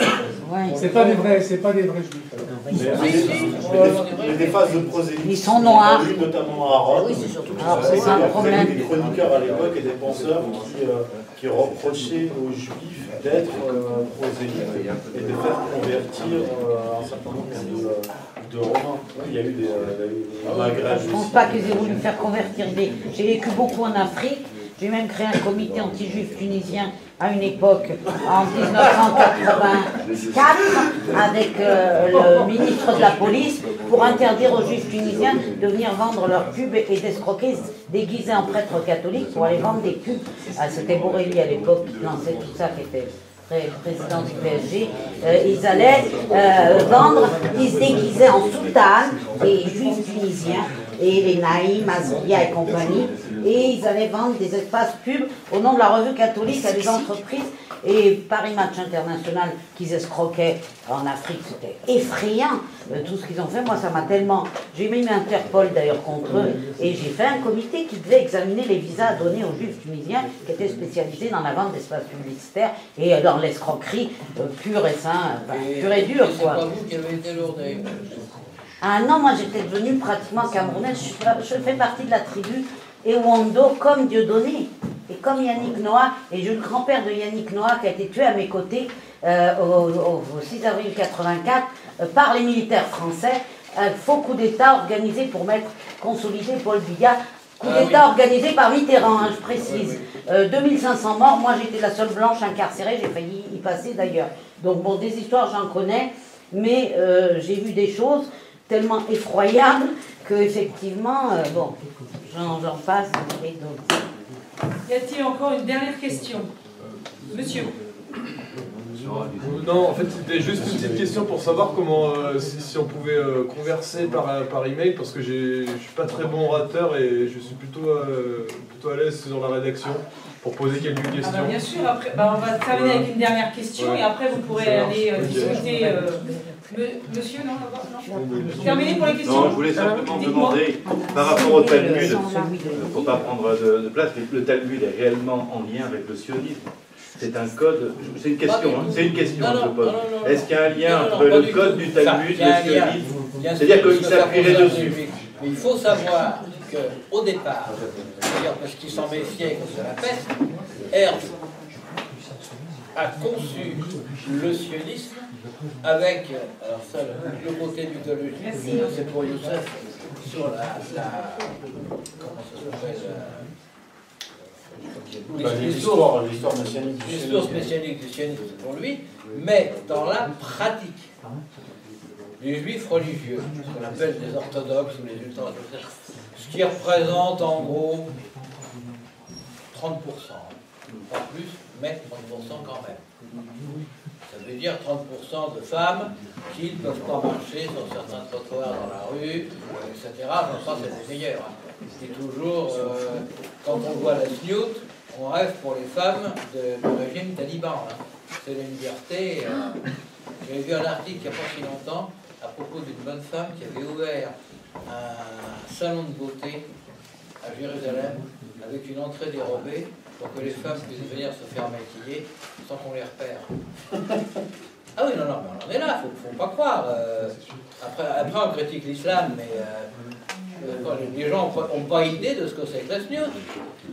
C'est pas des vrais, c'est pas des vrais juifs. Mais, des- phases de prosélytisme. Ils sont noirs. Notamment à Rome. Oui, c'est surtout Alors, Vous c'est a problème. des chroniqueurs à l'époque et des penseurs qui, euh, qui reprochaient aux juifs d'être euh, prosélytes et de faire convertir euh, un certain nombre de, de romains. Il y a eu des, euh, il y a eu des Maghreb Je pense aussi. pas qu'ils aient voulu faire convertir des. J'ai vécu beaucoup en Afrique. J'ai même créé un comité anti-juif tunisien à une époque, en 1984, avec euh, le ministre de la police, pour interdire aux juifs tunisiens de venir vendre leurs cubes et d'escroquer déguisés en prêtres catholiques pour aller vendre des cubes. Ah, C'était Borelli à l'époque qui lançait tout ça, qui était pré- président du PSG. Euh, ils allaient euh, vendre, ils se déguisaient en soutane, les juifs tunisiens, et les Naïm, Azria et compagnie, et ils allaient vendre des espaces pubs au nom de la revue catholique à des entreprises. Et Paris Match International qu'ils escroquaient en Afrique, c'était effrayant euh, tout ce qu'ils ont fait. Moi, ça m'a tellement. J'ai mis Interpol d'ailleurs contre eux, et j'ai fait un comité qui devait examiner les visas donnés aux juifs tunisiens qui étaient spécialisés dans la vente d'espaces publicitaires et euh, dans l'escroquerie euh, pure et sain, enfin, pure et dure, C'est quoi. pas vous qui avez été lourd d'ailleurs. Ah non, moi j'étais devenue pratiquement camerounaise. Je fais partie de la tribu Ewando comme Dieudonné. Et comme Yannick Noah, et j'ai le grand-père de Yannick Noah qui a été tué à mes côtés euh, au, au- au 6 avril 84 euh, par les militaires français. Un faux coup d'État organisé pour mettre, consolider Paul Biya. Coup Ah d'État oui. organisé par Mitterrand, hein, je précise. Euh, 2500 morts, moi j'étais la seule blanche incarcérée, j'ai failli y passer d'ailleurs. Donc bon, des histoires j'en connais, mais euh, j'ai vu des choses tellement effroyables que effectivement, euh, bon, j'en passe et d'autres. Y a-t-il encore une dernière question? Monsieur Non, en fait, c'était juste une petite question pour savoir comment, euh, si, si on pouvait euh, converser par, par email, parce que je suis pas très bon orateur et je suis plutôt, euh, plutôt à l'aise dans la rédaction pour poser quelques Ah questions. bah bien sûr, après, bah on va terminer avec une dernière question et après vous pourrez aller euh, discuter. Euh, monsieur, non, Terminé pour les questions. Non, je voulais simplement demander, par rapport au Talmud, il Sans ne faut pas prendre de, de place, mais le Talmud est réellement en lien avec le sionisme. C'est un code, c'est une question, Pas hein, c'est une question Non, que je pose. Est-ce qu'il y a un lien Non, non, entre le du code tout. du Talmud il et le sionisme C'est-à-dire qu'il s'appuierait dessus. Mais il faut savoir qu'au départ, d'ailleurs parce qu'il s'en méfiait contre la peste, Herzl a conçu le sionisme avec, alors ça, le, le côté mythologique, c'est pour Youssef, sur la, la comment ça s'appelle euh, Bah, L'histoire l'histoire messianique du L'histoire sionisme. spécialique du sionisme c'est pour lui, mais dans la pratique. Les juifs religieux, ce qu'on appelle des orthodoxes ou les ultra-orthodoxes, ce qui représente en gros 30%, pas plus, mais 30% quand même. Ça veut dire 30% de femmes qui ne peuvent pas marcher sur certains trottoirs dans la rue, etc. Enfin, ça, c'est les meilleurs. hein. C'est toujours, euh, quand on voit la sniout, on rêve pour les femmes de- du régime taliban. hein. C'est la liberté. euh. J'ai vu un article il n'y a pas si longtemps à propos d'une bonne femme qui avait ouvert un salon de beauté à Jérusalem avec une entrée dérobée pour que les femmes puissent venir se faire maquiller sans qu'on les repère. <laughs> Ah oui, non, non, mais on en est là, faut, faut pas croire. euh, après, après, on critique l'islam, mais euh, euh, les gens n'ont pas, ont pas idée de ce que c'est que la.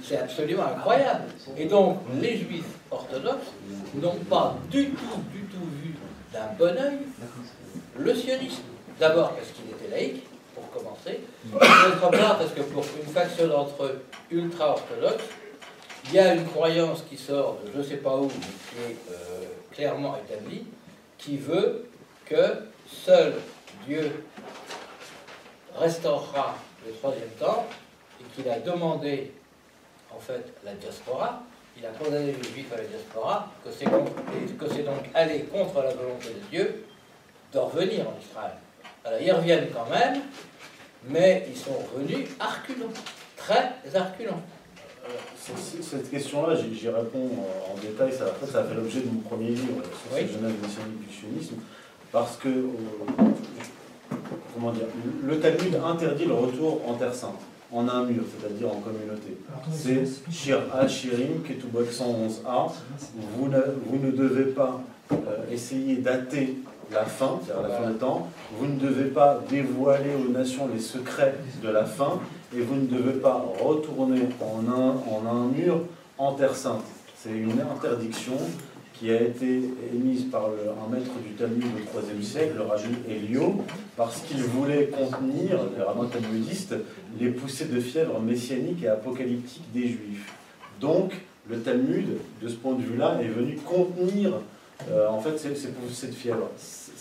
C'est absolument incroyable. Et donc, les juifs orthodoxes n'ont pas du tout, du tout vu d'un bon oeil le sionisme. D'abord parce qu'il était laïque, pour commencer. D'autre part parce que pour une faction d'entre eux ultra-orthodoxes, il y a une croyance qui sort de je ne sais pas où, mais qui est euh, clairement établie, qui veut que seul Dieu restaurera le troisième temple et qu'il a demandé, en fait, la diaspora, il a condamné les juifs à la diaspora, que c'est donc aller contre la volonté de Dieu de revenir en Israël. Alors ils reviennent quand même, mais ils sont revenus à reculons, très à Cette question-là, j'y j'y réponds en détail. Ça, ça a fait l'objet de mon premier livre sur Oui. cette genèse messianique du sionisme. Parce que, euh, comment dire, le Talmud interdit le retour en Terre Sainte, en un mur, c'est-à-dire en communauté. C'est Shir Shirim, Ketubot 111a. Vous ne, vous ne devez pas euh, essayer d'ater la fin, c'est-à-dire la fin des temps. Vous ne devez pas dévoiler aux nations les secrets de la fin. Et vous ne devez pas retourner en un, mur en Terre Sainte. C'est une interdiction qui a été émise par un maître du Talmud au IIIe siècle, le rabbi Elio, parce qu'il voulait contenir, les rabbins talmudistes, les poussées de fièvre messianique et apocalyptique des Juifs. Donc, le Talmud, de ce point de vue-là, est venu contenir euh, en fait ces poussées de fièvre.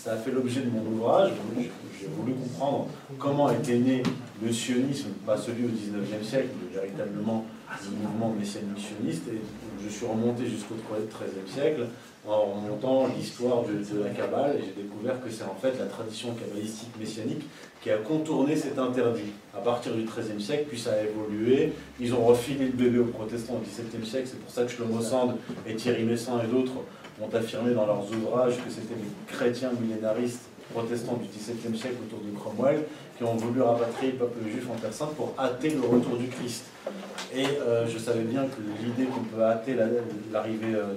Ça a fait l'objet de mon ouvrage. J'ai voulu comprendre comment était né le sionisme, pas celui au XIXe siècle, mais véritablement le mouvement messianique sioniste. Et je suis remonté jusqu'au XIIIe siècle en remontant l'histoire de, de la Kabbale et j'ai découvert que c'est en fait la tradition kabbalistique messianique qui a contourné cet interdit à partir du XIIIe siècle, puis ça a évolué. Ils ont refilé le bébé aux protestants au XVIIe siècle, c'est pour ça que Shlomo Sand et Thierry Messin et d'autres ont affirmé dans leurs ouvrages que c'était les chrétiens millénaristes protestants du XVIIe siècle autour de Cromwell qui ont voulu rapatrier le peuple juif en Terre Sainte pour hâter le retour du Christ. Et euh, je savais bien que l'idée qu'on peut hâter la- l'arrivée euh,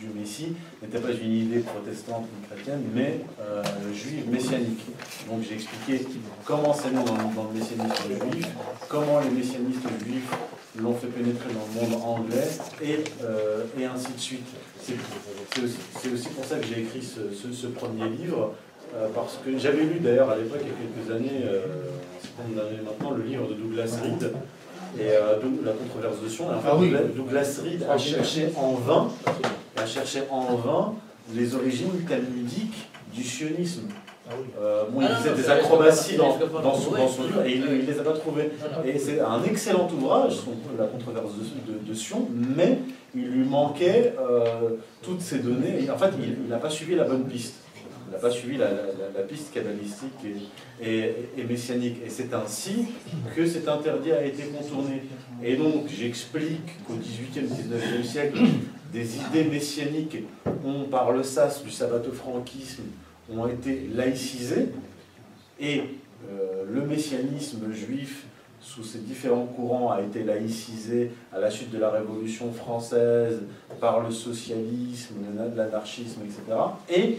du, Messie n'était pas une idée protestante chrétienne, mais euh, juive messianique. Donc j'ai expliqué comment c'est né dans, dans le messianisme juif, comment les messianistes juifs l'ont fait pénétrer dans le monde anglais, et, euh, et ainsi de suite. C'est aussi, pour ça que j'ai écrit ce, ce- ce premier livre, euh, parce que j'avais lu d'ailleurs à l'époque, il y a quelques années, euh, un certain maintenant, le livre de Douglas Reed, et euh, La controverse de Sion. Et en fait, Ah oui. Douglas- Douglas Reed a cherché en vain, a cherché en vain les origines talmudiques du sionisme. Euh, bon, il Ah non, faisait des acrobaties dans, son, dans son livre et il ne les a pas trouvées. Non. Et c'est un excellent ouvrage, son- La controverse de, de- de Sion, mais il lui manquait euh, toutes ces données. Et en fait, il n'a pas suivi la bonne piste. N'a pas suivi la, piste kabbalistique et, et- et messianique. Et c'est ainsi que cet interdit a été contourné. Et donc, j'explique qu'au XVIIIe, XIXe siècle, des idées messianiques ont, par le sas du sabbato-franquisme, ont été laïcisées. Et euh, le messianisme juif, sous ses différents courants, a été laïcisé à la suite de la Révolution française, par le socialisme, l'anarchisme, etc. Et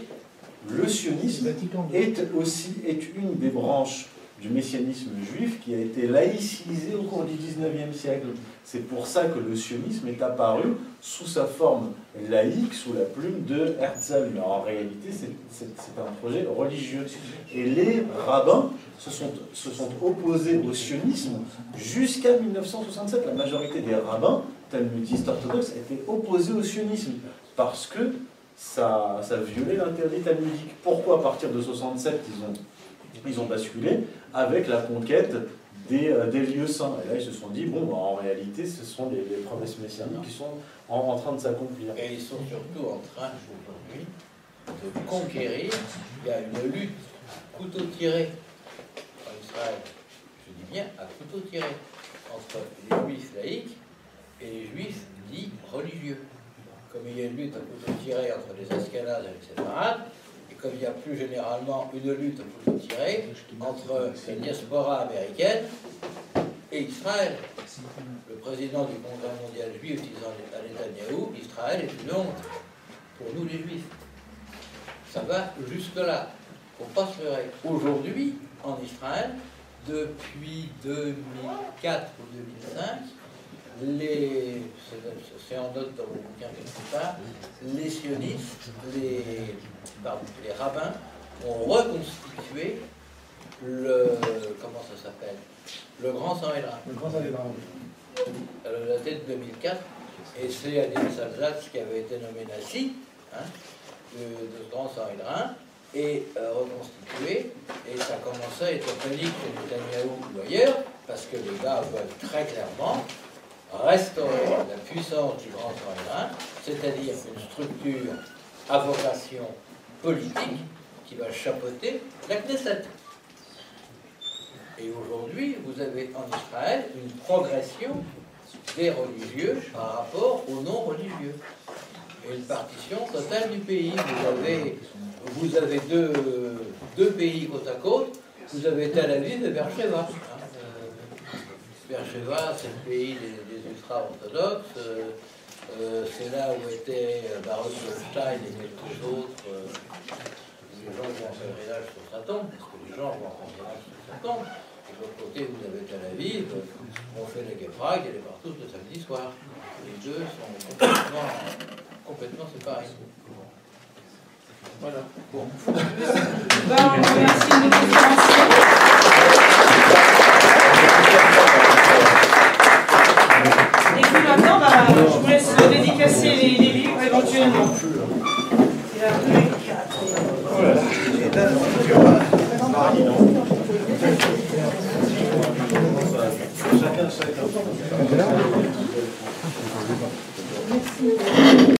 le sionisme est aussi est une des branches du messianisme juif qui a été laïcisée au cours du XIXe siècle. C'est pour ça que le sionisme est apparu sous sa forme laïque, sous la plume de Herzl. Mais en réalité, c'est un projet religieux. Et les rabbins se sont, se sont opposés au sionisme jusqu'à 1967. La majorité des rabbins talmudistes orthodoxes étaient opposés au sionisme parce que ça, ça violait l'interdit talmudique. Pourquoi à partir de 67 ils ont, ils ont basculé avec la conquête des, euh, des lieux saints? Et là ils se sont dit, bon, bah, en réalité ce sont les, promesses messianiques qui sont en, en train de s'accomplir. Et ils sont surtout en train aujourd'hui de conquérir. Il y a une lutte couteau tiré en Israël, je dis bien à couteau tiré, entre les juifs laïcs et les juifs dits religieux. Comme il y a une lutte à couteau tiré entre les Askénazes et les séfarades, et comme il y a plus généralement une lutte à couteau tiré entre la diaspora américaine et Israël. Le président du Congrès mondial juif disant à Netanyahou, Israël est une honte pour nous les juifs. Ça va jusque-là. Faut pas se leurrer. Aujourd'hui, en Israël, depuis 2004 ou 2005, les, c'est- en note dans mon bouquin quelque part, les sionistes, les, pardon, les rabbins ont reconstitué le, comment ça s'appelle, le grand Sanhédrin. Le grand Sanhédrin. Elle a daté de 2004, et c'est Adil Salzatz qui avait été nommé Nassi, hein, de, de ce grand est euh, reconstitué, et ça commençait à être panique chez Netanyahu ou ailleurs, parce que les gars veulent très clairement restaurer la puissance du Grand Souverain, c'est-à-dire une structure à vocation politique qui va chapeauter la Knesset. Et aujourd'hui, vous avez en Israël une progression des religieux par rapport aux non-religieux. Et une partition totale du pays. Vous avez, vous avez deux, deux pays côte à côte. Vous avez Tel Aviv et Beersheba. hein. Euh, Beersheba, c'est le pays des ultra-orthodoxes. Euh, euh, c'est là où était euh, Baruch Goldstein et quelques autres. euh, les gens vont en pèlerinage sur sa tombe, parce que les gens vont en pèlerinage sur sa tombe. Et de l'autre côté, vous avez Tel Aviv, on fait la Gebrag, elle est partout le samedi soir. Les deux sont complètement, séparés. Voilà. Bon. Ben, feu. Là. Oh. Chacun